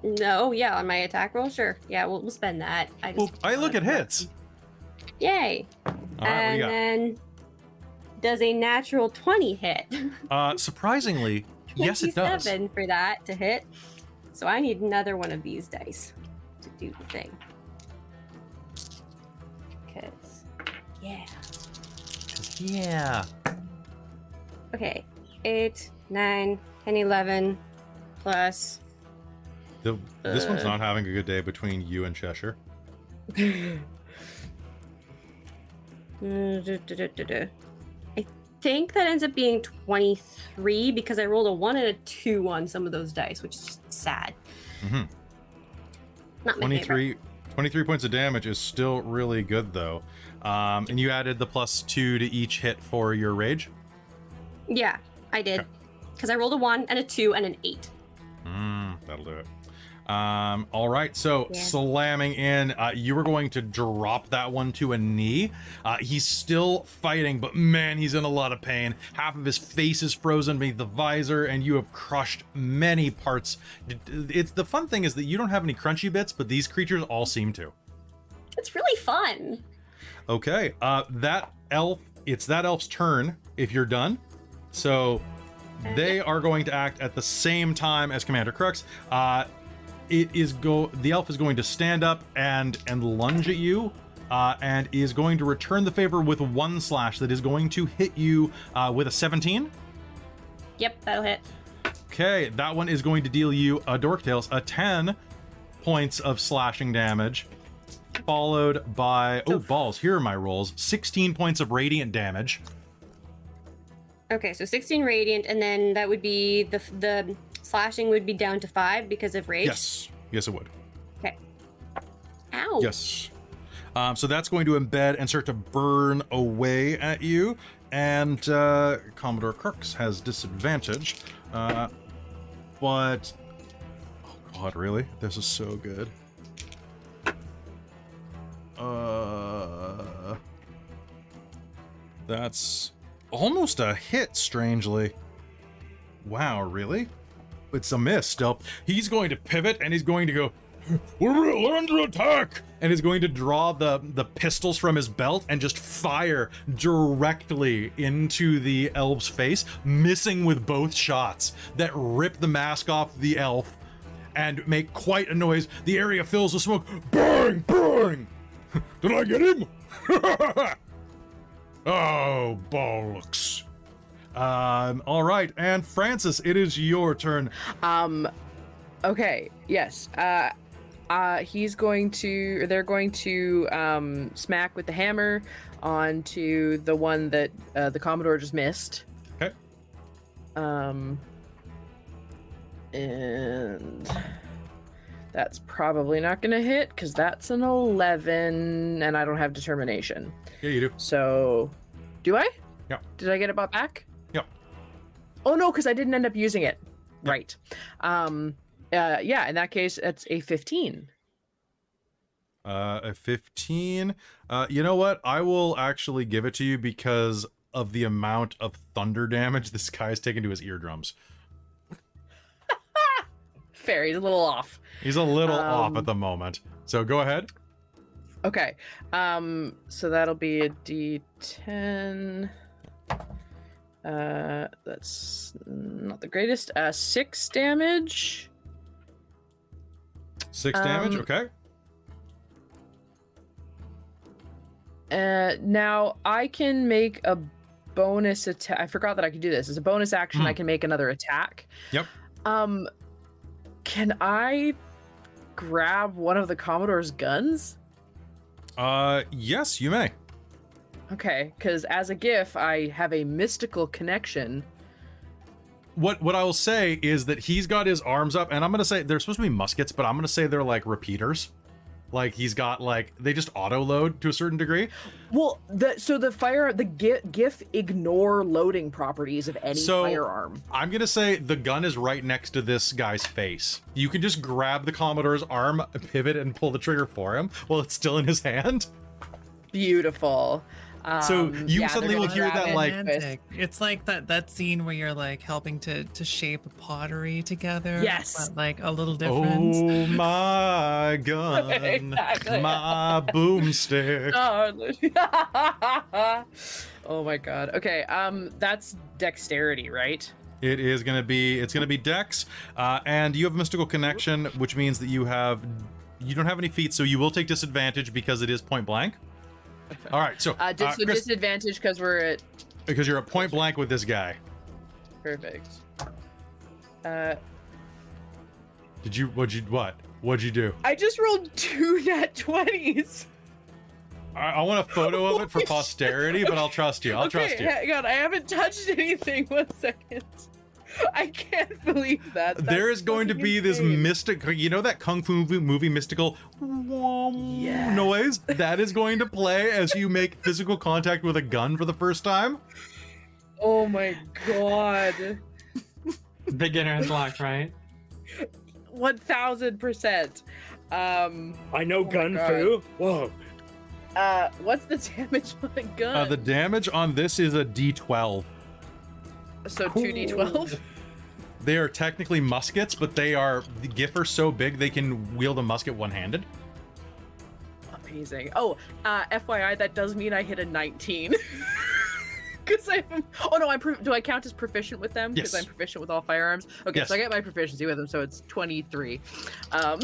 No, yeah, on my attack roll, sure. Yeah, we'll, we'll spend that. I Well, I look at hits. Yay! All right, and then Does a natural 20 hit? Uh, surprisingly, yes, it does. 27 for that to hit. So I need another one of these dice to do the thing. Because, yeah. Yeah. Okay. 8, 9, 10, 11, plus. The, this one's Uh. not having a good day between you and Cheshire. I think that ends up being 23 because I rolled a 1 and a 2 on some of those dice, which is just sad. hmm Not my 23, 23 points of damage is still really good though. Um, and you added the plus two to each hit for your rage. Yeah, I did. Because I rolled a 1 and a 2 and an 8. Mm, that'll do it. Um, all right, so Yeah. slamming in, uh, you were going to drop that one to a knee. Uh, he's still fighting, but man, he's in a lot of pain. Half of his face is frozen beneath the visor, and you have crushed many parts. It's the fun thing is that you don't have any crunchy bits, but these creatures all seem to. It's really fun. Okay, uh, that elf, it's that elf's turn if you're done. So they are going to act at the same time as Commander Krux. Uh, it is go. The elf is going to stand up and and lunge at you, uh, and is going to return the favor with one slash that is going to hit you uh, with a 17. Yep, that'll hit. Okay, that one is going to deal you a Dork Tales a 10 points of slashing damage, followed by oh balls. Here are my rolls: 16 points of radiant damage. Okay, so 16 radiant, and then that would be the the slashing would be down to five because of rage. Yes, yes, it would. Okay. Ow. Yes. Um, so that's going to embed and start to burn away at you. And uh, Commodore Krux has disadvantage. Uh, but. Oh, God, really? This is so good. Uh. That's almost a hit, strangely. Wow, really? It's a miss still. He's going to pivot and he's going to go, we're, under attack! And is going to draw the, the pistols from his belt and just fire directly into the elf's face, missing with both shots that rip the mask off the elf and make quite a noise. The area fills with smoke. Bang! Bang! Did I get him? oh, bollocks. Um, all right, and Francis, it is your turn. Um, okay, yes. Uh, uh, he's going to, or they're going to um, smack with the hammer onto the one that uh, the Commodore just missed. Okay. Um, and that's probably not going to hit because that's an 11 and I don't have determination. Yeah, you do. So, do I? Yeah. Did I get it bought back? Oh no, because I didn't end up using it. Right. Um. Uh. Yeah. In that case, it's a fifteen. Uh, a 15. Uh, you know what? I will actually give it to you because of the amount of thunder damage this guy has taken to his eardrums. Fair. He's a little off. He's a little off Um, at the moment. So go ahead. Okay. Um. So that'll be a D10. Uh. That's not the greatest. Uh. Six damage. Six damage. um, Okay. Uh, now I can make a bonus attack. I forgot that I could do this. As a bonus action, I Hmm. can make another attack. Yep. Um, can I grab one of the Commodore's guns? Uh, yes, you may. Okay, because as a giff, I have a mystical connection. What what I will say is that he's got his arms up, and I'm gonna say they're supposed to be muskets, but I'm gonna say they're like repeaters. Like he's got like they just auto load to a certain degree. Well, the so the fire the giff, giff ignore loading properties of any So- firearm. I'm gonna say the gun is right next to this guy's face. You can just grab the Commodore's arm, pivot, and pull the trigger for him while it's still in his hand. Beautiful. So Um, you yeah, suddenly will hear that, like- with- Romantic. It's like that that scene where you're like helping to to shape pottery together. Yes. but, like a little different. Oh my gun, Exactly. my boomstick. Oh, Oh my god. Okay, um, that's dexterity, right? It is going to be it's going to be Dex, uh, and you have mystical connection, which means that you have you don't have any feats, so you will take disadvantage because it is point blank. All right, so Uh, dis- uh, so Chris, disadvantage because we're at because you're at point blank with this guy. perfect. Uh, Did you what'd you what what'd you do? I just rolled two nat twenties. I, I want a photo of it for posterity, but I'll trust you. I'll okay, trust you. hang on. I haven't touched anything. One second. I can't believe that. there That's is going to fucking be this insane. mystic you know that kung fu movie, movie mystical noise that is going to play as you make physical contact with a gun for the first time Oh my god. Beginner's luck, right? One thousand percent. Um. I know Oh gun God. fu. Whoa. Uh, what's the damage on a gun? uh, the damage on this is a d12 so two d twelve. they are technically muskets but they are the giff are so big they can wield a musket one-handed Amazing. Oh, uh, FYI, that does mean I hit a nineteen. Because I'm. Oh no, I'm. Pro- do I count as proficient with them? Because Yes. I'm proficient with all firearms. Okay, so I get my proficiency with them, so it's twenty-three. Um.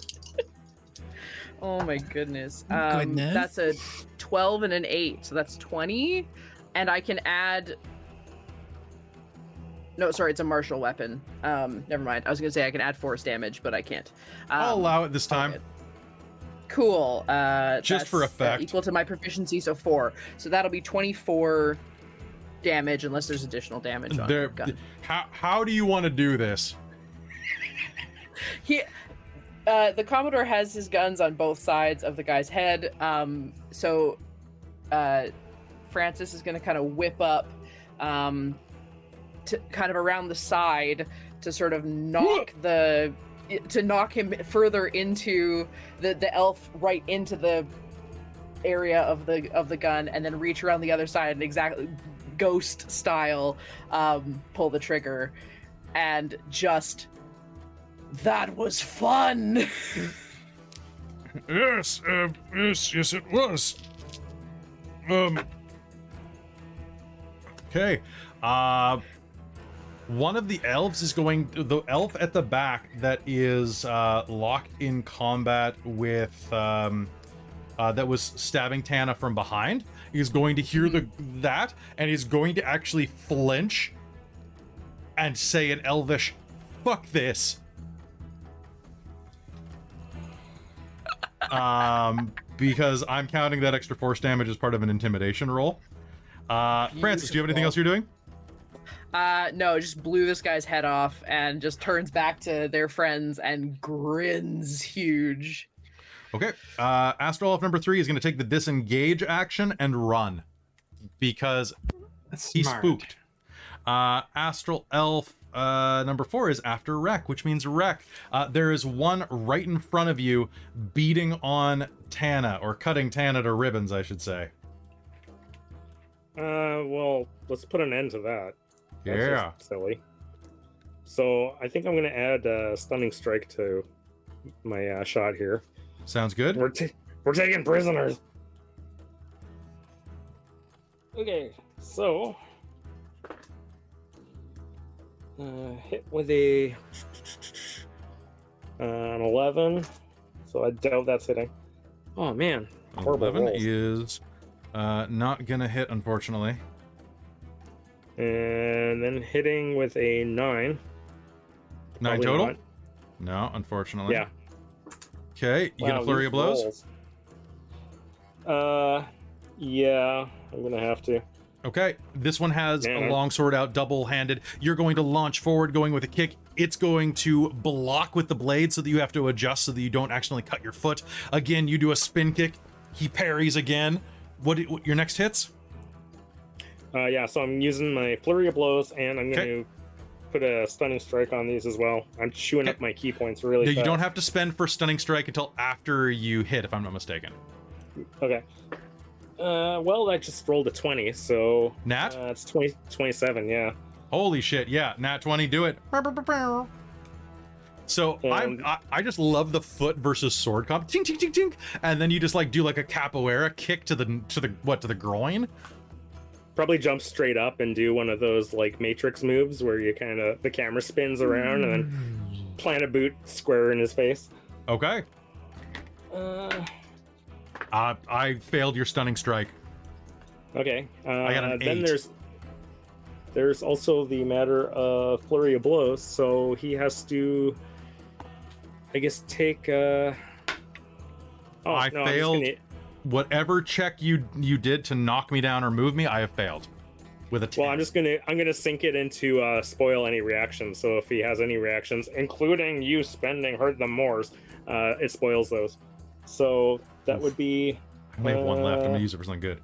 oh my goodness. Um, Goodness. That's a twelve and an eight, so that's twenty, and I can add. No, sorry, it's a martial weapon. Um, never mind. I was gonna say I can add force damage, but I can't. i'll Um, allow it this time okay. Cool. Uh, Just for uh, effect. equal to my proficiency, so four. So that'll be twenty-four damage, unless there's additional damage on there the gun. how, how do you want to do this He, uh, the Commodore has his guns on both sides of the guy's head. Um, so, uh, Francis is going to kind of whip up, um, to kind of around the side to sort of knock the to knock him further into the the elf right into the area of the of the gun and then reach around the other side and exactly ghost style um pull the trigger and just that was fun Yes, uh, yes, yes, it was. Um, Okay. Uh one of the elves is going the elf at the back that is uh locked in combat with um uh, that was stabbing Tana from behind is going to hear the that and is going to actually flinch and say in elvish fuck this. Um because i'm counting that extra force damage as part of an intimidation roll. Uh francis do you have anything else you're doing uh no just blew this guy's head off and just turns back to their friends and grins huge Okay. Uh, Astral Elf number three is going to take the disengage action and run because he's spooked. Uh, Astral Elf uh, number four is after Rek, which means Rek. Uh, there is one right in front of you beating on Tana, or cutting Tana to ribbons, I should say. Uh, well, let's put an end to that. Yeah. silly. So I think I'm gonna add uh, stunning strike to my uh, shot here. Sounds good. We're ta- we're taking prisoners. Okay, so uh, hit with a uh, an eleven. So I doubt that's hitting. Oh man, horrible 11 rolls. is uh, not going to hit, unfortunately. And then hitting with a nine. Nine Probably total? not. No, unfortunately. Yeah. Okay, you get Wow, a flurry these of blows? rolls. Uh, yeah, I'm gonna have to. Okay, this one has a long sword out, double handed. You're going to launch forward, going with a kick. It's going to block with the blade so that you have to adjust so that you don't accidentally cut your foot. Again, you do a spin kick. He parries again. What, what your next hits? Uh, yeah, so I'm using my flurry of blows, and I'm gonna put a stunning strike on these as well. I'm chewing up my ki points really No, fast. you don't have to spend for stunning strike until after you hit, if I'm not mistaken. Okay. Uh, well, I just rolled a 20, so. Nat? Uh, it's 20, 27, yeah. Holy shit, yeah, nat 20, do it. So And- I, I just love the foot versus sword comp. Tink, tink, tink, tink. And then you just like do like a capoeira kick to the to the what to the groin. Probably jump straight up and do one of those like Matrix moves where you kind of the camera spins around and then plant a boot square in his face. Okay. Uh, Uh, I failed your stunning strike. okay. Uh, I got an then eight. there's there's also the matter of flurry of blows, so he has to, I guess, take. Uh... Oh, I no, I'm just failed. gonna- Whatever check you you did to knock me down or move me, I have failed. With a 10. Well, I'm just gonna I'm gonna sink it into uh, spoil any reactions. So if he has any reactions, including you spending hurt them mores, uh, it spoils those. So that would be I only have one left. I'm uh, gonna use it for something good.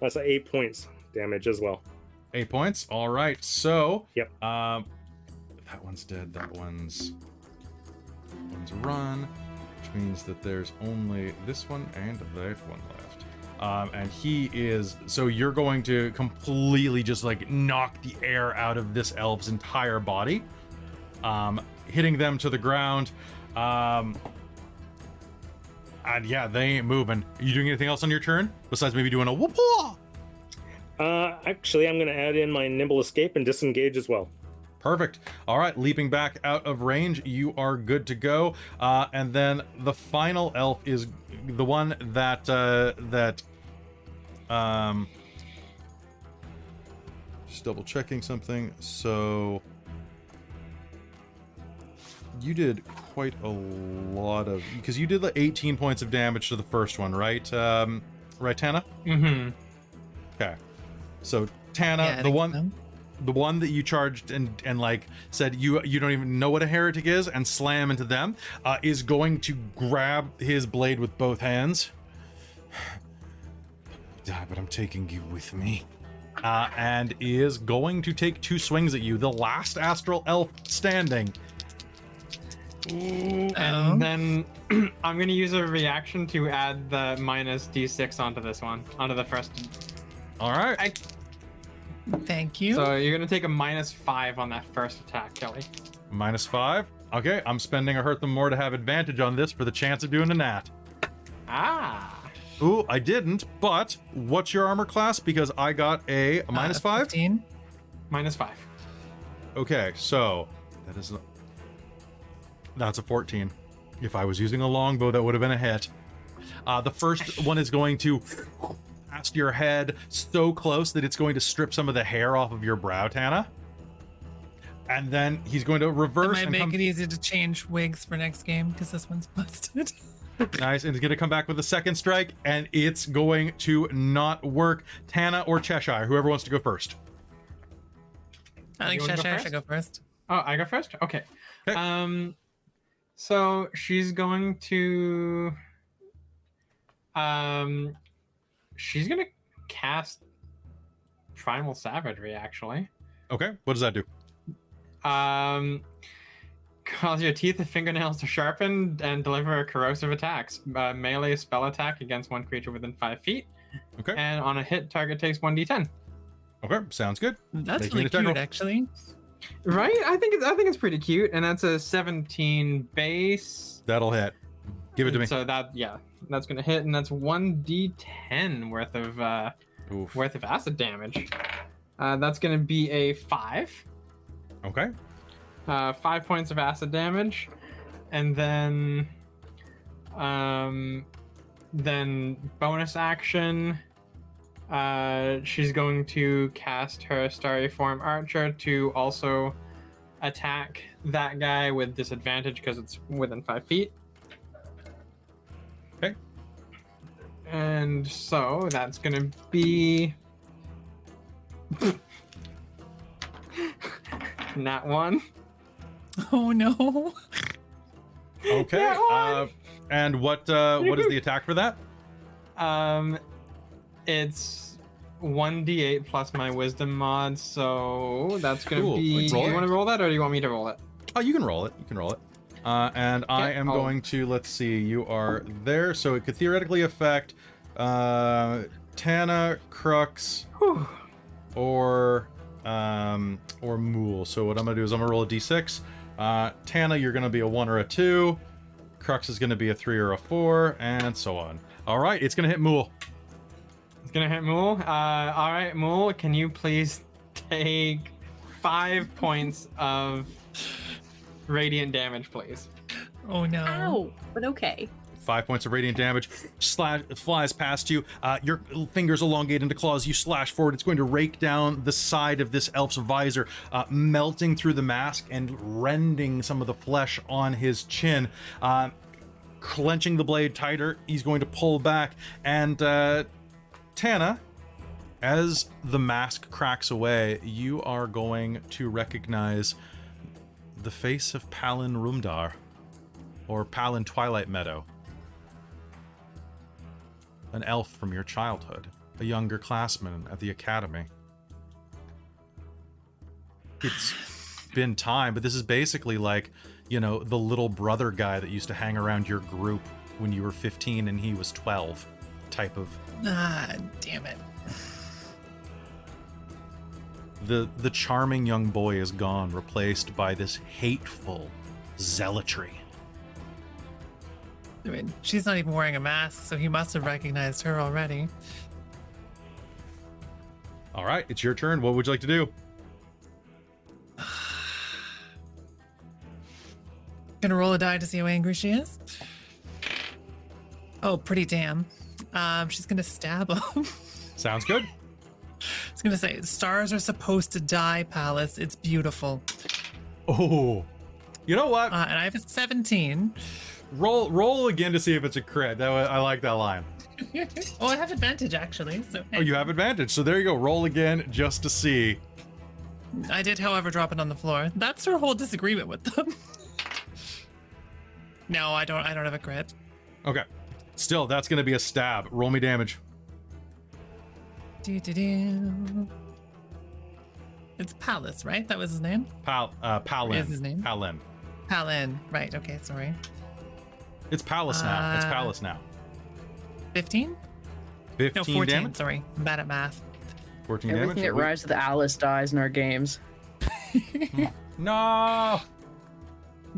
that's eight points damage as well. Eight points. All right. So. Yep. Um, that one's dead. That one's. That one's run, which means that there's only this one and that one left. Um, and he is. So you're going to completely just like knock the air out of this elf's entire body, um, hitting them to the ground. Um, and yeah, they ain't moving. Are you doing anything else on your turn besides maybe doing a whoop? Uh, actually, I'm gonna add in my nimble escape and disengage as well. Perfect. All right, leaping back out of range, you are good to go. Uh, and then the final elf is the one that uh, that um. Just double checking something. So you did quite a lot of because you did like 18 points of damage to the first one, right? Um, right, Tana. Mm-hmm. Okay. So Tana, Yeah, the one so. The one that you charged and and like said you you don't even know what a heretic is and slam into them uh, is going to grab his blade with both hands. Die, but I'm taking you with me. Uh, and is going to take two swings at you. The last astral elf standing. Uh-oh. And then I'm gonna use a reaction to add the minus d6 onto this one, onto the first. All right. I, Thank you. so you're gonna take a minus five on that first attack, Kelly. Minus five. Okay, I'm spending a hurt them more to have advantage on this for the chance of doing a nat. Ah. Ooh, I didn't, but what's your armor class? Because I got a, a minus Uh, five. 15. Minus five. Okay, so that is that's a 14. If I was using a longbow, that would have been a hit. Uh, the first one is going to past your head so close that it's going to strip some of the hair off of your brow, Tana. And then he's going to That reverse might and make come it easy to change wigs for next game because this one's busted. nice, and he's going to come back with a second strike, and it's going to not work. Tana or Cheshire, whoever wants to go first. I think You go Cheshire should go first. Oh, I go first. Okay. Okay. Um, so she's going to, um, she's gonna cast Primal Savagery. Actually, Okay, what does that do? um, cause your teeth and fingernails to sharpen and deliver corrosive attacks. Uh, melee spell attack against one creature within five feet, Okay, and on a hit, target takes one d10. okay, sounds good. That's Make me really cute, actually. Right? I think it's I think it's pretty cute, and that's a 17 base. That'll hit. Give it to me. So that yeah, that's gonna hit, and that's one d10 worth of uh, Oof. worth of acid damage. Uh, that's gonna be a five, Okay. uh, five points of acid damage, and then, um, then bonus action. Uh, she's going to cast her starry form archer to also attack that guy with disadvantage because it's within five feet. And so that's gonna be Nat one. Oh no. Okay. Uh, and what uh, what is the attack for that? Um, it's one d8 plus my wisdom mod, so that's gonna Cool. be. Let's Do you want to roll that, or do you want me to roll it? Oh, you can roll it. You can roll it. Uh, and I am going to let's see. You are there, so it could theoretically affect uh, Tana, Krux, Whew. or um, or Mool. So what I'm gonna do is I'm gonna roll a d6. Uh, Tana, you're gonna be a one or a two. Krux is gonna be a three or a four, and so on. All right, it's gonna hit Mool. It's gonna hit Mool. Uh, all right, Mool, can you please take five points of radiant damage, please? Oh no. Ow, but okay. Five points of radiant damage. Slash flies past you. Uh, your fingers elongate into claws. You slash forward. It's going to rake down the side of this elf's visor, uh, melting through the mask and rending some of the flesh on his chin. Uh, clenching the blade tighter, he's going to pull back. And uh, Tana, as the mask cracks away, you are going to recognize the face of Palin Rumdar, or Palin Twilight Meadow an elf from your childhood, a younger classman at the academy. It's been time, but this is basically like, you know, the little brother guy that used to hang around your group when you were 15 and he was 12 type of Ah, damn it. The the charming young boy is gone replaced by this hateful zealotry I mean, she's not even wearing a mask, so he must have recognized her already. all right it's your turn what would you like to do Gonna roll a die to see how angry she is. Oh, pretty damn. Um, she's gonna stab him. sounds good I was gonna say, stars are supposed to die, Palace. It's beautiful. oh you know what Uh, and I have a 17. roll roll again to see if it's a crit that i like that line oh, I have advantage actually. So oh you have advantage so there you go roll again just to see I did, however, drop it on the floor. That's her whole disagreement with them. no, I don't. I don't have a crit. Okay. Still, that's going to be a stab. Roll me damage. Do do do. It's Palace, right? That was his name. Pal, uh, Palin. Is his name? Palin. Palin. Right. Okay. Sorry. It's Palace now. It's Uh, Palace now. Fifteen. 15 No, fourteen. damage. Sorry, I'm bad at math. 14 Everything damage. that rhymes with Alice dies in our games. No!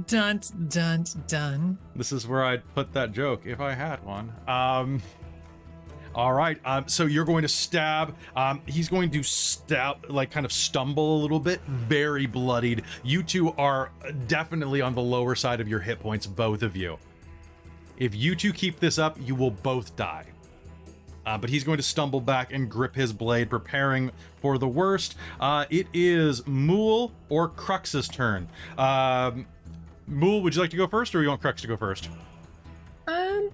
Dun dun dun. This is where I'd put that joke if I had one. Um. All right. Um, so you're going to stab. Um, he's going to stab, like kind of stumble a little bit, very bloodied. You two are definitely on the lower side of your hit points, both of you. If you two keep this up, you will both die. Uh, but he's going to stumble back and grip his blade, preparing for the worst. Uh, it is Mool or Krux's turn. Um, Mool, would you like to go first, or you want Krux to go first? Um.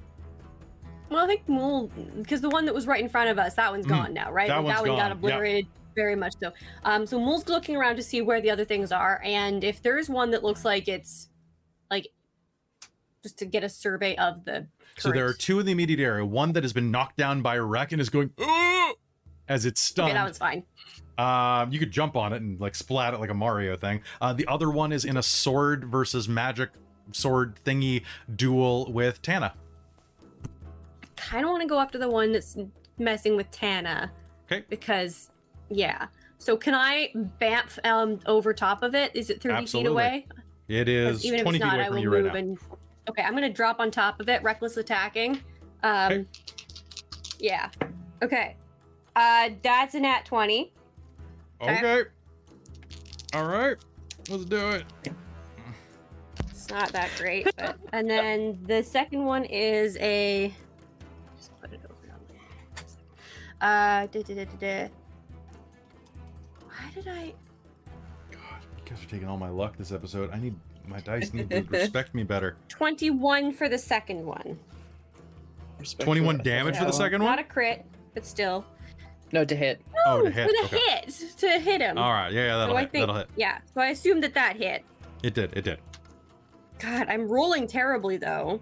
Well, I think Mool, because the one that was right in front of us, that one's Mm, gone now, right? that Like, one's one gone, got obliterated very much so. Um, so Mool's looking around to see where the other things are, and if there is one that looks like it's like just to get a survey of the. So there are two in the immediate area. One that has been knocked down by a wreck and is going as it's stunned. Okay, that one's fine. Um, you could jump on it and like splat it like a Mario thing. Uh, the other one is in a sword versus magic sword thingy duel with Tana. I kind of want to go after the one that's messing with Tana. Okay. Because, yeah. So can I bamf um over top of it? Is it thirty Absolutely. feet away? It is even if 20 it's feet not, away I from will you move right now. and. Okay, I'm gonna drop on top of it, reckless attacking. Um, Okay. Yeah. Okay. Uh, that's an at twenty. okay. Okay. All right. Let's do it. It's not that great, but and then the second one is a. Uh, da, da, da, da, da. Why did I? God, you guys are taking all my luck this episode. I need my dice need to respect me better. Twenty-one for the second one. Respect 21 for- damage for the Yeah. second Not one? a crit, but still. No, to hit. Oh, to Ooh, hit. With a Okay. hit to hit him. All right. Yeah, yeah, that'll so I hit. think, That'll hit. yeah. So I assumed that that hit. It did. It did. God, I'm rolling terribly though.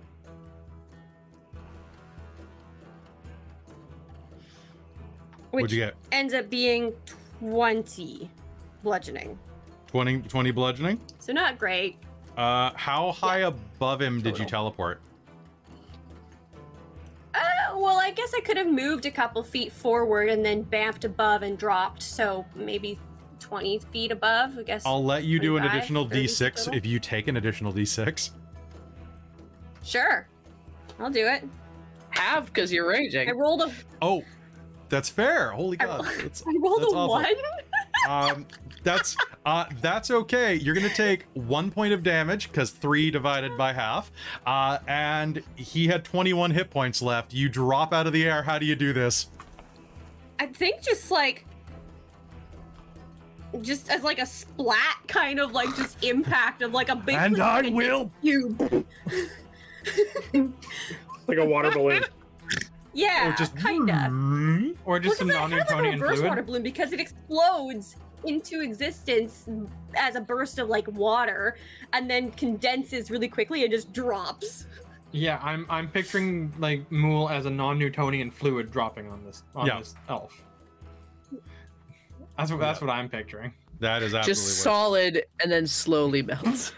Which What'd you get? ends up being 20 bludgeoning. 20, 20 bludgeoning. So not great. Uh, how high above him did you teleport? Uh, well, I guess I could have moved a couple feet forward and then bamfed above and dropped. So maybe 20 feet above. I guess. I'll let you do an additional d6 total? if you take an additional d6. Sure. I'll do it. Have because you're raging. I rolled a. Oh, that's fair. Holy god. rolled- That's, I rolled that's a awful. one. um, that's uh, that's okay. You're gonna take one point of damage because three divided by half. Uh, and he had 21 hit points left. You drop out of the air. How do you do this? I think just like. Just as like a splat kind of like just impact of like a big And I will. cube. like a water balloon. Yeah, Or just kinda. Or just Well, a 'cause I- kind of like a reverse fluid. water balloon because it explodes into existence as a burst of like water and then condenses really quickly and just drops. Yeah, I'm I'm picturing like Mool as a non-Newtonian fluid dropping on this on Yeah. this elf. That's what that's what I'm picturing. That is absolutely Just what, solid and then slowly melts.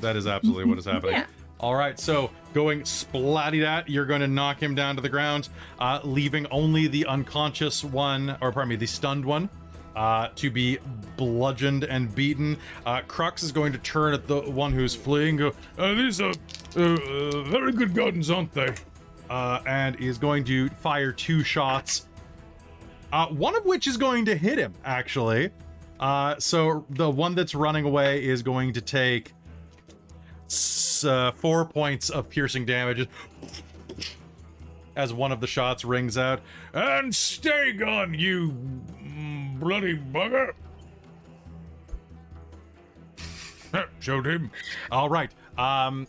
that is absolutely what is happening. Yeah. All right, so going splatty that, you're going to knock him down to the ground, uh, leaving only the unconscious one, or pardon me, the stunned one, uh, to be bludgeoned and beaten. Uh, Krux is going to turn at the one who's fleeing, go, Uh, these are uh, uh, very good guns, aren't they? and is going to fire two shots, one of which is going to hit him, actually. So the one that's running away is going to take uh, four points of piercing damage as one of the shots rings out. And stay gone, you mm, bloody bugger! Showed him. All right. Um.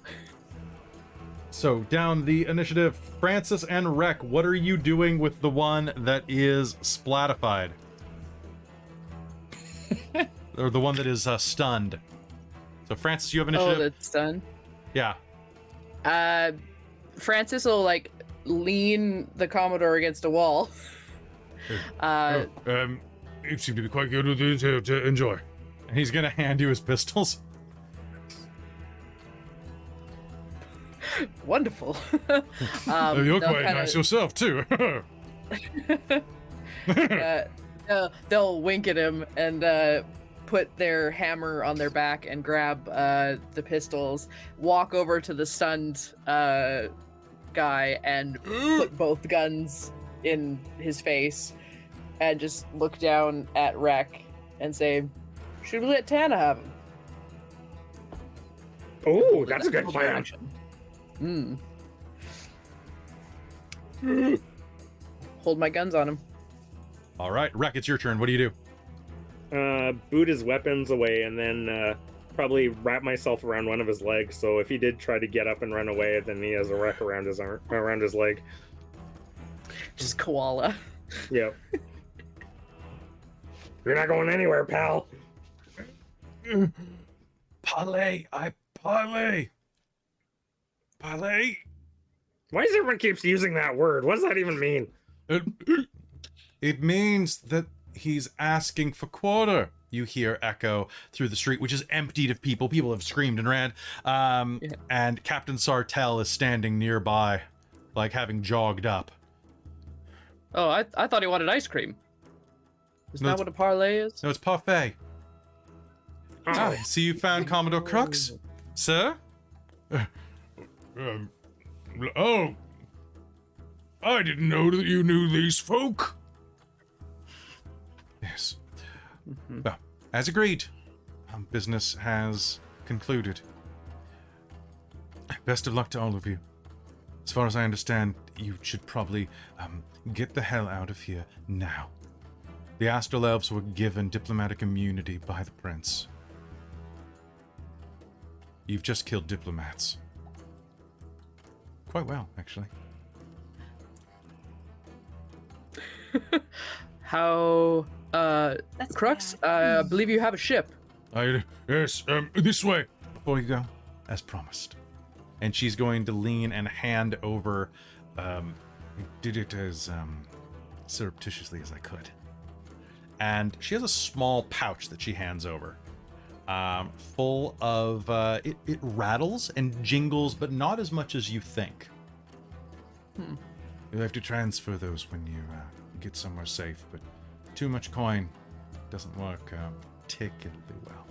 So down the initiative, Francis and Rek, what are you doing with the one that is splatified? or the one that is uh, stunned? So Francis, you have an issue? oh, that's done. yeah. Uh, Francis will like lean the Commodore against a wall. Uh, Oh, um, you seem to be quite good with it. To, to enjoy. And he's gonna hand you his pistols. wonderful. Um, you're quite kinda- nice yourself too. uh, they'll, they'll wink at him and uh, put their hammer on their back and grab uh, the pistols, walk over to the stunned uh, guy and put both guns in his face and just look down at Rek and say, Should we let Tana have him? Oh, that's a good plan. Hmm. Hold my guns on him. All right, Rek, it's your turn. What do you do? Uh, boot his weapons away and then uh, probably wrap myself around one of his legs. So if he did try to get up and run away, then he has a wreck around his arm, around his leg. Just koala. Yep. You're not going anywhere, pal. parlay, I parlay. Parlay. Why does everyone keeps using that word? What does that even mean? Uh, It means that he's asking for quarter. You hear echo through the street, which is emptied of people. People have screamed and ran. Um, Yeah. And Captain Sartell is standing nearby, like having jogged up. Oh, I, I thought he wanted ice cream. Is No, that what a parlay is? No, it's parfait. Oh, Ah, so you found Commodore Krux, sir? Um, oh, I didn't know that you knew these folk. Yes. Well, as agreed, um, business has concluded. Best of luck to all of you. As far as I understand, you should probably um, get the hell out of here now. The Astral Elves were given diplomatic immunity by the Prince. You've just killed diplomats. Quite well, actually. How, uh, That's Krux, bad. I believe you have a ship. I yes, um, this way. Before you go, as promised. And she's going to lean and hand over. Um, I did it as um, surreptitiously as I could. And she has a small pouch that she hands over, um, full of. Uh, it, it rattles and jingles, but not as much as you think. Hmm. You'll have to transfer those when you uh, get somewhere safe, but too much coin. doesn't work out particularly well.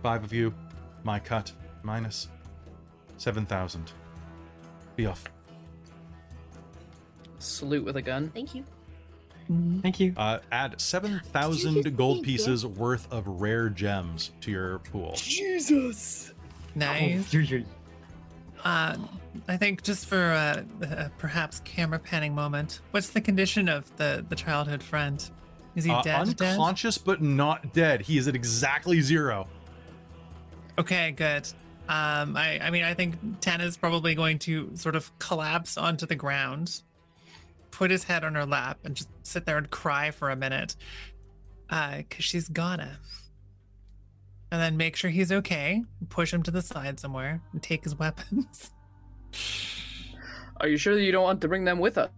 Five of you, my cut, minus 7,000. Be off. Salute with a gun. Thank you. Thank you. Uh, add 7,000 gold pieces worth of rare gems to your pool. Jesus. Nice. Uh, I think just for uh, uh, perhaps camera panning moment, what's the condition of the the childhood friend? Is he Uh, dead? Dead? unconscious but not dead. He is at exactly zero. Okay, good. Um, I, I mean, I think Tana's probably going to sort of collapse onto the ground, put his head on her lap, and just sit there and cry for a minute, uh, cause she's gotta. And then make sure he's okay, push him to the side somewhere, and take his weapons. Are you sure that you don't want to bring them with us?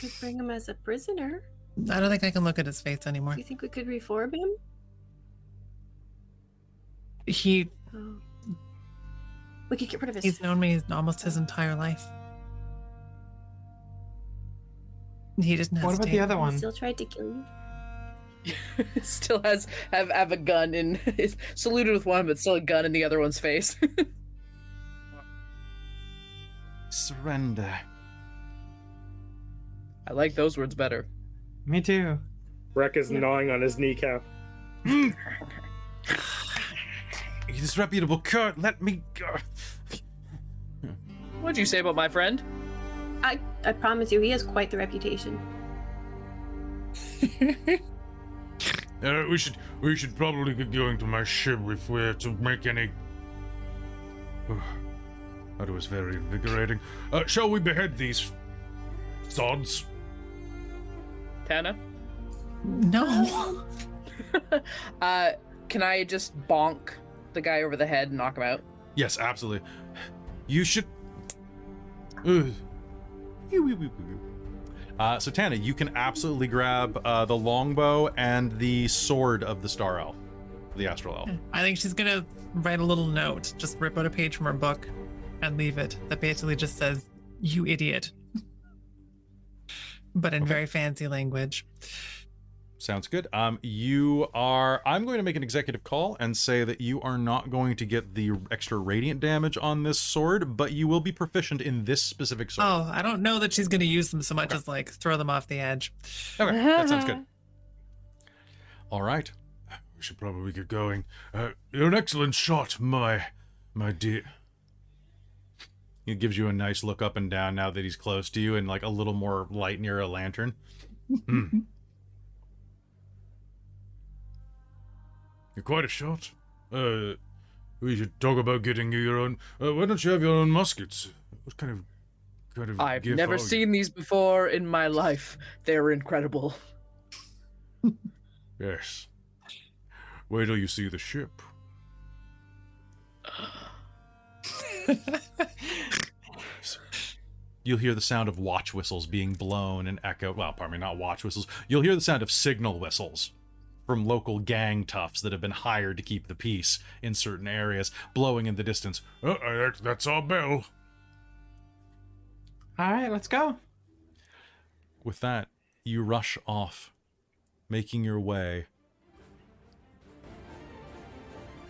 Could bring him as a prisoner. I don't think I can look at his face anymore. Do you think we could reform him? He Oh. We could get rid of his. he's known me almost his entire life. He doesn't What about the other one? Still tried to kill you. still has have have a gun in is saluted with one, but still a gun in the other one's face. Surrender. I like those words better. Me too. Rek is gnawing on his kneecap. Hmm. You disreputable curt, let me go. What'd you say about my friend? I I promise you, he has quite the reputation. Uh, we should we should probably get going to my ship if we're to make any. that was very invigorating. Uh, shall we behead these sods? Tana? No. Uh, can I just bonk the guy over the head and knock him out? Yes, absolutely. You should. Uh, so Tana, you can absolutely grab uh, the longbow and the sword of the Star Elf, the Astral Elf. I think she's gonna write a little note, just rip out a page from her book and leave it that basically just says, You idiot. but in very fancy language. Sounds good. Um, you are. I'm going to make an executive call and say that you are not going to get the extra radiant damage on this sword, but you will be proficient in this specific sword. Oh, I don't know that she's gonna use them so much as like throw them off the edge. Okay, that sounds good. All right. We should probably get going. Uh, you're an excellent shot, my my dear. He gives you a nice look up and down now that he's close to you and like a little more light near a lantern. Hmm. You're quite a shot. Uh, we should talk about getting you your own. Uh, why don't you have your own muskets? What kind of kind of? I've gift never are you? seen these before in my life. They're incredible. Yes. Wait till you see the ship. You'll hear the sound of watch whistles being blown and echo. Well, pardon me, not watch whistles. You'll hear the sound of signal whistles from local gang toughs that have been hired to keep the peace in certain areas, blowing in the distance. Uh, that- that's our bell. All right, let's go. With that, you rush off, making your way.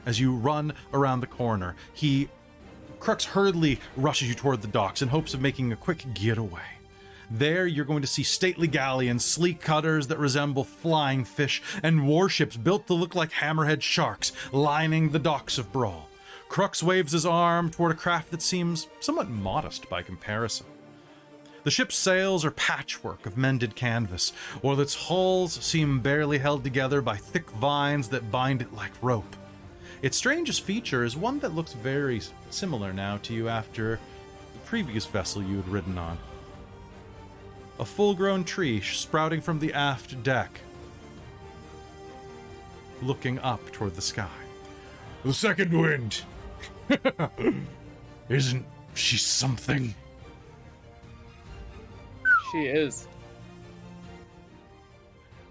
As you run around the corner, he Krux hurriedly rushes you toward the docks in hopes of making a quick getaway. There, you're going to see stately galleons, sleek cutters that resemble flying fish, and warships built to look like hammerhead sharks lining the docks of Bral. Krux waves his arm toward a craft that seems somewhat modest by comparison. The ship's sails are patchwork of mended canvas, while its hulls seem barely held together by thick vines that bind it like rope. Its strangest feature is one that looks very similar now to you after the previous vessel you had ridden on. A full grown tree sprouting from the aft deck, looking up toward the sky. The second wind. Isn't she something? She is.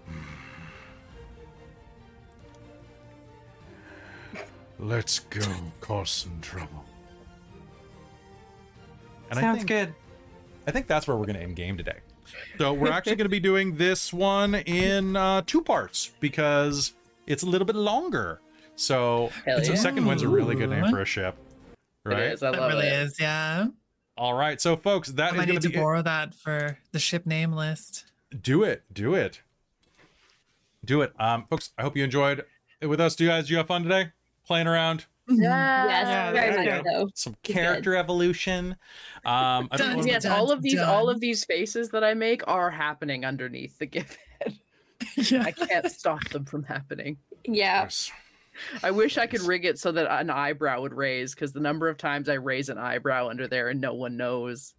Let's go cause some trouble. And I Sounds think, good. I think that's where we're going to end game today. So we're actually going to be doing this one in uh, two parts because it's a little bit longer. So Hell it's second one's a really good name for a ship, right? is. I That love really it. is, yeah. All right, so folks, that I is might going need to to be borrow that for the ship name list. do it, do it, do it. Um, folks, I hope you enjoyed it with us. Do you guys? Do you have fun today? Playing around, Yes, Yeah, very much good. so. some character evolution. Um, I don't. Dun, Yes, Dun, all of these, all of these faces that I make are happening underneath the giff head. yeah. I can't stop them from happening. Yeah. I wish I could rig it so that an eyebrow would raise, because the number of times I raise an eyebrow under there and no one knows.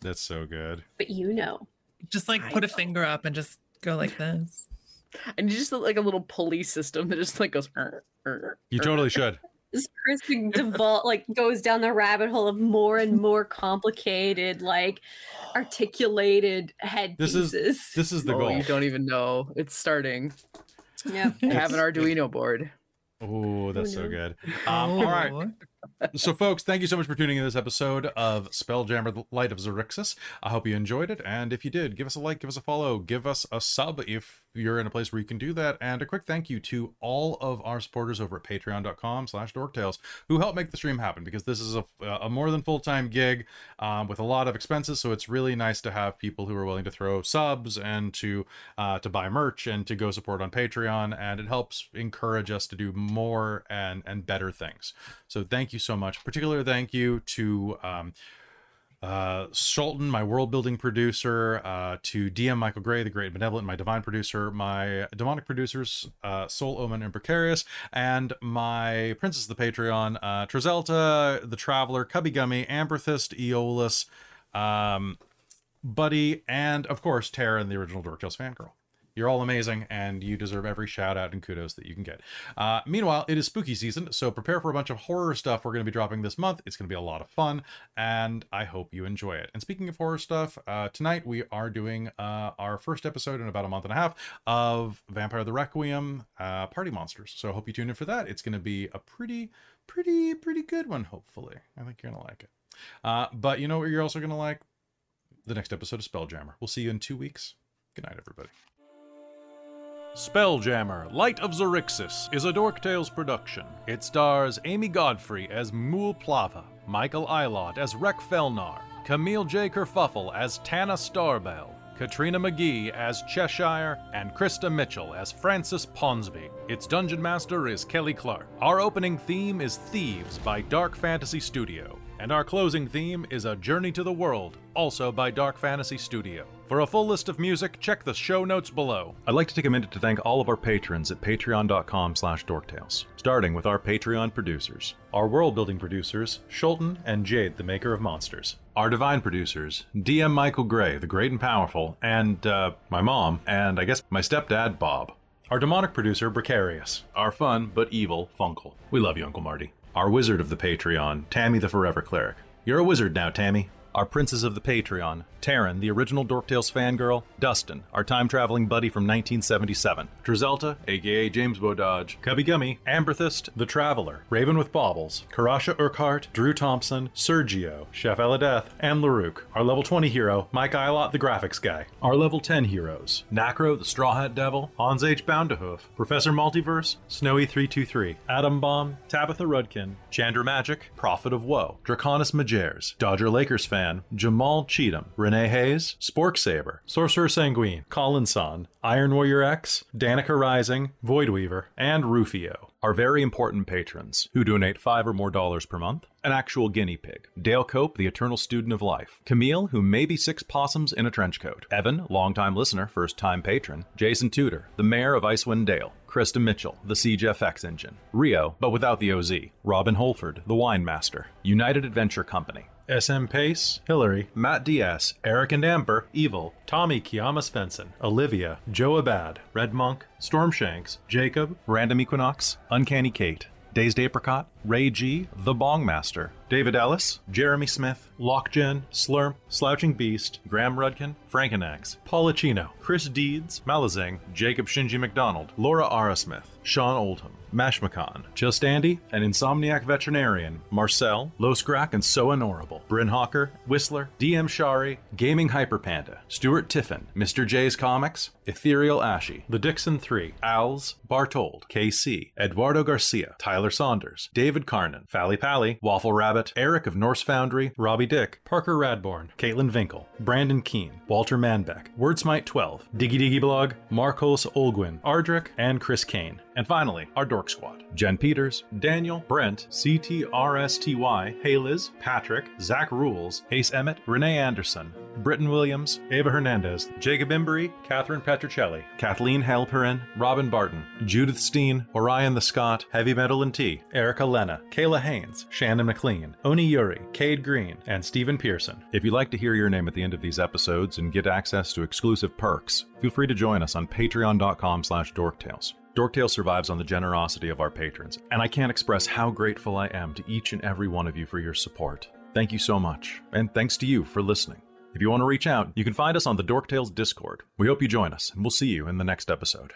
That's so good. But you know. Just like I put a finger up and just go like this. And you just like a little pulley system that just like goes. "Er, er, You er." totally should. This Kristen default like goes down the rabbit hole of more and more complicated, like articulated head This is- This is the oh, goal. you don't even know. It's starting. Yeah, I have an Arduino board. Oh, that's so good. Um, all right. So folks thank you so much for tuning in this episode of spelljammer the light of Xaryxis. I hope you enjoyed it and if you did give us a like give us a follow give us a sub if you're in a place where you can do that and a quick thank you to all of our supporters over at patreon.com slash dorktales who help make the stream happen because this is a, a more than full-time gig um, with a lot of expenses so it's really nice to have people who are willing to throw subs and to uh, to buy merch and to go support on patreon and it helps encourage us to do more and and better things. So thank you so much. Particular thank you to um, uh, Schulten, my world building producer, uh, to DM Michael Gray, the great benevolent, my divine producer, my demonic producers, uh, Soul Omen and Precarious, and my princess of the Patreon, uh, Trizelta, the Traveler, Cubby Gummy, Amberthist, Eolus, um, Buddy, and of course Tara and the original Dorktales fangirl. You're all amazing, and you deserve every shout out and kudos that you can get. Uh, meanwhile, it is spooky season, so prepare for a bunch of horror stuff we're going to be dropping this month. It's going to be a lot of fun, and I hope you enjoy it. And speaking of horror stuff, uh, tonight we are doing uh, our first episode in about a month and a half of Vampire the Requiem uh, Party Monsters. So I hope you tune in for that. It's going to be a pretty, pretty, pretty good one, hopefully. I think you're going to like it. Uh, but you know what you're also going to like? The next episode of Spelljammer. We'll see you in two weeks. Good night, everybody. Spelljammer, Light of Xaryxis is a Dork Tales production. It stars Amy Godfrey as Mool Plava, Michael Eilot as Rek Felnar, Camille J. Kerfuffle as Tana Starbell, Katrina McGee as Cheshire, and Krista Mitchell as Francis Ponsby. Its dungeon master is Kelly Clark. Our opening theme is Thieves by Dark Fantasy Studio. And our closing theme is A Journey to the World, also by Dark Fantasy Studio. For a full list of music, check the show notes below. I'd like to take a minute to thank all of our patrons at patreon.com slash dorktales, starting with our Patreon producers. Our world-building producers, Schulten and Jade, the maker of monsters. Our divine producers, DM Michael Gray, the great and powerful, and, uh, my mom, and I guess my stepdad, Bob. Our demonic producer, Precarious. Our fun but evil, Funkle. We love you, Uncle Marty. Our wizard of the Patreon, Tammy the Forever Cleric. You're a wizard now, Tammy. Our princes of the Patreon, Taryn, the original Dorktales fangirl, Dustin, our time traveling buddy from 1977, Drizelta, aka James Bododge, Cubby Gummy, Amberthist, the Traveler, Raven with Baubles, Karasha Urquhart, Drew Thompson, Sergio, Chef Eladeth, and Larouk. Our level 20 hero, Mike Eilot, the graphics guy. Our level 10 heroes, Nacro, the Straw Hat Devil, Hans H. Boundahoof, Professor Multiverse, Snowy323, Adam Bomb, Tabitha Rudkin, Chandra Magic, Prophet of Woe, Draconis Majers, Dodger Lakers fan, Jamal Cheatham, Renee Hayes, Spork Saber, Sorcerer Sanguine, Colin Son, Iron Warrior X, Danica Rising, Voidweaver, and Rufio. are very important patrons who donate five or more dollars per month. An actual guinea pig. Dale Cope, the eternal student of life. Camille, who may be six possums in a trench coat. Evan, longtime listener, first time patron. Jason Tudor, the mayor of Icewind Dale. Krista Mitchell, the Siege FX engine. Rio, but without the OZ. Robin Holford, the wine master. United Adventure Company. SM Pace, Hillary, Matt Diaz, Eric and Amber, Evil, Tommy Kiama Svensson, Olivia, Joe Abad, Red Monk, Stormshanks, Jacob, Random Equinox, Uncanny Kate, Dazed Apricot, Ray G, The Bong Master, David Ellis, Jeremy Smith, Lockgen, Slurm, Slouching Beast, Graham Rudkin, Frankenax, Paulachino, Chris Deeds, Malazing, Jacob Shinji McDonald, Laura Arasmith, Sean Oldham, Mashmakan, Just Andy, an Insomniac Veterinarian, Marcel, Losgrak and So Honorable, Bryn Hawker, Whistler, DM Shari, Gaming Hyperpanda, Stuart Tiffin, Mr. J's Comics, Ethereal Ashy, The Dixon 3, Owls, Bartold, KC, Eduardo Garcia, Tyler Saunders, David Carnan, Fally Pally, Waffle Rabbit, Eric of Norse Foundry, Robbie Dick, Parker Radborn, Caitlin Vinkel, Brandon Keene, Walter Manbeck, Wordsmite 12, Diggy Diggy Blog, Marcos Olguin, Ardrick, and Chris Kane. And finally, our Dork Squad Jen Peters, Daniel, Brent, CTRSTY, Hey Liz, Patrick, Zach Rules, Ace Emmett, Renee Anderson, Britton Williams, Ava Hernandez, Jacob Embry, Catherine Petrocelli, Kathleen Halperin, Robin Barton, Judith Steen, Orion the Scott, Heavy Metal and Tea, Erica Lena, Kayla Haynes, Shannon McLean, Oni Yuri, Cade Green, and Stephen Pearson. If you'd like to hear your name at the end of these episodes and get access to exclusive perks, feel free to join us on patreon.com slash dorktales. Dorktale survives on the generosity of our patrons, and I can't express how grateful I am to each and every one of you for your support. Thank you so much, and thanks to you for listening. If you want to reach out, you can find us on the Dorktales Discord. We hope you join us, and we'll see you in the next episode.